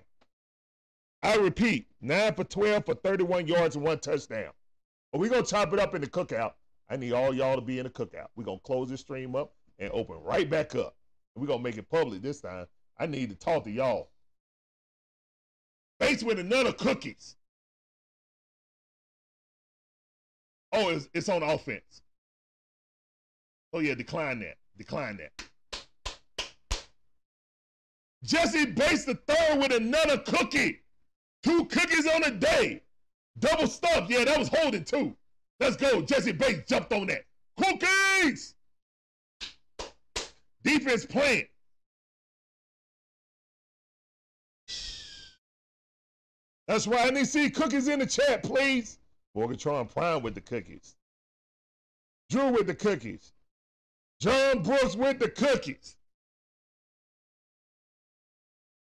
I repeat, 9 for 12 for 31 yards and one touchdown. But we're going to chop it up in the cookout. I need all y'all to be in the cookout. We're going to close this stream up and open right back up. We're going to make it public this time. I need to talk to y'all. Bates with another cookies. Oh, it's, it's on offense. Oh, yeah, decline that. Decline that. Jessie Bates the third with another cookie. Two cookies on a day. Double stuff. Yeah, that was holding too. Let's go. Jessie Bates jumped on that. Cookies! Defense playing. That's right. I need to see cookies in the chat, please. Morgatron Prime with the cookies. Drew with the cookies. John Brooks with the cookies.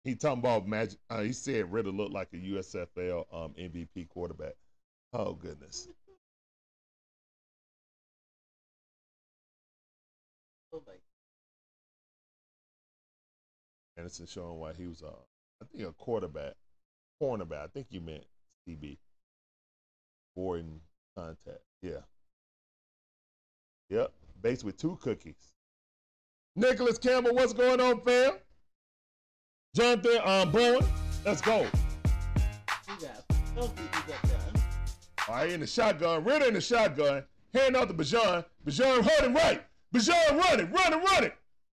He talking about magic. Uh, he said Ridder looked like a USFL um, MVP quarterback. Oh goodness. Oh my. Andersen showing why he was uh, I think a quarterback, cornerback. I think you meant CB. Boarding contact. Yeah. Yep. Base with two cookies. Nicholas Campbell, what's going on, fam? Jonathan um, Bowen, let's go. You got so good you got that. All right, in the shotgun, Ridder in the shotgun, hand out to Bijan. Bijan running right. Bijan running, running, running.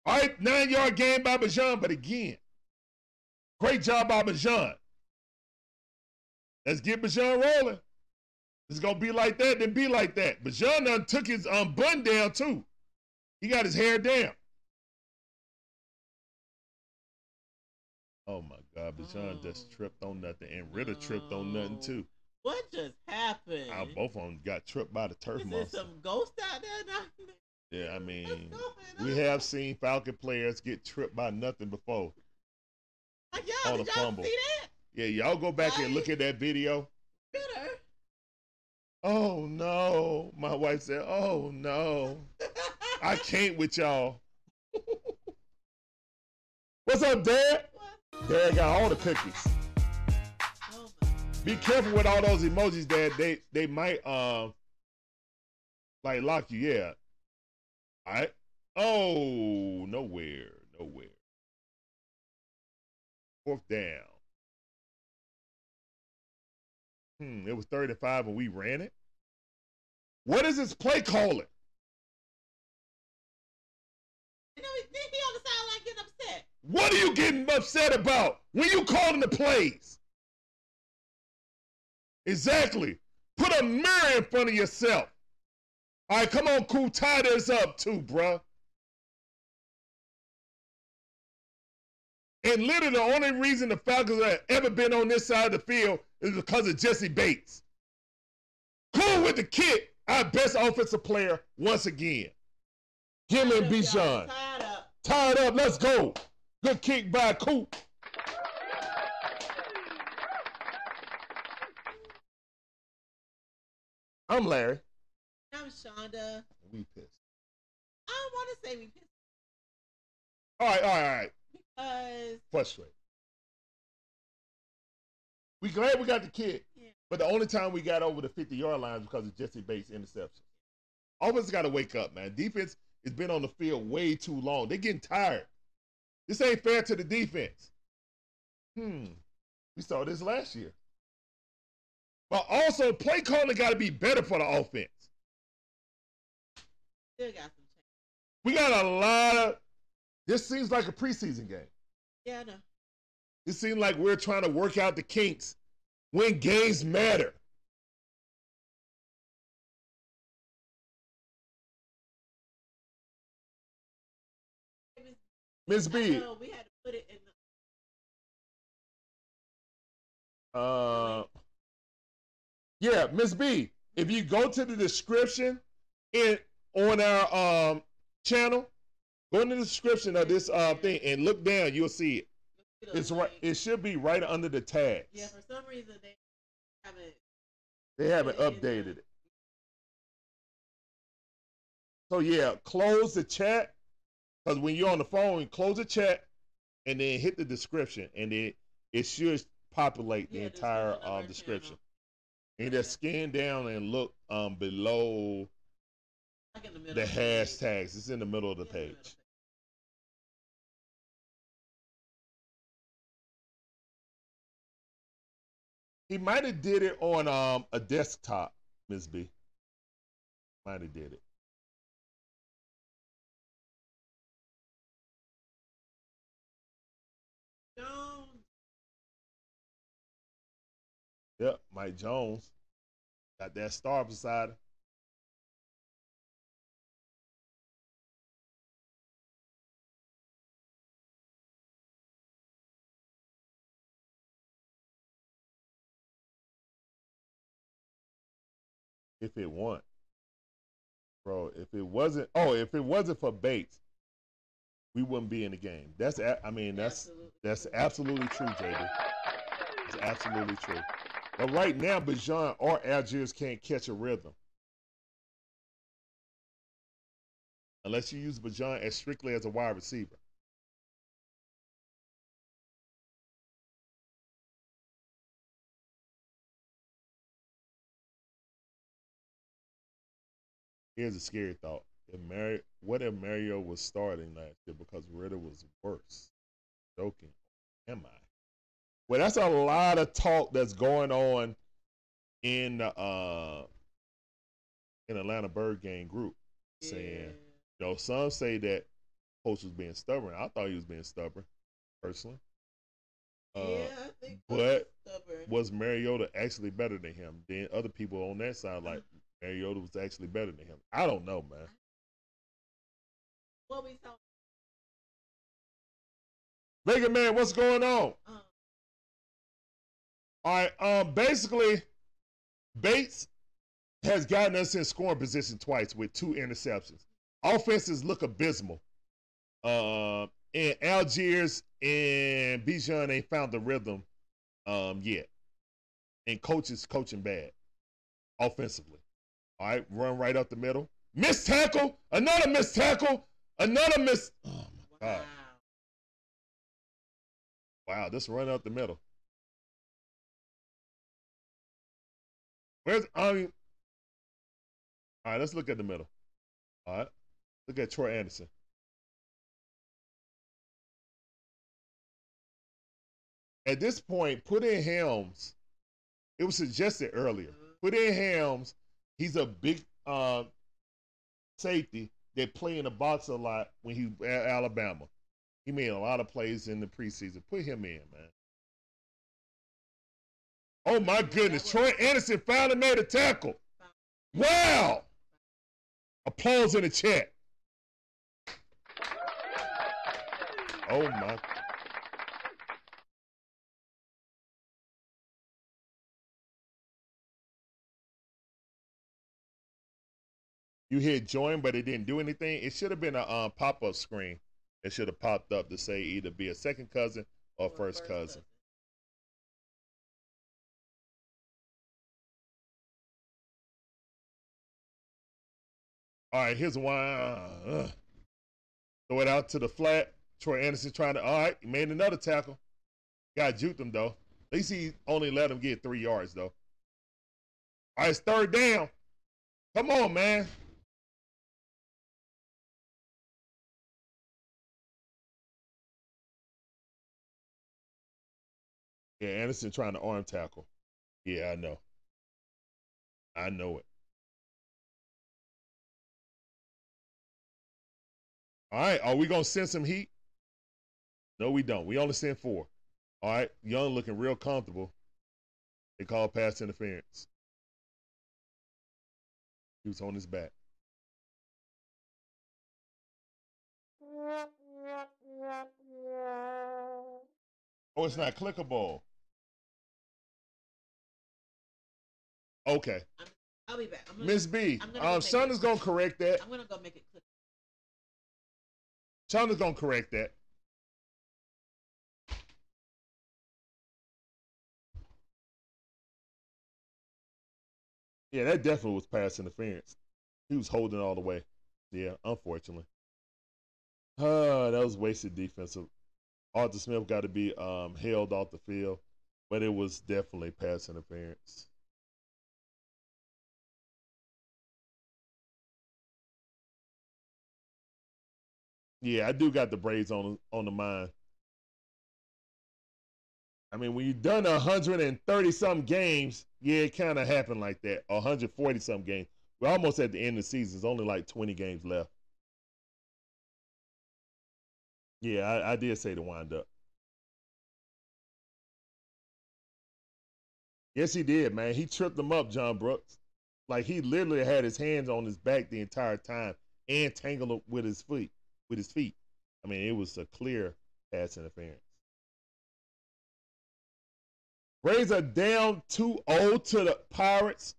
All right, nine yard gain by Bijan, but again, great job by Bijan. Let's get Bijan rolling. It's gonna be like that, then be like that. Bijan done took his um bun down too. He got his hair down. Oh my God, Bijan just Oh. tripped on nothing, and Ridder tripped on nothing too. What just happened? Uh, both of them got tripped by the turf Is there monster. some ghost out there? Yeah, I mean, we have seen Falcon players get tripped by nothing before. Like, y'all, on a fumble. see that? Yeah, y'all go back and look at that video. Bitter. Oh no, my wife said, "Oh no, I can't with y'all." *laughs* What's up, Dad? Dad got all the cookies. Be careful with all those emojis, Dad. They they might um like lock you. Yeah. All right. Oh, nowhere, nowhere. Fourth down. Hmm, it was 35 and we ran it. What is this play calling *laughs* then he on the sideline getting upset. What are you getting upset about when you calling the plays? Exactly. Put a mirror in front of yourself. All right, come on, cool. Tie this up too, bruh. And literally, the only reason the Falcons have ever been on this side of the field is because of Jessie Bates. Cool with the kid, our best offensive player once again. Him and Bijan. Tied up. Tied up, let's go. Good kick by Coop. I'm Larry. I'm Shonda. We pissed. I don't want to say we pissed All right, all right, all right. because Frustrated. We glad we got the kid, Yeah. but the only time we got over the 50 yard line is because of Jessie Bates' interception. Offense got to wake up, man. Defense has been on the field way too long. They're getting tired. This ain't fair to the defense. Hmm. We saw this last year. But also, play calling got to be better for the offense. still got some change. We got a lot of. This seems like a preseason game. Yeah, I know. It seems like we're trying to work out the kinks when games matter. Miss B. know we had to put it in the. uh, yeah, Miss B. If you go to the description in on our um channel, go in the description of this uh thing and look down. You'll see it. It's right. It should be right under the tags. Yeah, for some reason they haven't. They haven't Put it in updated it. So yeah, close the chat because when you're on the phone, close the chat and then hit the description, and then it should populate the Yeah, entire description um, description. channel. And just scan down and look um below Like the the hashtags. It's in the middle of the Yeah, in the middle page. He might have did it on um a desktop, Miss B. Might have did it. Jones. Yep, Mike Jones got that star beside him. If it won, bro, if it wasn't, oh, if it wasn't for Bates, we wouldn't be in the game. That's, a- I mean, that's Absolutely. that's absolutely true, JD. It's absolutely true. But right now, Bijan or Allgeier can't catch a rhythm. Unless you use Bijan as strictly as a wide receiver. Here's a scary thought. If Mari- what if Mario was starting last year because Ridder was worse? Joking. Am I? Well, that's a lot of talk that's going on in the uh in Atlanta Bird Gang group. Saying, you know, some say that coach was being stubborn. I thought he was being stubborn, personally. Uh, yeah, I think but stubborn. was Mariota actually better than him? Then other people on that side like Mariota was actually better than him. I don't know, man. What we saw. Vega man, what's going on? Um, All right. Um. Basically, Bates has gotten us in scoring position twice with two interceptions. Offenses look abysmal. Uh, and Allgeier and Bijan ain't found the rhythm um yet. And coaches coaching bad offensively. All right, run right up the middle. Miss tackle, another miss tackle, another miss. Oh my wow. god! Wow, this run out the middle. Where's I mean, all right, let's look at the middle. All right, look at Troy Andersen. At this point, put in Hellams. It was suggested earlier. Put in Hellams. He's a big uh, safety that play in the box a lot when he at Alabama. He made a lot of plays in the preseason. Put him in, man. Oh my goodness. Troy Andersen finally made a tackle. Wow. Applause in the chat. Oh my. You hit join, but it didn't do anything. It should have been a um, pop up screen. It should have popped up to say either be a second cousin or, Or first, cousin. All right, here's one. Uh, throw it out to the flat. Troy Andersen trying to. All right, he made another tackle. Got juked him though. At least he only let him get three yards though. All right, it's third down. Come on, man. Yeah, Andersen trying to arm tackle. Yeah, I know. I know it. All right, are we gonna send some heat? No, we don't. We only send four. All right, Young looking real comfortable. They call pass interference. He was on his back. Oh, it's not clickable. Okay, I'll be back. Miss B. I'm gonna Um, Shauna's gonna correct that. I'm gonna go make it click. Shauna's gonna correct that. Yeah, that definitely was pass interference. He was holding all the way. Yeah, unfortunately. Uh, that was wasted defensive. Arthur Smith got to be um, held off the field, but it was definitely pass interference. Yeah, I do got the Braves on on the mind. I mean, when you've done 130 some games, yeah, it kind of happened like that. 140 some games. We're almost at the end of the season. There's only like 20 games left. Yeah, I, I did say to wind up. Yes, he did, man. He tripped him up, John Brooks. Like he literally had his hands on his back the entire time and tangled up with his feet. With his feet. I mean, it was a clear pass interference. Braves are down 2-0 to the Pirates.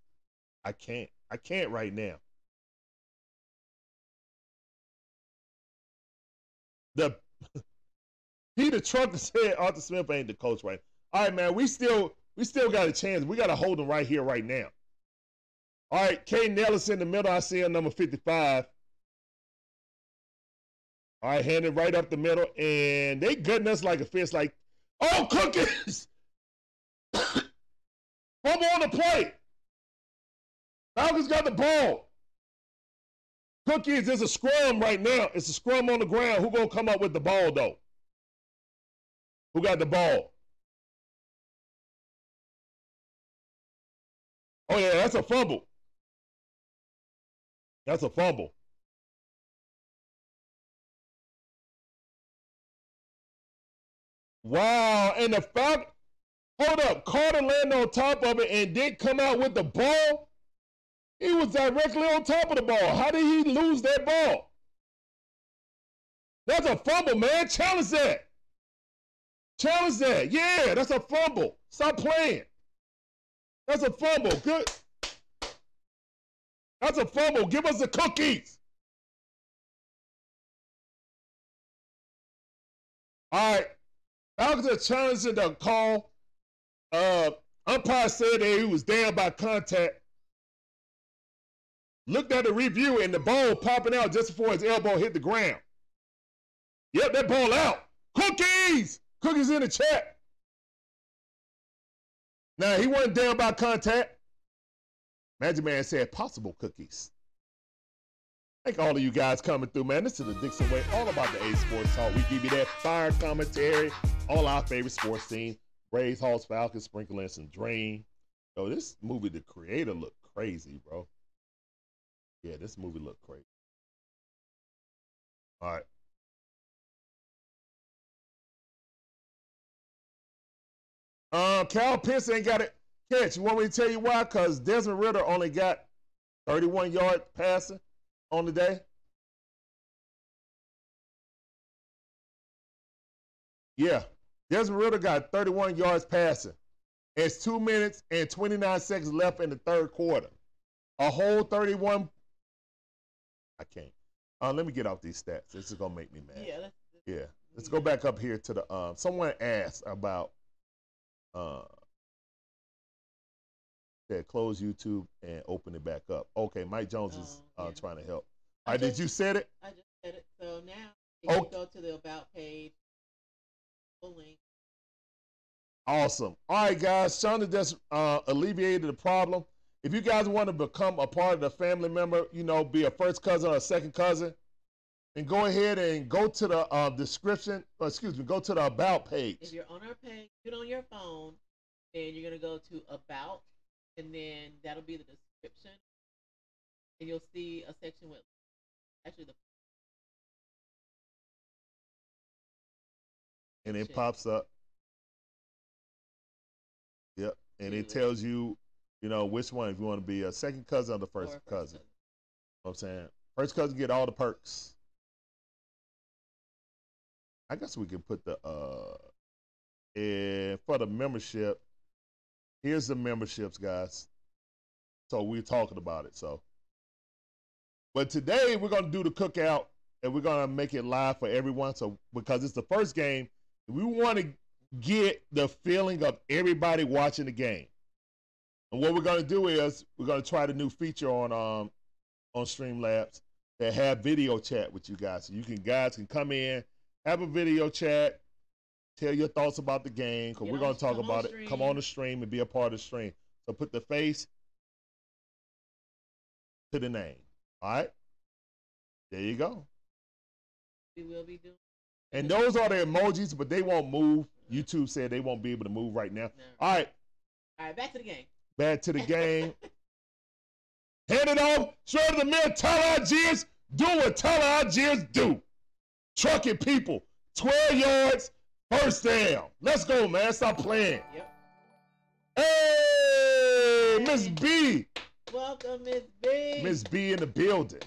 I can't. I can't right now. The *laughs* Peter Trucker *laughs* said Arthur Smith ain't the coach right. All right, man. We still we still got a chance. We got to hold him right here, right now. All right, Kaden Elliss in the middle. I see him number 55. All right, handed right up the middle, and they gutting us like a fist. Like, oh, cookies! *coughs* Fumble on the plate. Falcons got the ball. Cookies, there's a scrum right now. It's a scrum on the ground. Who gonna come up with the ball though? Who got the ball? Oh yeah, that's a fumble. That's a fumble. Wow, and the Falcon, hold up, Carter landed on top of it and did come out with the ball. He was directly on top of the ball. How did he lose that ball? That's a fumble, man. Challenge that. Challenge that. Yeah, that's a fumble. Stop playing. That's a fumble. Good. That's a fumble. Give us the cookies. All right. Are challenging the call. Uh, umpire said that he was down by contact. Looked at the review and the ball popping out just before his elbow hit the ground. Yep, that ball out. Cookies! Cookies in the chat. Now, he wasn't down by contact. Magic Man said possible cookies. Thank all of you guys coming through, man. This is the Dixon Way, all about the A Sports Talk. We give you that fire commentary, all our favorite sports teams. Braves, Hawks, Falcons, Sprinkle in some Dream. Yo, this movie, the creator looked crazy, bro. Yeah, this movie looked crazy. All right. Uh, Kyle Pitts ain't got it catch. You want me to tell you why? Because Desmond Ridder only got 31 yards passing on the day. Yeah, Desmond Ridder got 31 yards passing. It's two minutes and 29 seconds left in the third quarter. A whole 31 I can't. Uh, let me get off these stats. This is gonna make me mad. Yeah, let's, Yeah. Let's go back up here to the um someone asked about uh close YouTube and open it back up. Okay, Mike Jones is Oh, uh, yeah. trying to help. I All right, did you said it? I just said it. So now, if Oh. you go to the about page, full link. Awesome. All right, guys. Shonda just uh, alleviated the problem. If you guys want to become a part of the family member, you know, be a first cousin or a second cousin, and go ahead and go to the uh, description. Or excuse me, go to the about page. If you're on our page, it on your phone, and you're gonna go to about, and then that'll be the description, and you'll see a section with actually the and it pops up. Yep, and it tells you, you know, which one if you want to be a second cousin or the first or cousin. You know what I'm saying first cousin get all the perks. I guess we can put the uh, and for the membership. Here's the memberships, guys. So we're talking about it. So, but today we're gonna do the cookout and we're gonna make it live for everyone. So because it's the first game, we want to get the feeling of everybody watching the game. And what we're gonna do is we're gonna try the new feature on um on Streamlabs that have video chat with you guys. So you can guys can come in, have a video chat, tell your thoughts about the game. Cause we're gonna talk about it. Come on the stream and be a part of the stream. So put the face to the name. All right. There you go. we will be doing. And those are the emojis, but they won't move. YouTube said they won't be able to move right now. No. All right, All right, back to the game. back to the *laughs* game. Hand it off. Straight to the Tyler Allgeier. Do what Tyler Allgeier do. Trucking people. 12 yards. First down. Let's go, man. Stop playing. Yep. Hey, Miss B. Welcome, Miss B. Miss B in the building.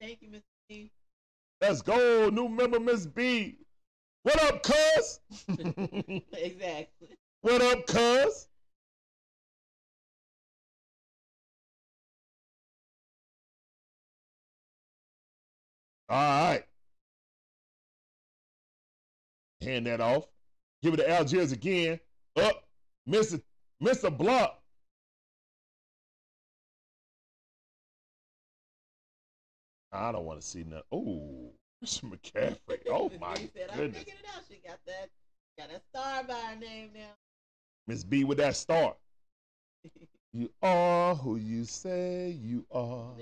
Thank you, Miss B. Let's go. New member, Miss B. What up, cuz? *laughs* exactly. what up, cuz? All right. Hand that off. Give it to Allgeier again. Up. Mr. Mr. Block. I don't want to see nothing. Oh, Mr. McCaffrey. Oh my said, goodness. it out. She got that, got a star by her name now. Miss B with that start. *laughs* You are who you say you are.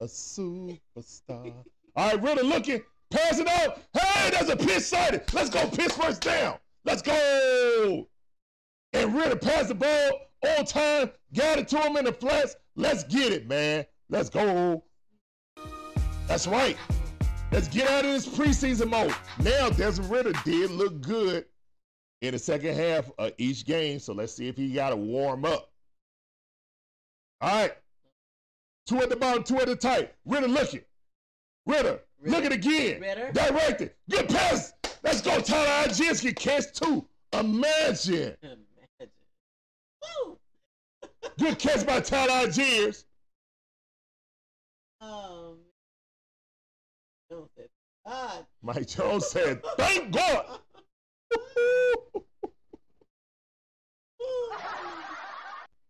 A *laughs* superstar. All right, Ritter looking, pass it out. Hey, there's a pitch sighted. Let's go, pitch first down. Let's go. And Ridder passed the ball on time, got it to him in the flats. Let's get it, man. Let's go. That's right. Let's get out of this preseason mode. Now, Desmond Ridder did look good in the second half of each game, so let's see if he got to warm up. All right. Two at the bottom, two at the tight. Ridder looking. Ridder, look Ridder. it again. Ridder. Directed. Get past. Let's go, Tyler Ajinski. Catch two. Imagine. Imagine. Woo! Good catch by Tyler Allgeier. Um, say God. Mike Jones said, thank God. *laughs*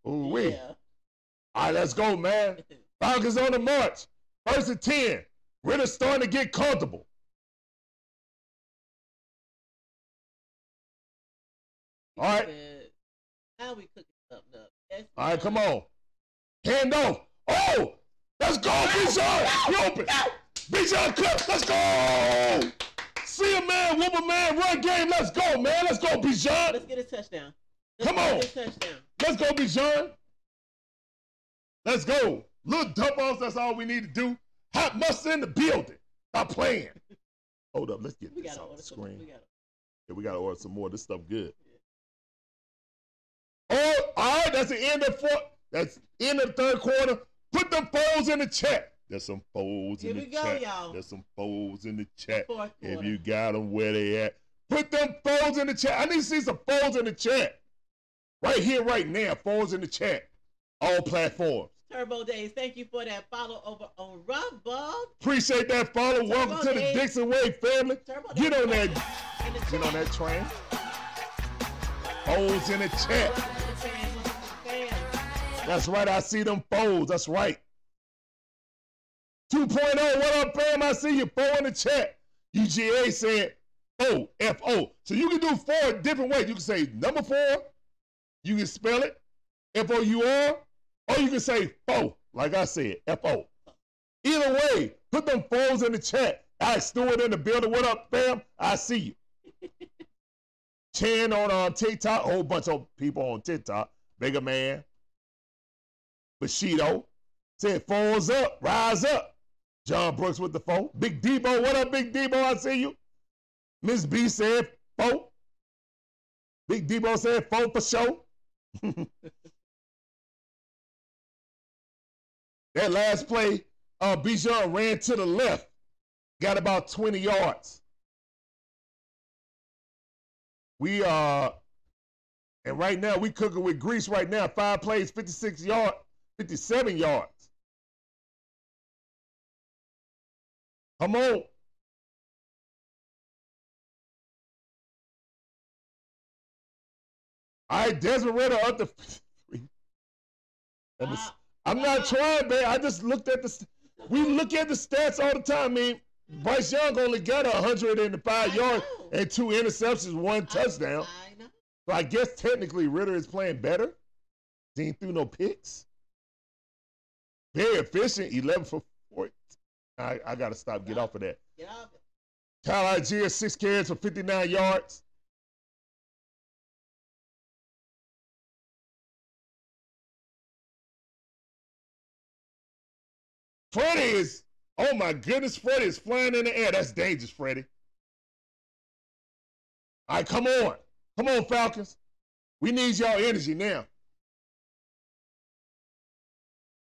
Ooh, wee. Yeah. All right, let's go, man. *laughs* Falcons on the march. First and 10. Ridder starting to get comfortable. All right. Now we cooking something up. Yes, All right, come on. Hand off. Oh, let's go, Bijan. You open. Bijan cut. Let's go. See a man, whoop a man, run game. Let's go, man. Let's go, Bijan. Let's get a touchdown. Let's Come get on. touchdown. Let's go, Bijan. Let's go. Little dump offs, that's all we need to do. Hot mustard in the building. Stop playing. Hold up, let's get We this off the screen. We gotta. Yeah, we gotta order some more. This stuff good. Oh, all right, that's the end of four. That's end of the third quarter. Put them foes in the chat. There's some foes Here in we the go, chat. y'all. There's some foes in the chat. Fourth If you got them where they at, put them foes in the chat. I need to see some foes in the chat. Right here, right now, foes in the chat. All platforms. Turbo Days. Thank you for that follow over on Rumble. Appreciate that follow. Turbo Welcome to the Dixon Way family. Turbo Get Days on that. Get on that train. Foes in the chat. Welcome to the fans. Welcome to the fans. That's right. I see them foes. That's right. 2.0. What up, fam? I see you. Four in the chat. UGA said O F O. So you can do four different ways. You can say number four. You can spell it F O U R, or you can say four, like I said, F O. Either way, put them fours in the chat. I Stewart in the building. What up, fam? I see you. *laughs* Chan on uh, TikTok, whole bunch of people on TikTok. Bigger man, Bushido said fours up, rise up. John Brooks with the four. Big Debo, what up, Big Debo? I see you. Miss B said four. Big Debo said four for sure. *laughs* that last play, uh, Bijan ran to the left, got about 20 yards. We uh, and right now we cooking with grease right now. Five plays, 56 yards, 57 yards. Come on. All right, Desmond Ridder up. *laughs* I'm not trying, man. I just looked at the. st- We look at the stats all the time. I mean, Bryce Young only got 105 I yards and two interceptions, one touchdown. I know. So I guess technically Ridder is playing better. He ain't threw no picks. Very efficient, 11 for 40. I, I got to stop, get off of that. Get off it. Kyle Allgeier, six carries for 59 yards. Freddie is, oh my goodness, Freddie is flying in the air. That's dangerous, Freddie. All right, come on. Come on, Falcons. We need y'all energy now.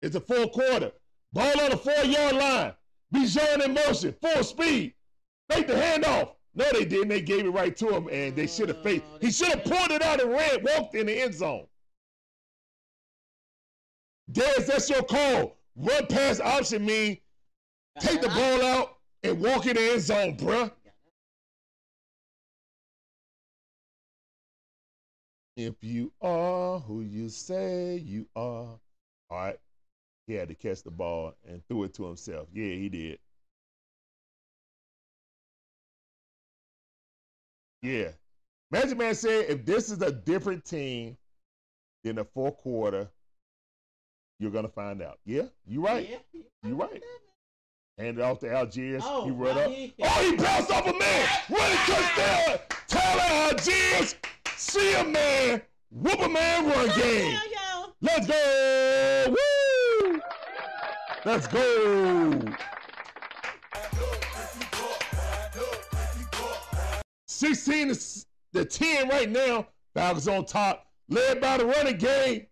It's a full quarter. Ball on the four yard line. Bijan in motion, full speed. Make the handoff. No, they didn't. They gave it right to him, and they should have oh, faced. He should have pulled it out and ran, walked in the end zone. Dez, that's your call. Run pass option mean take the ball out and walk in the end zone, bruh. If you are who you say you are. All right. He had to catch the ball and threw it to himself. Yeah, he did. Yeah. Magic Man said if this is a different team than the fourth quarter, you're gonna find out. Yeah, you right. Yeah. You right. Hand it off to Allgeier. Oh, he run up. he- Oh, he bounced off a man. Running touchdown. Tyler Allgeier. See a man. Whoop a man run game. Let's go! Woo! Let's go! 16 is the 10 right now. Falcons on top, led by the running game.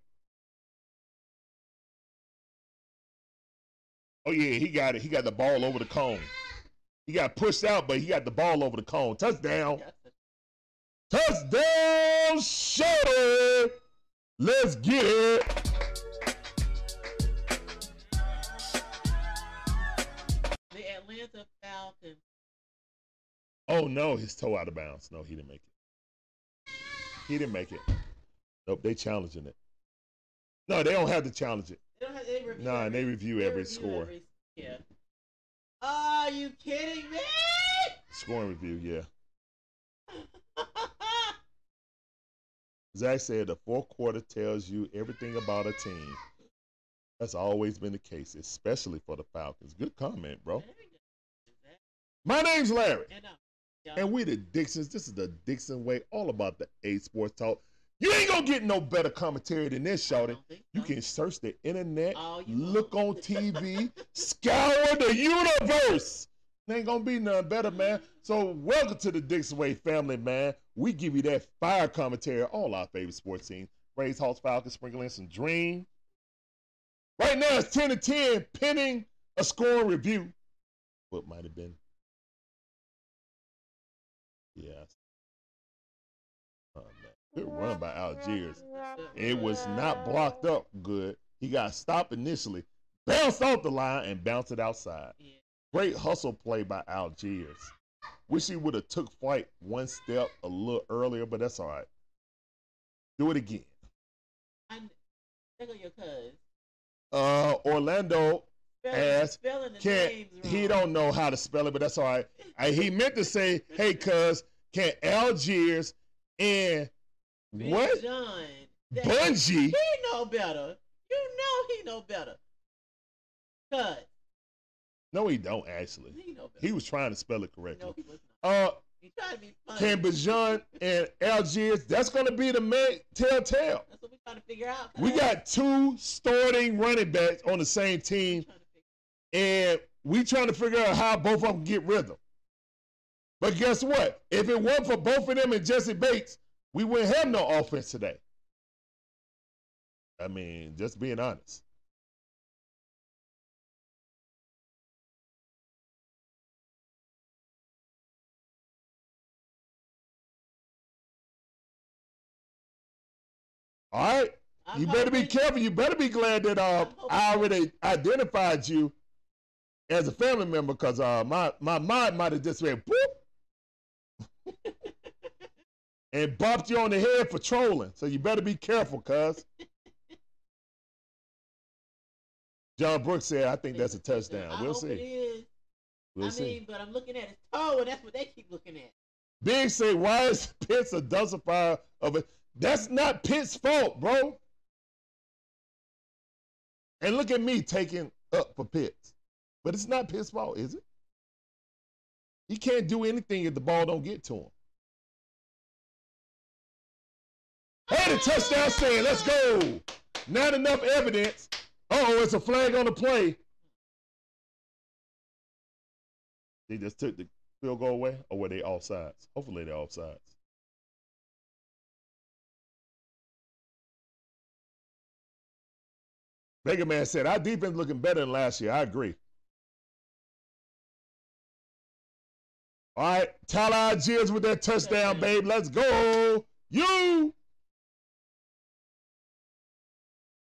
Oh yeah, he got it. He got the ball over the cone. He got pushed out, but he got the ball over the cone. Touchdown. Touchdown, Shorty. Let's get it. The Atlanta Falcons. Oh no, his toe out of bounds. No, he didn't make it. He didn't make it. Nope, they challenging it. No, they don't have to challenge it. They don't have they review Nah, every, they review every review score. every- yeah. Are you kidding me? Scoring review, yeah. Zach said the fourth quarter tells you everything about a team. That's always been the case, especially for the Falcons. Good comment, bro. My name's Larry. And, uh. And we the Dixons. This is the Dixon way, all about the A Sports Talk. You ain't gonna get no better commentary than this, I Shawty. You can search the internet, look on. TV, *laughs* scour the universe. Ain't gonna be none better, man. So welcome to the Dixon Way family, man. We give you that fire commentary, all our favorite sports teams. Rays, Hawks, Falcons, sprinkle in some dream. Right now it's 10 to 10, pending a scoring review. What might have been. Yes. Good run by Allgeier. It was not blocked up good. He got stopped initially, bounced off the line, and bounced it outside. Great hustle play by Allgeier. Wish he would have took flight one step a little earlier, but that's all right. Do it again. I there go your cuz. Uh, Orlando Spelling, Ass spelling the can't. He don't know how to spell it, but that's all right. Uh, he meant to say, "Hey, cuz, can Allgeier and Big what John. Bungie?" He know better. You know he know better. Cuz. No, he don't actually. He know better. He was trying to spell it correctly. no, he was not. Uh, He tried to be funny. can Bijan and Allgeier? That's gonna be the main telltale. That's what we trying to figure out. We got two starting running backs on the same team, Trying to figure- and we trying to figure out how both of them get rhythm. But guess what? If it weren't for both of them and Jessie Bates, we wouldn't have no offense today. I mean, just being honest. All right. I'm You better be careful. You better be glad that uh, I already identified you as a family member because uh, my, my mind might have just went boop and bopped you on the head for trolling. So you better be careful, cuz. *laughs* John Brooks said, I think that's a touchdown. I We'll see. is. We'll I see. mean, but I'm looking at his toe, and that's what they keep looking at. Big say, why is *laughs* Pitts a dulcifier of it? That's not Pitt's fault, bro. And look at me taking up for Pitts. But it's not Pitt's fault, is it? He can't do anything if the ball don't get to him. Hey, the touchdown stand. Let's go. Not enough evidence. Oh, it's a flag on the play. They just took the field goal away, or were they offsides? Hopefully they're offsides. Mega Man said, our defense looking better than last year. I agree. All right, Tyler Allgeier with that touchdown, babe. Let's go. You.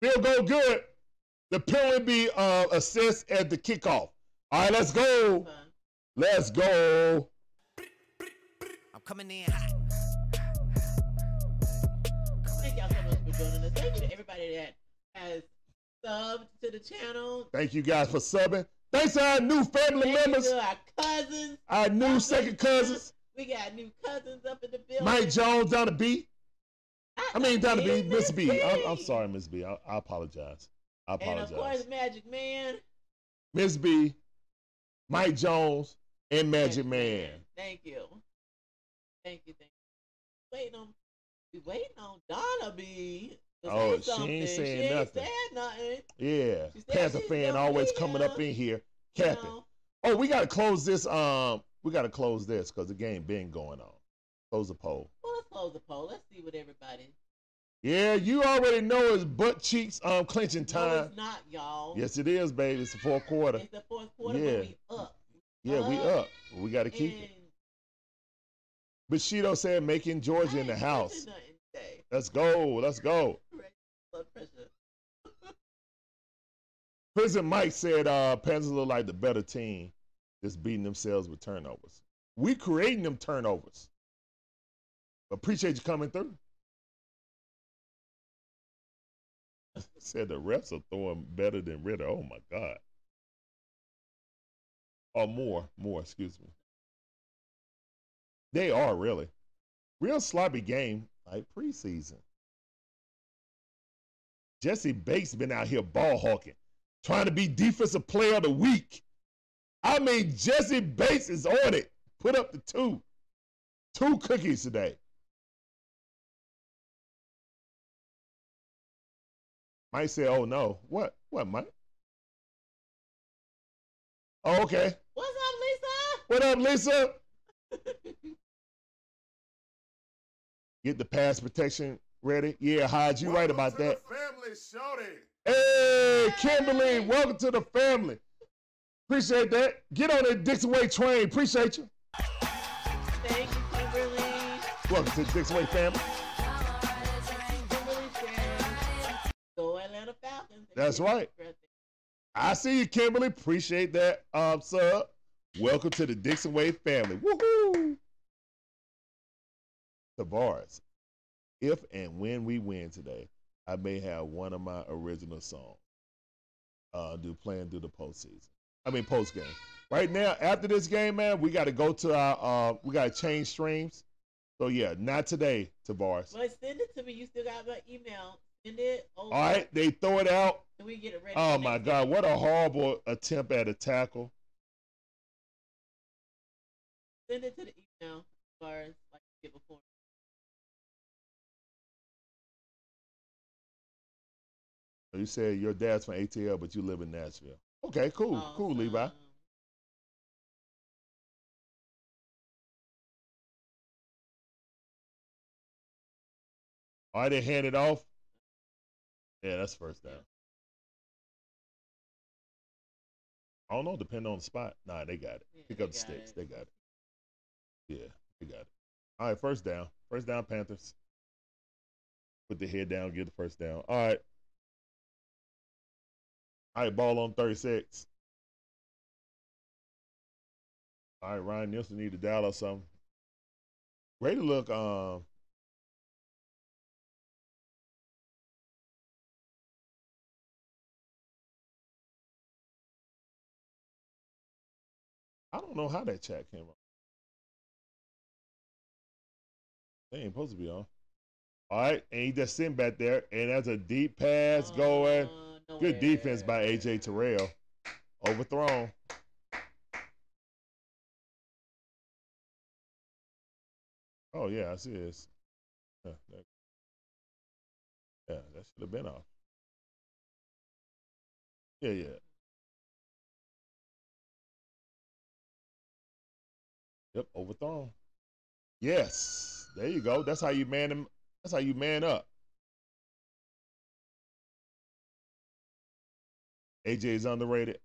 Field goal good. The penalty be uh, assist at the kickoff. All right, let's go. Let's go. I'm coming in hot. Thank y'all so much for joining us. Thank you to everybody that has subbed to the channel. Thank you guys for subbing. Thanks to our new family Thank you members, to our cousins. our new second cousins, We got new cousins up in the building. Mike Jones down the B. I mean, B, Miss B. B. I'm, I'm sorry, Miss B. I, I apologize. I apologize. And of course, Magic Man. Miss B, Mike Jones, and Magic Man. Thank you. Thank you. Thank you. Waiting on, we waiting on Donna B. Oh, she something. ain't saying she ain't nothing. saying nothing. Yeah, Panther fan always coming up in here, You capping. know, Oh, we gotta close this. Um, we gotta close this because the game been going on. Close the poll. Close the poll. Let's see what everybody. Yeah, you already know it's butt cheeks um clinching No, time. it's not, y'all. Yes, it is, baby. It's the fourth quarter. It's the fourth quarter, Yeah. but we up. Yeah, we up. We gotta keep and it. Bushido said making Georgia in the house. Let's go. Let's go. Blood pressure. *laughs* Prison Mike said uh Panthers look like the better team, just beating themselves with turnovers. We creating them turnovers. Appreciate you coming through. said the refs are throwing better than Ridder. Oh my God. Or more, more, excuse me. They are really. Real sloppy game, like preseason. Jessie Bates been out here ball hawking, trying to be defensive player of the week. I mean, Jessie Bates is on it. Put up the two. Two cookies today. Mike said, oh no. What? What, Mike? Oh, okay. What's up, Lisa? What up, Lisa? *laughs* Get the pass protection ready. Yeah, Hodge, you right about that. family, shorty. Hey, Kimberly, welcome to the family. Appreciate that. Get on that Dixon Way train. Appreciate you. Thank you, Kimberly. Welcome to the Dixon Way family. That's right. I see you, Kimberly. Appreciate that, um, sub. Welcome to the Dixon Way family. Woohoo! Tavares, if and when we win today, I may have one of my original songs. Uh, do playing through the postseason. I mean post game. Right now, after this game, man, we got to go to our. Uh, we got to change streams. So yeah, not today, Tavares. But send it to me. You still got my email. It over. Oh, All right, they throw it out. We get it ready. Oh my God, what a horrible attempt at a tackle. Send it to the email as far as like you did before. You said your dad's from ATL, but you live in Nashville. Okay, cool, cool, Levi. Awesome. All right, they hand it off. Yeah, that's first down. I don't know, Depend on the spot. Nah, they got it. Yeah, Pick up the sticks. it. They got it. Yeah, they got it. All right, first down. First down, Panthers. Put the head down, get the first down. All right. All right, ball on 36. All right, Ryan Nielsen need to dial or something. To look um I don't know how that chat came on. They ain't supposed to be on. All right, and he just sitting back there, and that's a deep pass going. Uh, Good defense by. AJ Terrell. Overthrown. Oh yeah, I see this. Yeah, that, yeah, that should have been off. Yeah, yeah. Yep, overthrown. Yes, there you go. That's how you man him. That's how you man up. AJ is underrated.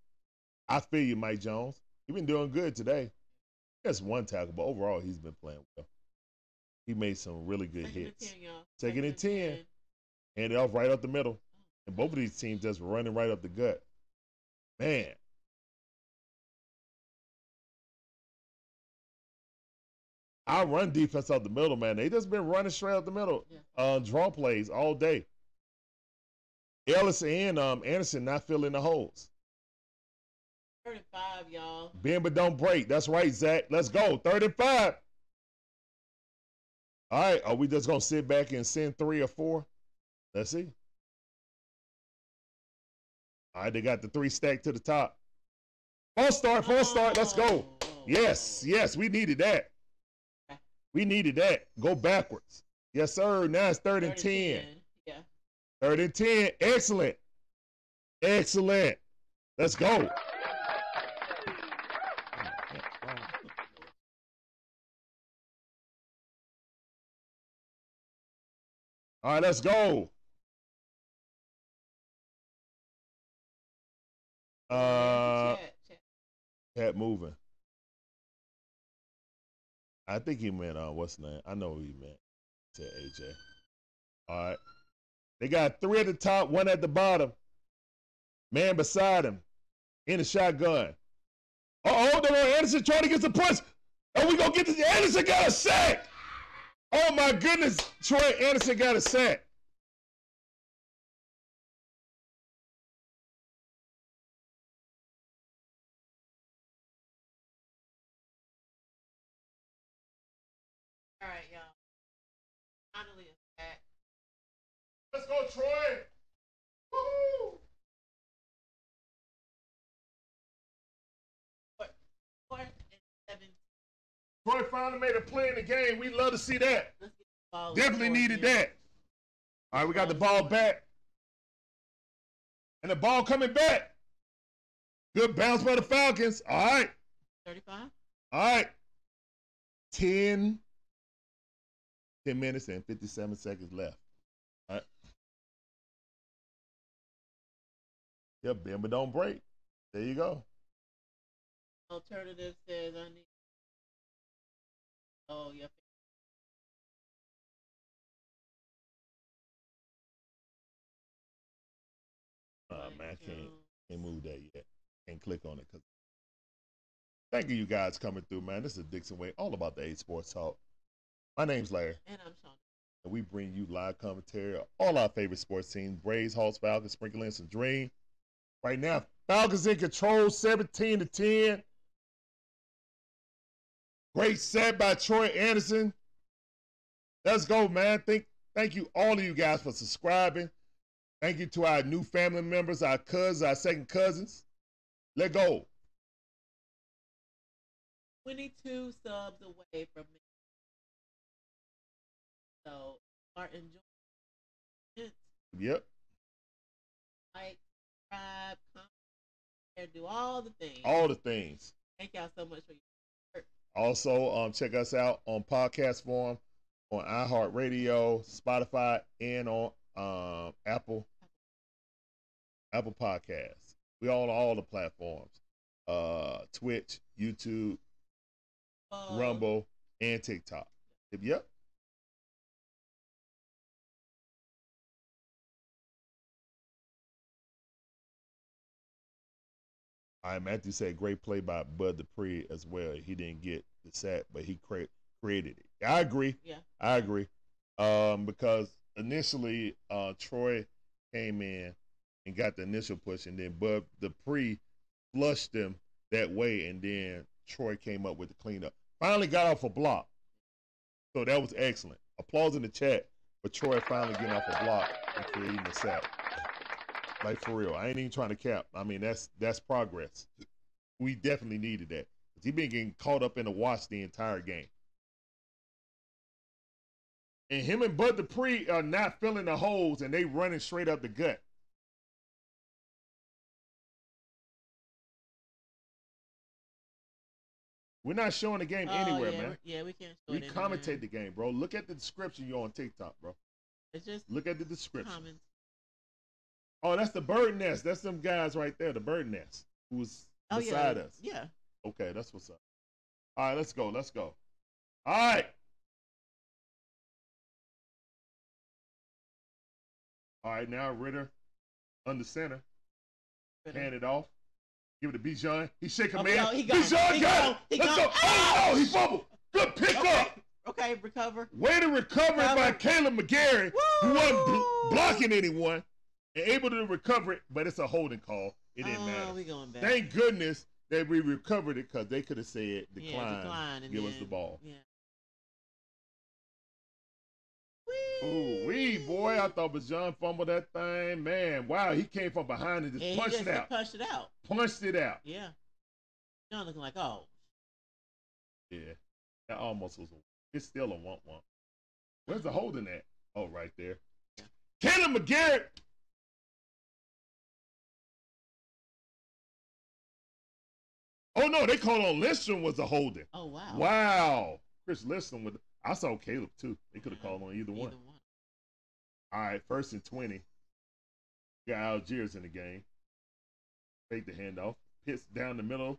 I feel you, Mike Jones. He's been doing good today. That's one tackle, but overall he's been playing well. He made some really good Second hits. 10, y'all. Second and 10. 10. Hand it off right up the middle. And both of these teams just running right up the gut. Man. Our run defense up the middle, man. They just been running straight up the middle. Yeah. Uh, draw plays all day. Elliss and um, Andersen not filling the holes. 35, y'all. Bend but don't break. That's right, Zach. Let's go. Third and five. All right. Are we just gonna sit back and send three or four? Let's see. All right, they got the three stack to the top. False start, false start. Let's go. Oh, oh, Yes, oh. yes, we needed that. We needed that. Go backwards. Yes, sir. Now it's third and 10. Yeah. Third and 10. Excellent. Excellent. Let's go. All right, let's go. Uh, Chat, chat. Pat moving. I think he meant uh what's name? I know he meant. Said AJ. All right. They got three at the top, one at the bottom. Man beside him. In the shotgun. No, no, Andersen trying to get some push. Are we gonna get this? Andersen got a sack. Oh my goodness, Troy Andersen got a sack. Troy. Fourth and seven. Troy finally made a play in the game. We love to see that. Let's get the ball. Definitely needed here. that. All right, we got the ball back. And the ball coming back. Good bounce by the Falcons. All right. 35. All right. 10, 10 minutes and 57 seconds left. Yep, bend but don't break. There you go. Alternative says I need. Oh, yeah. Oh, Right. I can't can't move that yet. Can't click on it because. Thank you, you guys coming through, man. This is Dixon Way, all about the A Sports Talk. My name's Larry, And I'm Sean. and we bring you live commentary of all our favorite sports teams: Braves, Hawks, Falcons, Sprinkling, and Dream. Right now, Falcons in control, 17 to 10. Great set by Troy Andersen. Let's go, man. Thank, thank you, all of you guys, for subscribing. Thank you to our new family members, our cousins, our second cousins. Let go. 22 subs away from me. So, are enjoying it. Yep. Like, subscribe, comment, share, do all the things. All the things. Thank y'all so much for your support. Also, um, check us out on podcast form on iHeartRadio, Spotify, and on um, Apple Apple Podcasts. We on all the platforms. Uh, Twitch, YouTube. Rumble, and TikTok. Yep. Right, Matthew said great play by Bud Dupree as well. He didn't get the sack, but he cre- created it. I agree. Yeah. I agree. Um, because initially uh, Troy came in and got the initial push, and then Bud Dupree flushed him that way, and then Troy came up with the cleanup. Finally got off a block. So that was excellent. Applause in the chat for Troy finally getting off a block and creating the sack. Like for real. I ain't even trying to cap. I mean that's that's progress. We definitely needed that. He been getting caught up in the watch the entire game. And him and Bud Dupree are not filling the holes and they running straight up the gut. We're not showing the game Oh, anywhere, yeah, man. Yeah, we can't show We it anywhere. commentate the game, bro. Look at the description you're on TikTok, bro. It's just Look at the description. comments. Oh, that's the bird nest. That's them guys right there, the bird nest, who's Oh, beside yeah. us. Yeah. Okay, that's what's up. All right, let's go. Let's go. All right. All right, now Ridder under center. Hand it off. Give it to Bijan. He shake a Oh, man. no, he gone. Bijan He got it. He Let's gone. go. Oh, no, he fumbled. Good pick Okay. up. Okay, recover. Way to recover it by Kaleb McGary, who wasn't bl- blocking anyone and able to recover it, but it's a holding call. It didn't oh, matter. we going back. Thank goodness that we recovered it because they could have said decline, Yeah, decline and give us the ball. Yeah. Ooh, wee, boy, I thought Bijan fumbled that thing. Man, wow, he came from behind and just Yeah, he punched just it out. punched it out. Punched it out. Yeah. John looking like, oh, Yeah, that almost was a. It's still a womp womp. Where's the holding at? Oh, right there. Kaleb McGary. Oh no, they called on Lindstrom was a holding. oh wow. Wow. Chris Lindstrom with I saw Kaleb too. They could have called on either one. Either one. All right, first and 20. Got Allgeier in the game. Fake the handoff. Hits down the middle.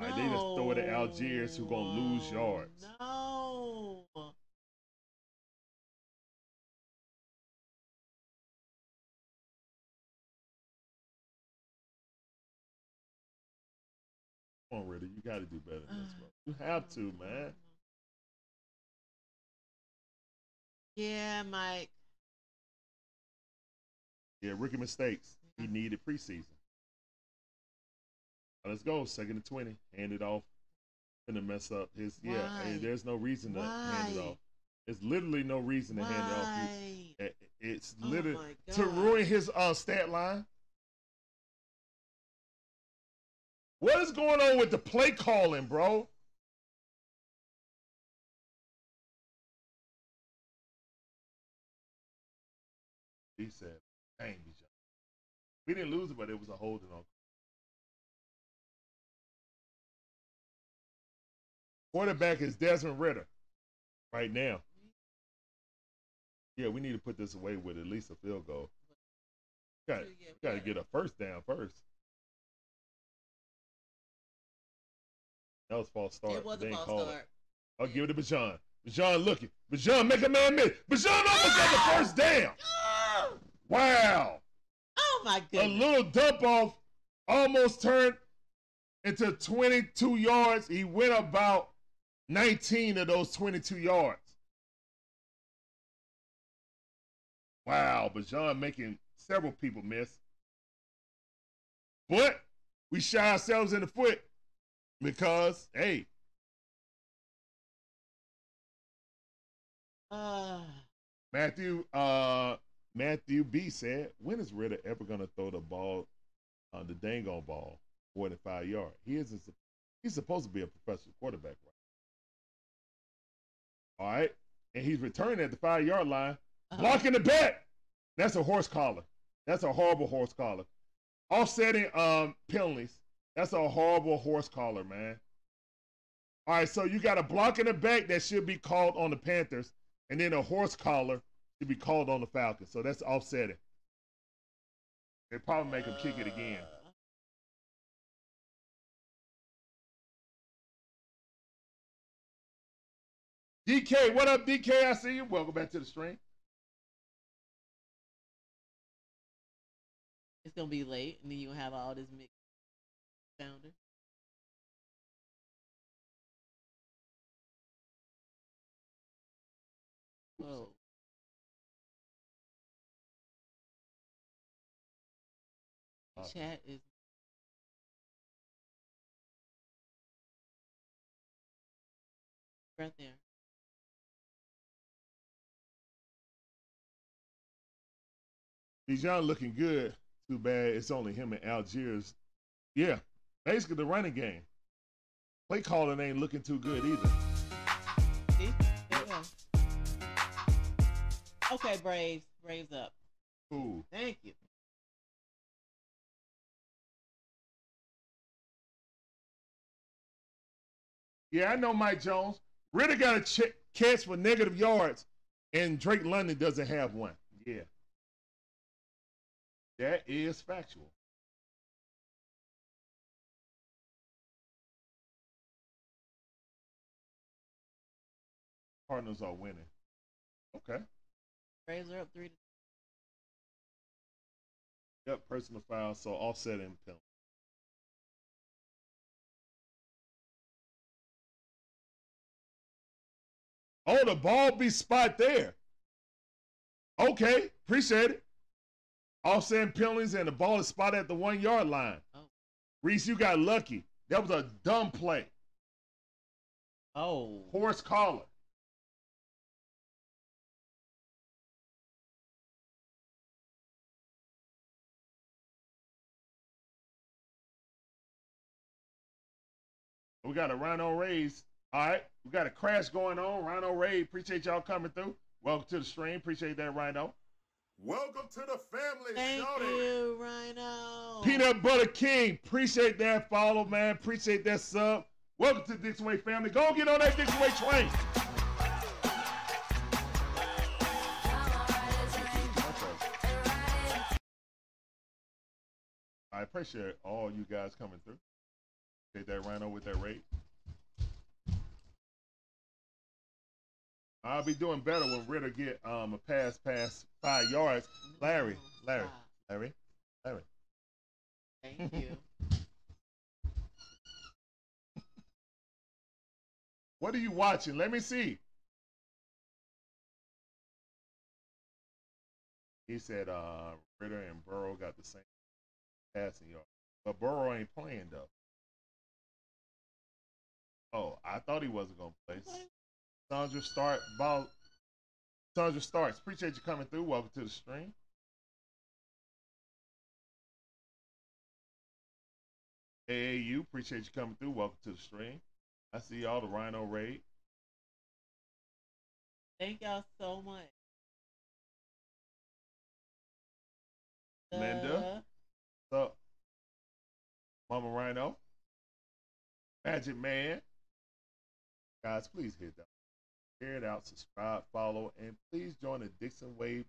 All right, they just throw it at Allgeier, who going to lose yards. No. You got to do better than this, bro. You have to, man. Yeah, Mike. Yeah, rookie mistakes. He needed preseason. Now, let's go. Second and 20. Hand it off. Gonna mess up his. Yeah, hey, there's no reason to hand it off. There's literally no reason to hand it off. Why? It's Oh literally my to ruin his uh, stat line. What is going on with the play calling, bro? He said, dang. We didn't lose it, but it was a holding on. Quarterback is Desmond Ridder right now. Yeah, we need to put this away with at least a field goal. Got to get a first down first. That was false start. It was They a false call it. start. I'll give it to Bijan. Bijan looking. Bijan make a man miss. Bijan almost got the ah! first down. Oh, Wow. oh my goodness. a little dump off almost turned into 22 yards. He went about 19 of those 22 yards. Wow, Bijan making several people miss. But we shot ourselves in the foot because, hey, Ah, Matthew uh Matthew B said, when is Ridder ever gonna throw the ball on the dang on ball more than five yards? He isn't he's supposed to be a professional quarterback, right? All right. And he's returning at the five yard line, uh-huh. blocking the bet. That's a horse collar. That's a horrible horse collar. Offsetting um penalties. That's a horrible horse collar, man. All right, so you got a block in the back that should be called on the Panthers, and then a horse collar should be called on the Falcons. So that's offsetting. They probably make him kick it again. DK, what up, DK? I see you. Welcome back to the stream. It's gonna be late, and then you have all this mixed founder. Oh, Uh, chat is. Right there. Bijan looking good. Too bad it's only him and Allgeier. Yeah, basically the running game. Play calling ain't looking too good either. Okay, Braves. Braves up. Cool. Thank you. Yeah, I know Mike Jones. Ridder got a ch- catch for negative yards, and Drake London doesn't have one. Yeah. That is factual. Cardinals are winning. Okay. Braves are up three to Yep, personal foul, so offsetting penalty. Oh, the ball be spot there. Okay, appreciate it. Offsetting penalties and the ball is spot at the one yard line. Oh. Reese, you got lucky. That was a dumb play. Oh. Horse collar. We got a Rhino Rays. All right. We got a crash going on. Rhino Ray, appreciate y'all coming through. Welcome to the stream. Appreciate that, Rhino. Welcome to the family, Thank Shorty. you, Rhino. Peanut Butter King. Appreciate that follow, man. Appreciate that sub. Welcome to the Dixon Way family. Go get on that Dixon Way train. I appreciate all you guys coming through. Take that Rhino with that rate. I'll be doing better when Ridder get um, a pass past five yards. Larry, Larry, Larry, Larry. Thank you. *laughs* What are you watching? Let me see. He said uh, Ridder and Burrow got the same passing yard. But Burrow ain't playing though. Oh, I thought he wasn't gonna play. Sandra start ball. Sandra starts. Appreciate you coming through. Welcome to the stream. AAU, appreciate you coming through. Welcome to the stream. I see y'all, the Rhino Raid. Thank y'all so much. Linda. What's up? Mama Rhino. Magic Man. Guys, please hit that. Share it out, subscribe, follow, and please join the Dixon Way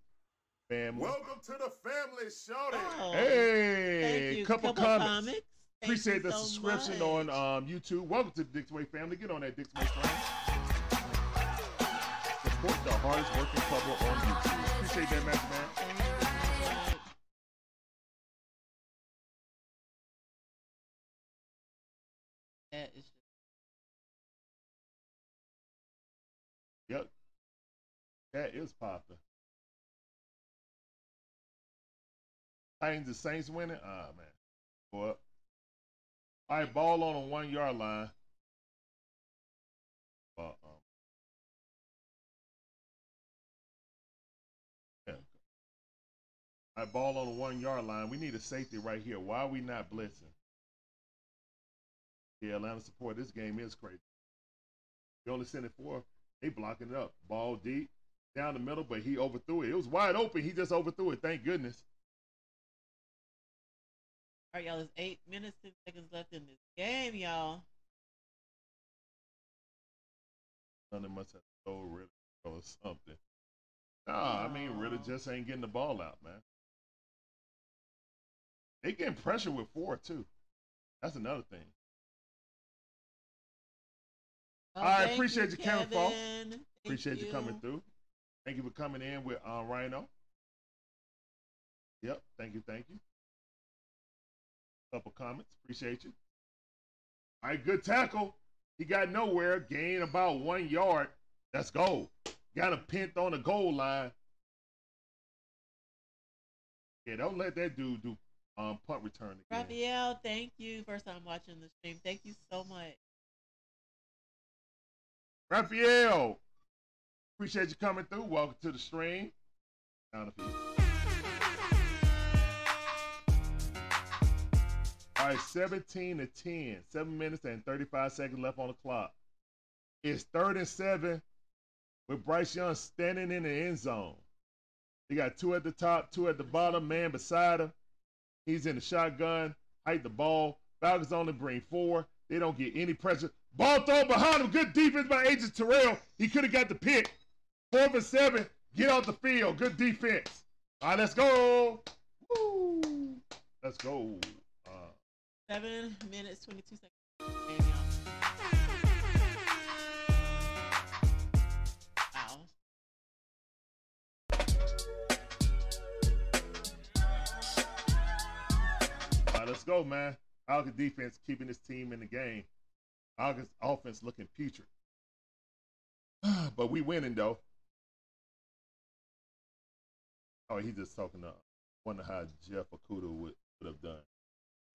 family. Welcome to the family, Shorty. Oh, hey, thank you. couple, Couple comments. comics. Thank Appreciate you the so subscription much. on um, YouTube. Welcome to the Dixon Way family. Get on that Dixon Way train. Support the hardest working couple on YouTube. Appreciate that, Magic Man. That is popping. Titans the Saints winning? Ah man. Go up. All right, ball on a one yard line. Uh, um, yeah. All right, ball on the one yard line. We need a safety right here. Why are we not blitzing? Yeah, Atlanta support. This game is crazy. You only send it four. They blocking it up. Ball deep down the middle, but he overthrew it. It was wide open. He just overthrew it. Thank goodness. All right, y'all. There's eight minutes, ten seconds left in this game, y'all. Something must have stole Ridder or something. Nah, I mean Ridder Oh. just ain't getting the ball out, man. They getting pressure with four too. That's another thing. Oh, All right, appreciate you, Kevin Appreciate you. coming through. Thank you for coming in with uh, Rhino. Yep, thank you, thank you. Couple comments, appreciate you. All right, good tackle. He got nowhere, gain about one yard. Let's go. Got a pent on the goal line. Yeah, don't let that dude do um, punt return again. Raphael, thank you. First time watching the stream. Thank you so much. Raphael, appreciate you coming through. Welcome to the stream. Down a. All right, 17 to 10. Seven minutes and 35 seconds left on the clock. It's third and seven with Bryce Young standing in the end zone. He got two at the top, two at the bottom, man beside him. He's in the shotgun, hide the ball. Falcons only bring four. They don't get any pressure. Ball thrown behind him. Good defense by AJ Terrell. He could have got the pick. Fourth and seven. Get off the field. Good defense. All right, let's go. Woo. Let's go. Uh, Seven minutes, 22 seconds. Game, y'all. Wow. all right, let's go, man. Falcons defense keeping this team in the game. Falcons offense looking putrid. *sighs* but we winning though. Oh, he just talking to wonder how Jeff Okudah would, would have done.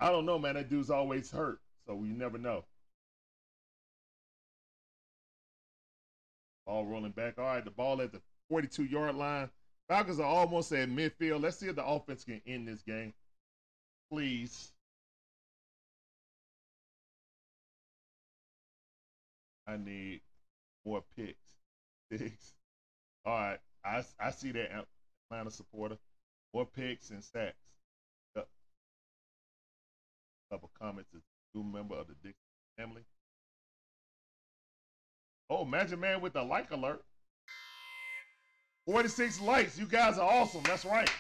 I don't know, man. That dude's always hurt, so we never know. Ball rolling back. All right, the ball at the 42 yard line. Falcons are almost at midfield. Let's see if the offense can end this game. Please. I need more picks. Picks. *laughs* All right. I, I see that Atlanta supporter. More picks and sacks. Yep. Couple comments as a new member of the Dixon family. Oh, Magic Man with the like alert. 46 likes. You guys are awesome. That's right.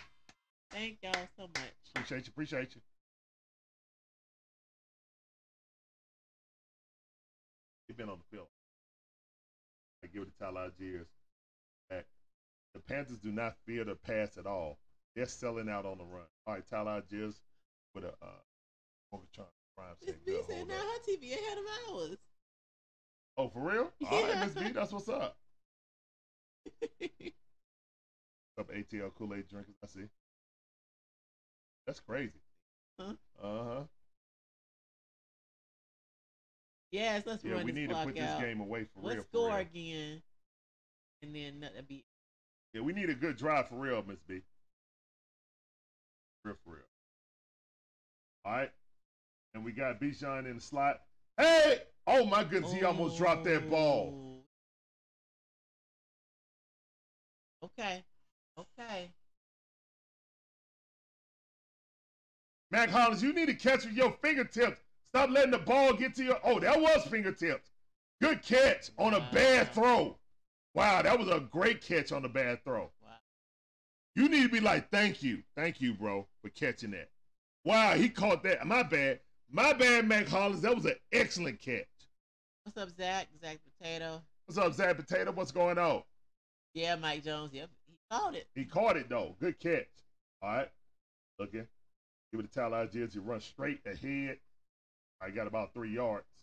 Thank y'all so much. Appreciate you. Appreciate you. He been on the field. I give it to Tyler Allgeier. The Panthers do not fear the pass at all. They're selling out on the run. All right, Tyler Allgeier with a uh, Morgatron Prime Miss B said now her TV ahead of ours. Oh, for real? *laughs* All right, Yeah. Miss B, that's what's up. *laughs* Up ATL Kool Aid drinkers, I see. That's crazy. Huh? Uh huh. yes, let's Yeah, run we this need to put out. this game away for real. Let's real. score real. again, and then that'll be Yeah, we need a good drive for real, Miss B. Real for real. All right. And we got Bijan in the slot. Hey! Oh my goodness, he almost dropped that ball. Okay. Okay. Mack Hollins, you need to catch with your fingertips. Stop letting the ball get to your. Oh, that was fingertips. Good catch on a bad throw. Wow, that was a great catch on the bad throw. Wow. You need to be like, thank you. Thank you, bro, for catching that. Wow, he caught that. My bad. My bad, Mack Hollins. That was an excellent catch. What's up, Zach? Zach Potato. What's up, Zach Potato? What's going on? Yeah, Mike Jones. Yep, he caught it. He caught it, though. Good catch. All right. Looking. Give it to Tyler Allgeier. He runs straight ahead. I got about three yards.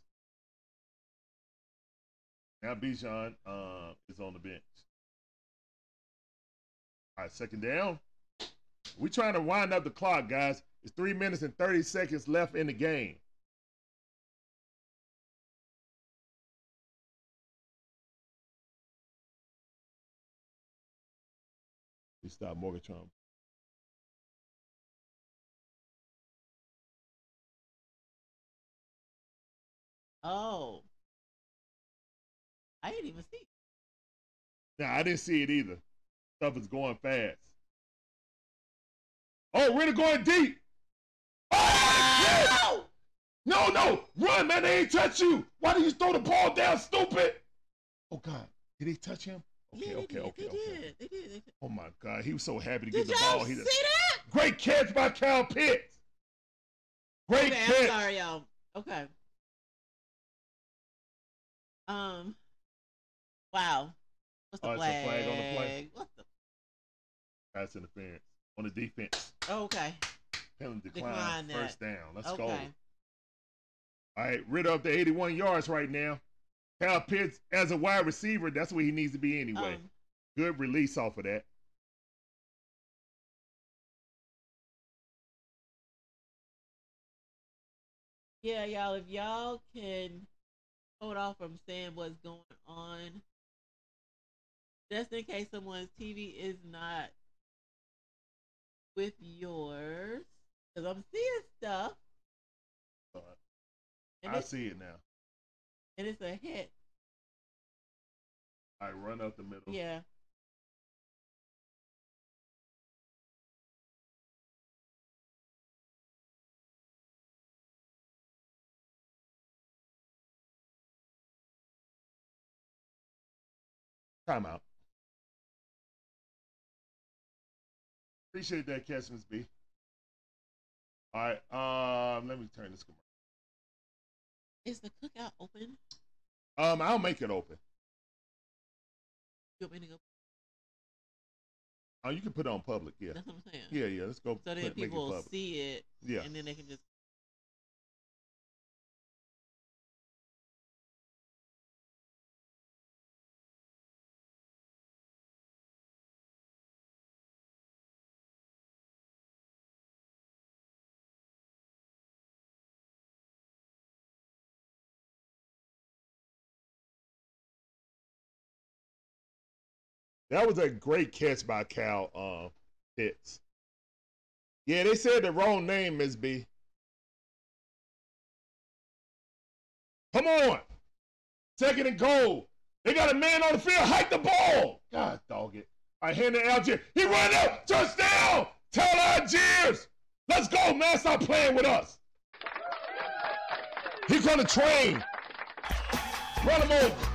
Now Bijan uh, is on the bench. All right, second down. We're trying to wind up the clock, guys. It's three minutes and 30 seconds left in the game. We stop Morgan Oh. I didn't even see. it. Nah, I didn't see it either. Stuff is going fast. Oh, we're going deep. Oh, shit! No, no, run, man. They ain't touch you. Why did you throw the ball down, stupid? Oh God, did he touch him? Okay, yeah, okay, okay, they okay. did. They did. They did. Oh my God, he was so happy to Did get the ball. He see just- that? Great catch by Kyle Pitts. Great okay, catch. I'm sorry, y'all. Okay. Um. Wow. What's the Oh, it's a flag? flag on the play? What's the? Pass interference on the defense. Oh, okay. Penalty decline, Decline that. first down. Let's go. All right, Ridder up to 81 yards right now. Kyle Pitts, as a wide receiver, that's where he needs to be anyway. Um, Good release off of that. yeah, y'all. If y'all can hold off from saying what's going on, just in case someone's TV is not with yours, because I'm seeing stuff, Uh, I see it now. and it's a hit. I run up the middle. Yeah. Timeout. Appreciate that catch, Miss B. All right, um, let me turn this commercial. Is the cookout open? Um, I'll make it open. You want me to go? Oh, you can put it on public. Yeah, That's what I'm saying. yeah, yeah. Let's go. So then put- people will see it, Yeah. and then they can just. That was a great catch by Kyle uh, Pitts. Yeah, they said the wrong name, Miss B. Come on. Second and goal. They got a man on the field. Hike the ball. God dog it. I hand it Allgeier. He run up. Touchdown. Tell Allgeier. Let's go, man. Stop playing with us. He's on the train. Run him over.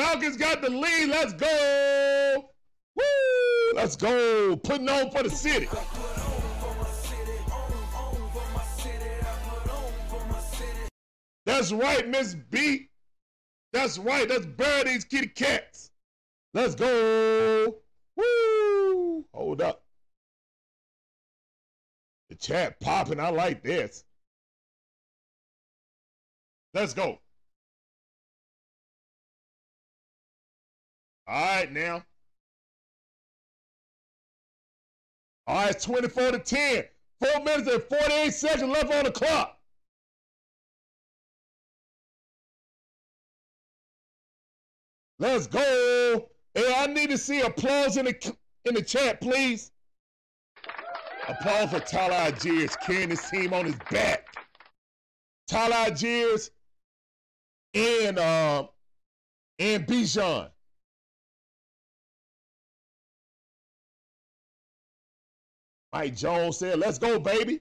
Falcons got the lead. Let's go. Woo! Let's go. Putting on for the city. That's right, Miss B. That's right. Let's bury these kitty cats. Let's go. Woo! Hold up. The chat popping. I like this. Let's go. All right, now. All right, 24 to 10. Four minutes and 48 seconds left on the clock. Let's go. Hey, I need to see applause in the in the chat, please. Applause for Tyler Allgeier carrying his team on his back. Tyler Allgeier and um and Bijan. Mike Jones said, "Let's go, baby."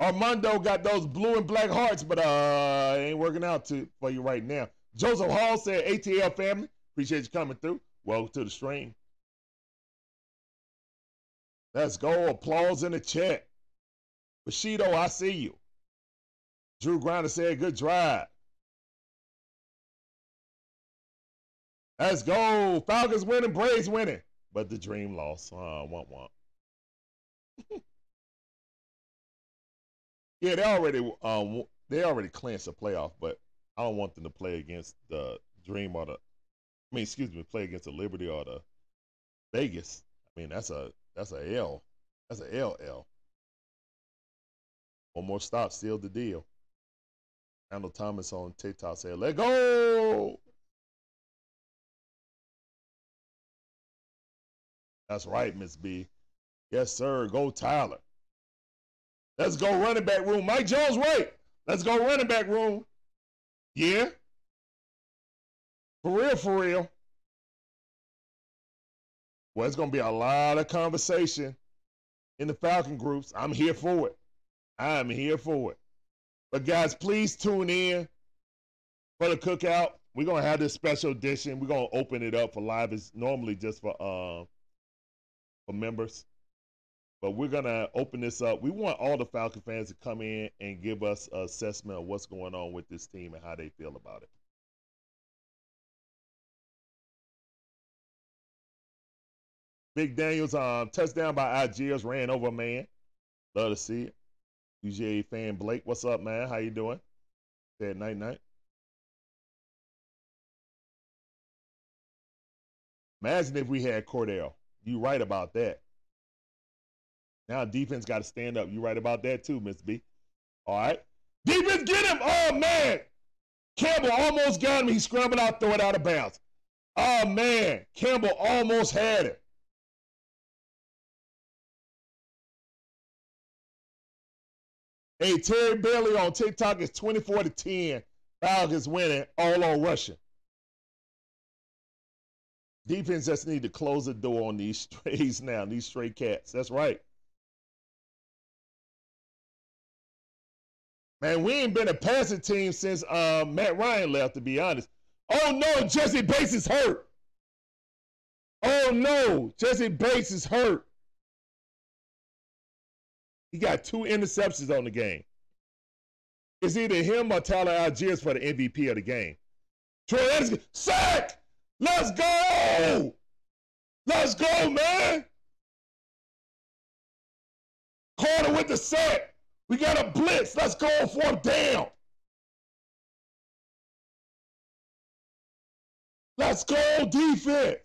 Armando got those blue and black hearts, but uh, ain't working out to, for you right now. Joseph Hall said, "ATL family, appreciate you coming through. Welcome to the stream." Let's go. Applause in the chat. Bushido, I see you. Drew Grinder said, "Good drive." Let's go. Falcons winning, Braves winning, but the dream lost. Uh, womp womp. *laughs* Yeah, they already um they already clinched the playoff, but I don't want them to play against the Dream or the I mean, excuse me, play against the Liberty or the Vegas. I mean, that's a that's a L. That's a LL. One more stop, seal the deal. Randall Thomas on TikTok said, "Let go." That's right, Miss B. Yes, sir. Go Tyler. Let's go running back room. Mike Jones, right. Let's go running back room. Yeah. For real, for real. Well, it's going to be a lot of conversation in the Falcon groups. I'm here for it. I'm here for it. But guys, please tune in for the cookout. We're gonna have this special edition. We're gonna open it up for live. It's normally just for uh, for members, but we're gonna open this up. We want all the Falcon fans to come in and give us an assessment of what's going on with this team and how they feel about it. Big Daniels um, touchdown by Allgeier ran over man. Love to see it. UGA fan Blake, what's up, man? How you doing? Said night night. Imagine if we had Cordarrelle. You right about that. Now defense got to stand up. You right about that too, Miss B. All right. Defense, get him. Oh man. Campbell almost got him. He scrambled out, throw it out of bounds. Oh man. Campbell almost had it. Hey, Terry Bailey on TikTok is 24 to 10. Falcons winning all on rushing. Defense just need to close the door on these *laughs* strays now, these stray cats. That's right. Man, we ain't been a passing team since uh, Matt Ryan left, to be honest. Oh no, Jessie Bates is hurt. Oh no, Jessie Bates is hurt. He got two interceptions on the game. It's either him or Tyler Allgeier for the MVP of the game. Troy Andersen, sack! Let's go! Let's go, man! Carter with the sack. We got a blitz. Let's go fourth down. Let's go defense.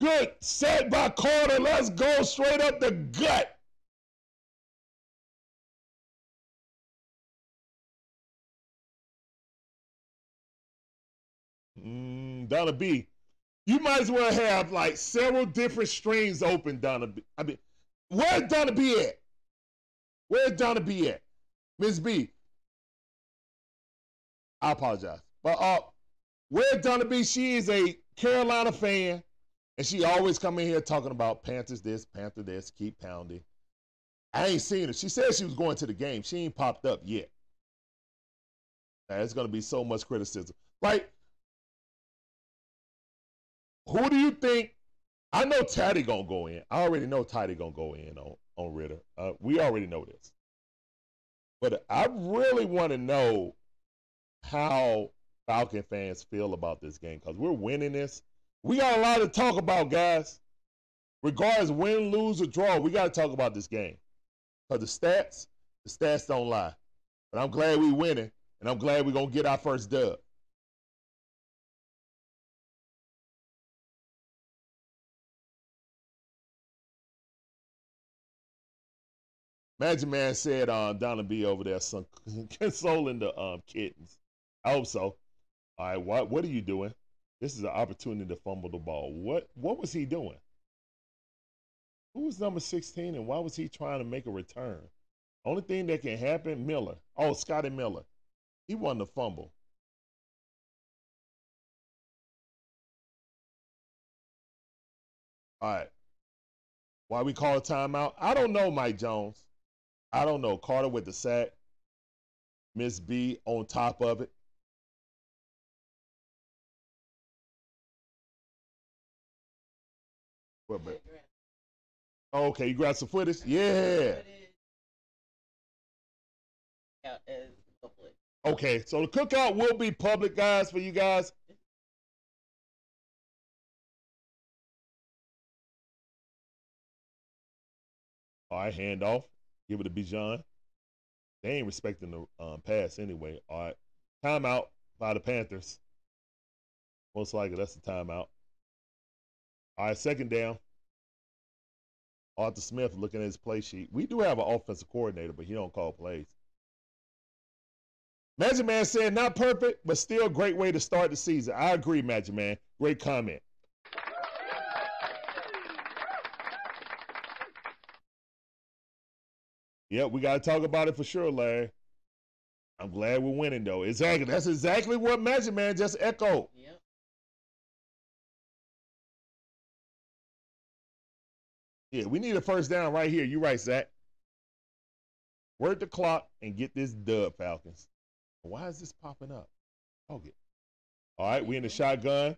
Good set by Carter. Let's go straight up the gut. Mm, Donna B, you might as well have like several different strings open, Donna B. I mean, where's Donna B at? Where's Donna B at? Miss B. I apologize. But uh where Donna B, she is a Carolina fan, and she always come in here talking about Panthers this, Panther this, keep pounding. I ain't seen her. She said she was going to the game. She ain't popped up yet. There's gonna be so much criticism. Like, who do you think? I know Taddy gonna go in. I already know Taddy gonna go in on on Ridder. Uh, we already know this, but I really want to know how Falcon fans feel about this game because we're winning this. We got a lot to talk about, guys. Regardless, win, lose, or draw, we got to talk about this game because the stats, the stats don't lie. But I'm glad we winning, and I'm glad we're gonna get our first dub. Magic Man said um, Donna B over there some, *laughs* consoling the um, kittens. I hope so. All right, what what are you doing? This is an opportunity to fumble the ball. What what was he doing? Who was number 16 and why was he trying to make a return? Only thing that can happen, Miller. Oh, Scotty Miller. He won the fumble. All right. Why we call a timeout? I don't know, Mike Jones. I don't know. Carter with the sack. Miss B on top of it. What, but, okay, you got some footage? Yeah. Okay, so the cookout will be public, guys, for you guys. right, hand off. Give it to Bijan. They ain't respecting the um, pass anyway. All right. Timeout by the Panthers. Most likely that's the timeout. All right, second down. Arthur Smith looking at his play sheet. We do have an offensive coordinator, but he don't call plays. Magic Man said not perfect, but still a great way to start the season. I agree, Magic Man. Great comment. Yep, we got to talk about it for sure, Larry. I'm glad we're winning, though. Exactly. That's exactly what Magic Man just echoed. Yep. Yeah, we need a first down right here. You're right, Zach. Word the clock and get this dub, Falcons. Why is this popping up? Okay. All right, we in the mm-hmm. shotgun.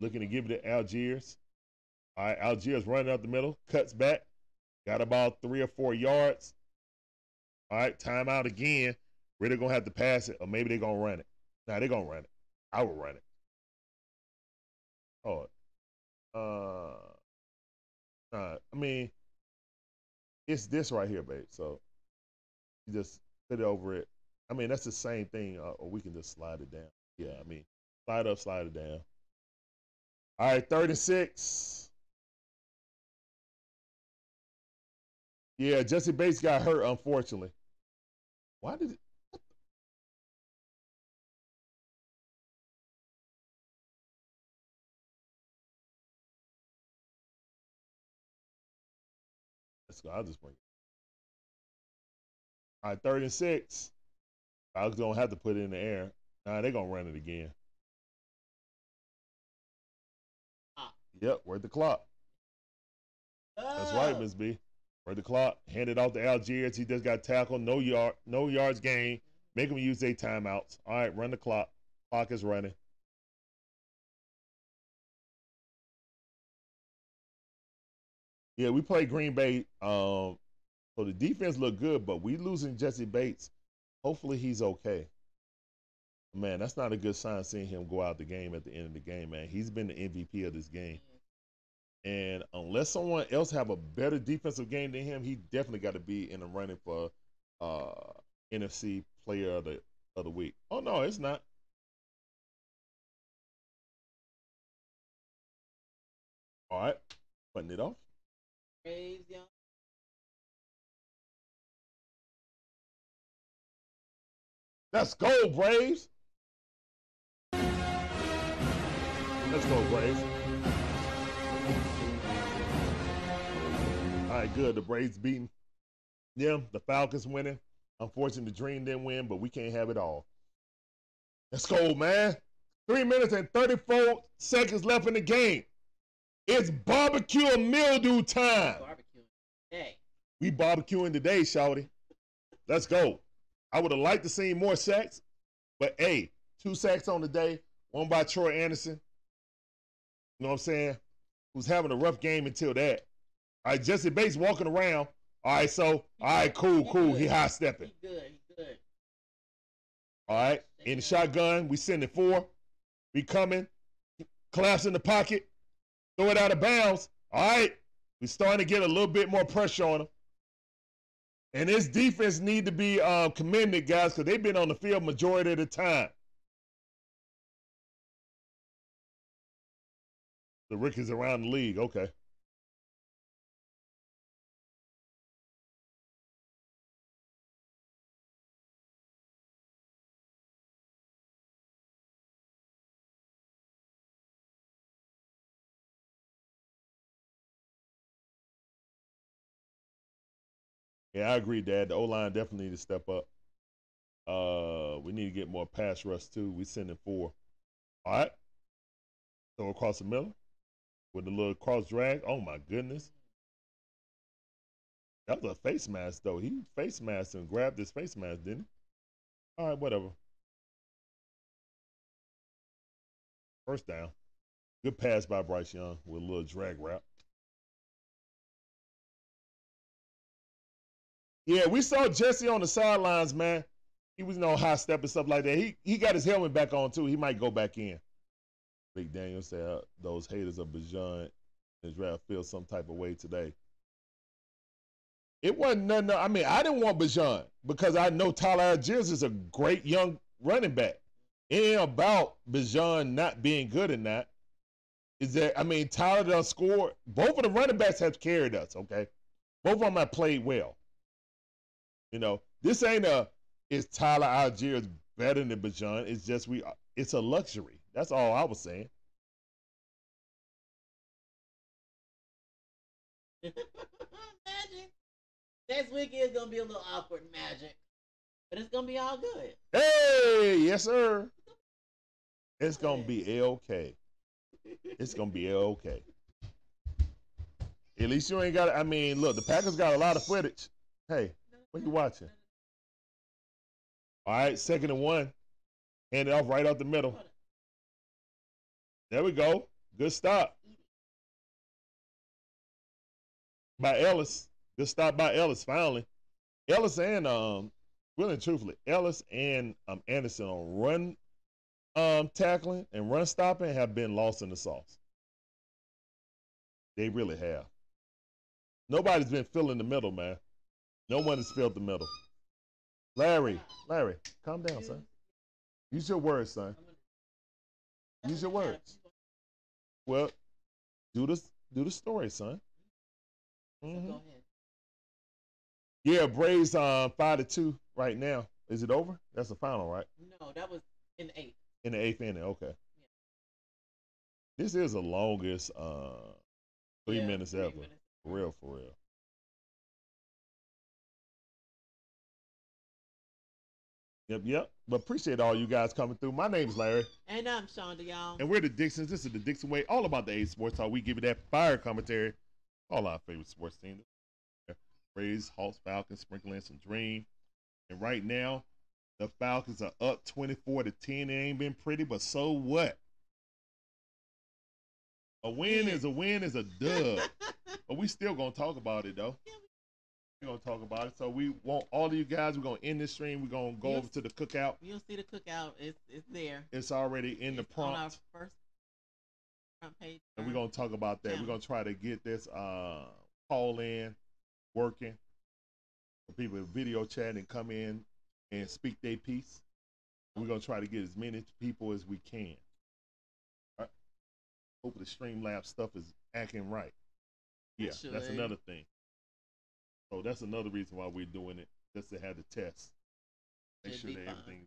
Looking to give it to Allgeier. All right, Allgeier running up the middle, cuts back. Got about three or four yards. All right, timeout again. Really gonna have to pass it, or maybe they're gonna run it. Nah, they're gonna run it. I will run it. Oh, uh, uh, I mean, it's this right here, babe. So you just put it over it. I mean, that's the same thing, uh, or we can just slide it down. Yeah, I mean, slide up, slide it down. All right, 36. Yeah, Jessie Bates got hurt, unfortunately. Why did it? Let's go. I'll just bring it. All right, third and six. I was gonna have to put it in the air. Nah, they're gonna run it again. Ah. Yep, where's the clock? That's right, Oh. Miss B. Where's the clock? Handed off to Allgeier. He just got tackled. No yard, no yards gained. Make him use their timeouts. All right, run the clock. Clock is running. Yeah, we play Green Bay. Um, so the defense looked good, but we losing Jessie Bates. Hopefully he's okay. Man, that's not a good sign seeing him go out the game at the end of the game, man. He's been the MVP of this game. And unless someone else have a better defensive game than him, he definitely got to be in the running for uh, NFC Player of the of the Week. Oh no, it's not. All right, putting it off. Y'all. Let's go, Braves. Let's go, Braves. Right, good. The Braves beating Yeah, The Falcons winning. Unfortunately, the Dream didn't win, but we can't have it all. Let's go, man. Three minutes and 34 seconds left in the game. It's barbecue and mildew time. Barbecue. Hey. We barbecuing today, Shawty. Let's go. I would have liked to see more sacks, but hey, two sacks on the day, one by Troy Andersen. You know what I'm saying? Who's having a rough game until that. All right, Jessie Bates walking around. All right, so, all right, cool, cool. He high stepping. Good. He good. All right, in the shotgun, we sending four. We coming. Collapse in the pocket. Throw it out of bounds. All right, we starting to get a little bit more pressure on them. And this defense need to be uh, commended, guys, because they've been on the field majority of the time. The rookies around the league. Okay. Yeah, I agree, Dad. The O line definitely need to step up. Uh, we need to get more pass rush too. We sending four. All right. So across the middle with a little cross drag. Oh my goodness. That was a face mask though. He face masked and grabbed his face mask, didn't he? All right, whatever. First down. Good pass by Bryce Young with a little drag route. Yeah, we saw Jessie on the sidelines, man. He was no high step and stuff like that. He he got his helmet back on too. He might go back in. Big Daniel said uh, those haters of Bijan and draft feel some type of way today. It wasn't nothing. I mean, I didn't want Bijan because I know Tyler Allgeier is a great young running back. Ain't about Bijan not being good in that. Is that I mean, Tyler done scored. Both of the running backs have carried us. Okay, both of them have played well. You know, this ain't a is Tyler Allgeier better than Bijan. It's just we. It's a luxury. That's all I was saying. *laughs* magic. Next week is gonna be a little awkward magic, but it's gonna be all good. Hey, yes, sir. *laughs* It's gonna be a okay. It's gonna be a okay. At least you ain't got. I mean, look, the Packers got a lot of footage. Hey, what you watching? All right, second and one. Hand it off right out the middle. There we go. Good stop. By Elliss. Good stop by Elliss, finally. Elliss and um, really truthfully, Elliss and um Andersen on run um tackling and run stopping have been lost in the sauce. They really have. Nobody's been filling the middle, man. No one has filled the middle. Larry, Larry, calm down, son. Use your words, son. Use your words. Well, do the do the story, son. Mhm. Go ahead. Yeah, Braves um five to two right now. Is it over? That's the final, right? No, that was in the eighth. In the eighth inning. Okay. This is the longest uh three Yeah, minutes three ever. minutes. For real, for real. Yep, yep. But appreciate all you guys coming through. My name's Larry, And I'm Shonda, y'all. and we're the Dixons. This is the Dixon Way, all about the A Sports Talk. We give you that fire commentary, all our favorite sports teams. Rays, Hawks, Falcons, sprinkle in some dream. And right now, the Falcons are up 24 to 10. It ain't been pretty, but so what? A win is a win is a dub. *laughs* But we still gonna talk about it though. We're gonna talk about it. So we want all of you guys. We're gonna end this stream. We're gonna go Yes. over to the cookout. You'll see the cookout. It's it's there. It's already in the It's on our prompt, first front page. and we're gonna talk about that. We're gonna try to get this uh call in working people video chat and come in and speak their piece. We're gonna try to get as many people as we can. All right. Hopefully, Streamlabs stuff is acting right. Yeah, that's another thing. So that's another reason why we're doing it, just to have the test. Make Should sure that fine. everything.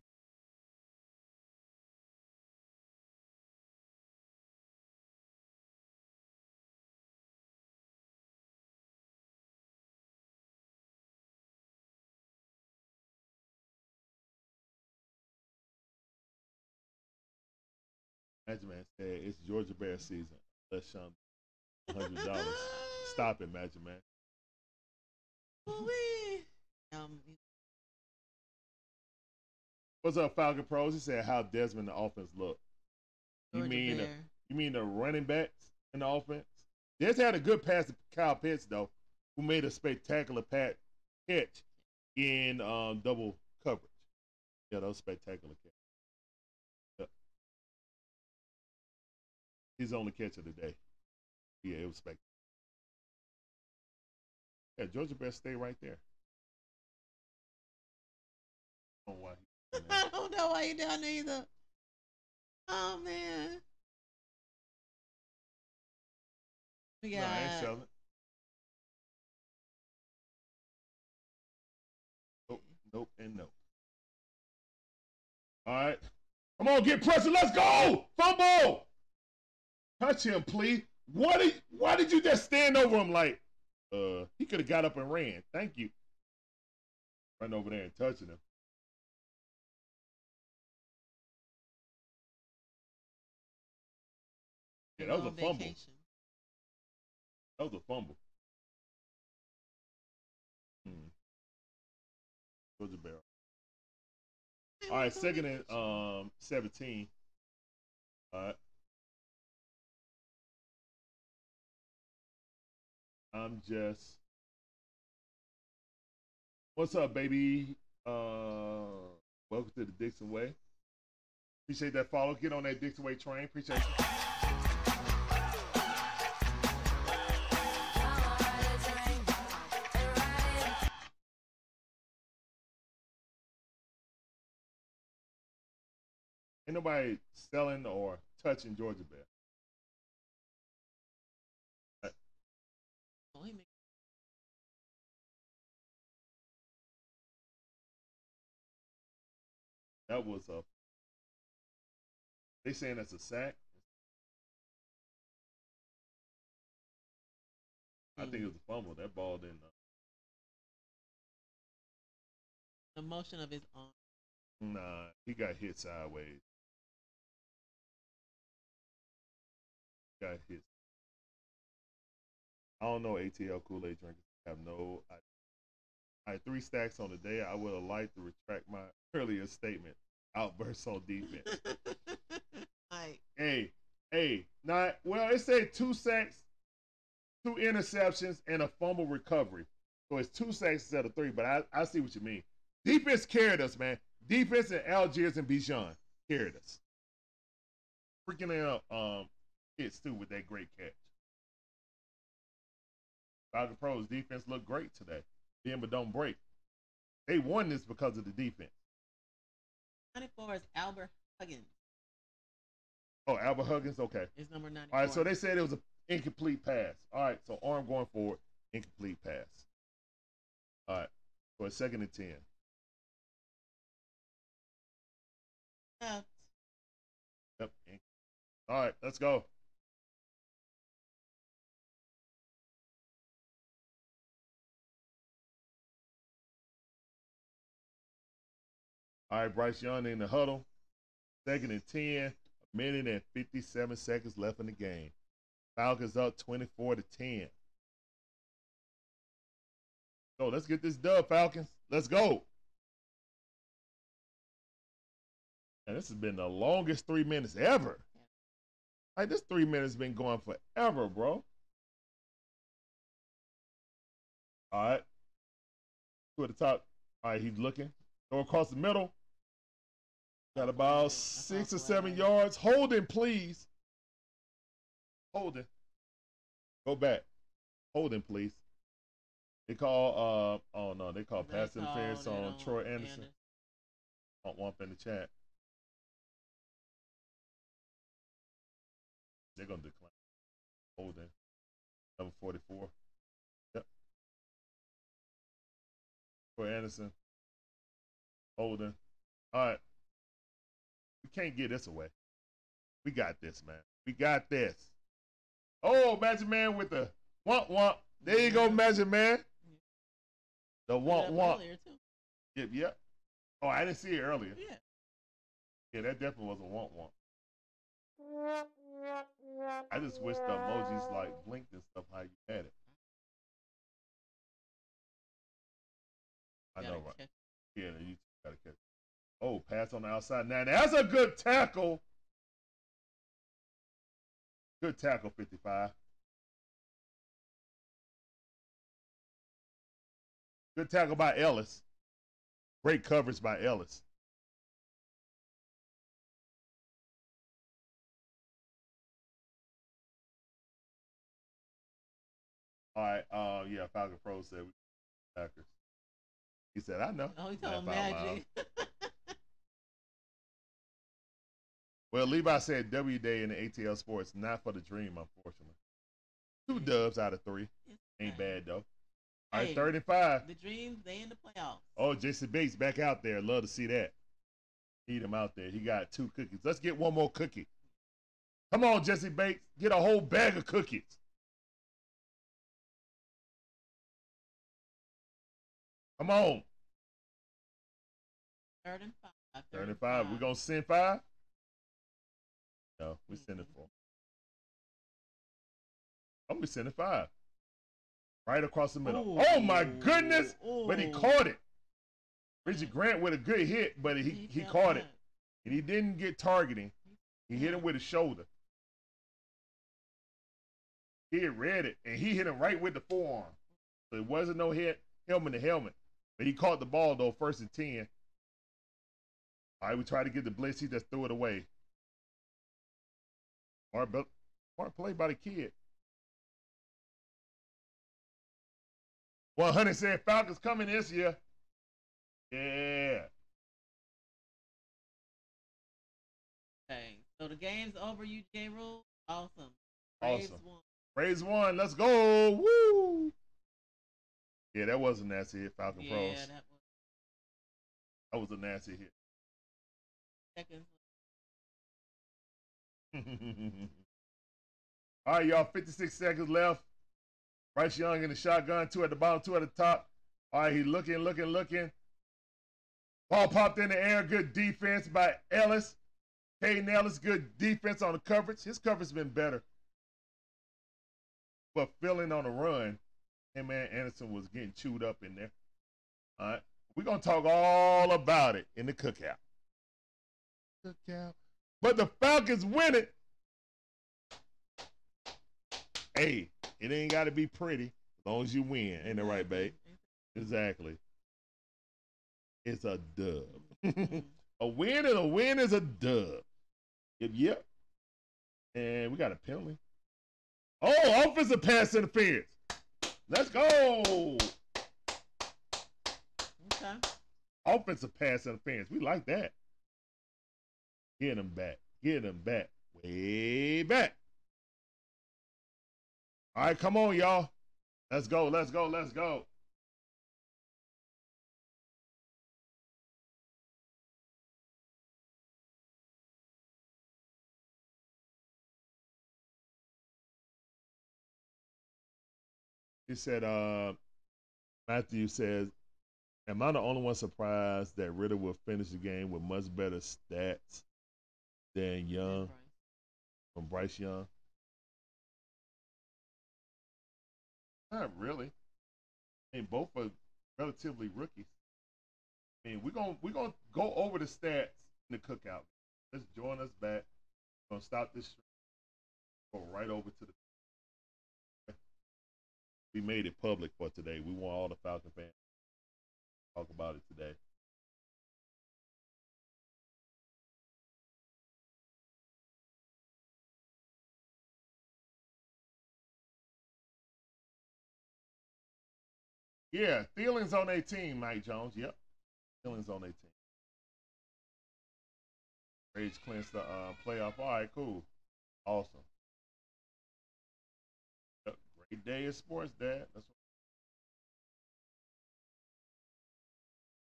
Magic Man said it's Georgia Bear season. Let's Sean hundred dollars. *laughs* Stop it, Magic Man. Um, What's up, Falcon Pros? He said how Desmond the offense look. You mean Bear. you mean the running backs in the offense? Des had a good pass to Kyle Pitts though, who made a spectacular pat catch in um, double coverage. Yeah, that was spectacular catch. Yep. His only catch of the day. Yeah, it was spectacular. Yeah, Georgia Bear stay right there. I don't know why. *laughs* I don't know why you down there either. Oh man. We No, I ain't got selling. Nope, nope, and no. All right. Come on, get pressure. Let's go. Fumble. Touch him, please. What did, why did you just stand over him like, uh, he could have got up and ran. Thank you. Run over there and touching him. Yeah, that was a fumble. vacation. That was a fumble. Hmm. Georgia Bear. Hey, All right, second and um seventeen. All right. I'm just. What's up, baby? Uh, welcome to the Dixon Way. Appreciate that follow. Get on that Dixon Way train. Appreciate you. Ain't nobody selling or touching Georgia Bear. That was a. They saying that's a sack. I think it was a fumble. That ball didn't. Uh, the motion of his arm. nah, he got hit sideways. Got hit. I don't know ATL Kool Aid drinkers. I have no. I, I had three stacks on the day. I would have liked to retract my *laughs* earlier statement. Outbursts on defense. *laughs* like, hey, hey, not well. It said two sacks, two interceptions, and a fumble recovery. So it's two sacks instead of three. But I, I see what you mean. Defense carried us, man. Defense and Allgeier and Bijan carried us. Freaking out um Pitts too with that great catch. Falcon Pros defense looked great today. But don't break. They won this because of the defense. 94 is Albert Huggins. Oh, Albert Huggins, okay. Is number 94. All right, so they said it was an incomplete pass. All right, so arm going forward, incomplete pass. All right, For a second and ten. Left. Yep. All right, let's go. All right, Bryce Young in the huddle. Second and 10, a minute and 57 seconds left in the game. Falcons up 24 to 10. So let's get this dub, Falcons. Let's go. And this has been the longest three minutes ever. Like this three minutes been going forever, bro. All right. Two at the top. All right, he's looking. Go across the middle. Got about six or seven yards. Holding, please. Holding. Go back. Holding, please. They call uh oh no, they call They pass interference it on Troy Andersen. Want one in the chat. They're gonna decline. Holding. Number forty four. Yep. Troy Andersen. Holding. All right. Can't get this away. We got this, man. We got this. Oh, Magic Man with the womp womp. There you go, Magic Man. The womp womp. Yep, yep. Oh, I didn't see it earlier. Yeah. Yeah, that definitely was a womp womp. I just wish the emojis like blinked and stuff how you had it. I know, right? Yeah, you. Oh, pass on the outside. Now that's a good tackle. Good tackle, 55. Good tackle by Elliss. Great coverage by Elliss. All right. Uh, yeah, Falcon Pro said we Packers. He said, I know. Oh, he told. Magic. *laughs* Well, Levi said W Day in the ATL Sports, not for the dream, unfortunately. Two mm. dubs out of three. Ain't bad, though. All right, Hey. third and five. the Dreams, they in the playoffs. Oh, Jessie Bates back out there. Love to see that. Need him out there. He got two cookies. Let's get one more cookie. Come on, Jessie Bates. Get a whole bag of cookies. Come on. Third and five. Third and five. We going to send five? No, we mm-hmm. sending four. I'm to send sending five. Right across the middle. Oh, my goodness. But he caught it. Richie Grant with a good hit, but he, he felt caught it. And he didn't get targeting. He hit him with his shoulder. He had read it, and he hit him right with the forearm. So it wasn't no hit, helmet to helmet. But he caught the ball, though, first and 10. All right, we tried to get the blitz. He just threw it away. Smart, bu- smart play by the kid. 100 said Falcons coming this year. Yeah. Okay, so the game's over. UJ rule, awesome. Braves Awesome. won. Raise one. Let's go. Woo. Yeah, that was a nasty hit, Falcon Yeah, Pros. that was That was a nasty hit. seconds. *laughs* All right, y'all. 56 seconds left. Bryce Young in the shotgun, two at the bottom, two at the top. All right, he looking, looking, looking. Ball popped in the air. Good defense by Elliss. Kaden Elliss, good defense on the coverage. His coverage has been better. But filling on the run, and Andersen was getting chewed up in there. All right. We're going to talk all about it in the cookout. Cookout. But the Falcons win it. Hey, it ain't got to be pretty as long as you win. Ain't that right, babe? Exactly. It's a dub. *laughs* a win and a win is a dub. Yep, yep. And we got a penalty. Oh, offensive pass interference. Let's go. Okay. Offensive pass interference. We like that. Get him back. Get him back. Way back. All right, come on, y'all. Let's go. Let's go. Let's go. He said, uh, Matthew says, Am I the only one surprised that Ridder will finish the game with much better stats than Young from Bryce Young? Not really. I mean, both are relatively rookies. I mean, we're gonna we're gonna go over the stats in the cookout. Let's join us back. We're gonna stop this. Go right over to the. We made it public for today. We want all the Falcon fans to talk about it today. Yeah, Thielens on 18, Mike Jones. Yep. Thielens on 18. Rage cleanse the uh, playoff. All right, cool. Awesome. Yep, Great day of sports, Dad. That's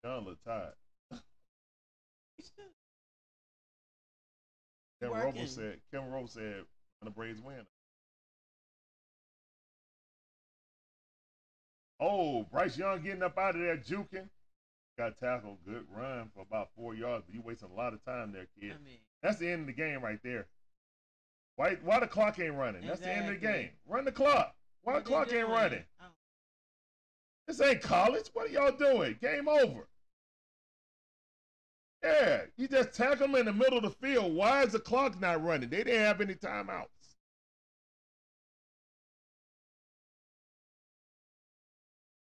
what John look tired. *laughs* Kevin Robo said, Kevin Robo said, the Braves win. Oh, Bryce Young getting up out of there, juking. Got tackled. Good run for about four yards, but you wasting a lot of time there, kid. I mean, That's the end of the game right there. Why why the clock ain't running? That's the end of the game. Run the clock. Why the what they clock ain't running? Oh, This ain't college. What are y'all doing? Game over. Yeah, you just tackle them in the middle of the field. Why is the clock not running? They didn't have any timeouts.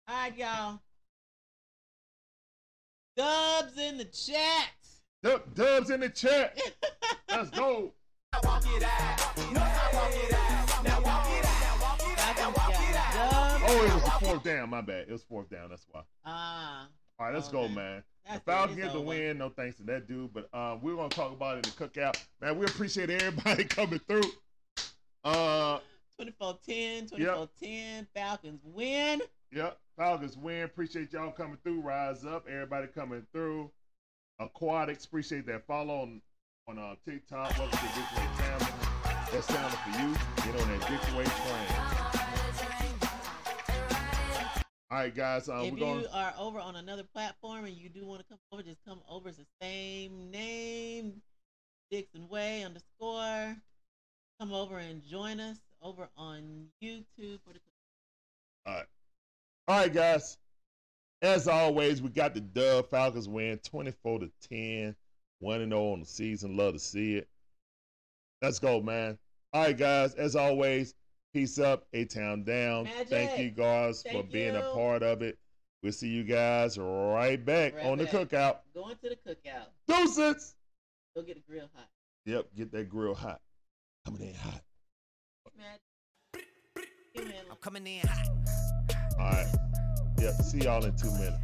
All right, y'all. Dubs in the chat. Dub, dubs in the chat. Let's go. Falcons got dubs. Oh, it was the fourth down. My bad. It was fourth down. That's why. Ah, All right, let's Oh, go, man. man. That's the. Falcons get the win. No thanks to that dude. But um, we're gonna talk about it in the cookout. Man, we appreciate everybody *laughs* coming through. Uh 24-10, 24-10. Falcons win. Yep. Falcons win. Appreciate y'all coming through. Rise up. Everybody coming through. Aquatics. Appreciate that follow on on uh, TikTok. Welcome to Family. That's sounded for you. Get on that Dixway train. All right, guys. Uh, if we're going. you are over on another platform and you do want to come over, just come over. It's the same name, Dixon Way underscore. Come over and join us over on YouTube for the. All right. All right, guys. As always, we got the dub. Falcons win 24 to 10. 1 and 0 on the season. Love to see it. Let's go, man. All right, guys. As always, peace up. A town down. Thank you, guys, for Thank being a part of it. We'll see you guys right back Right on the back. cookout. Going to the cookout. Deuces. Go get the grill hot. Yep, get that grill hot. Coming in hot. Magic. You handle it. I'm coming in hot. All right. Yeah. See y'all in two minutes.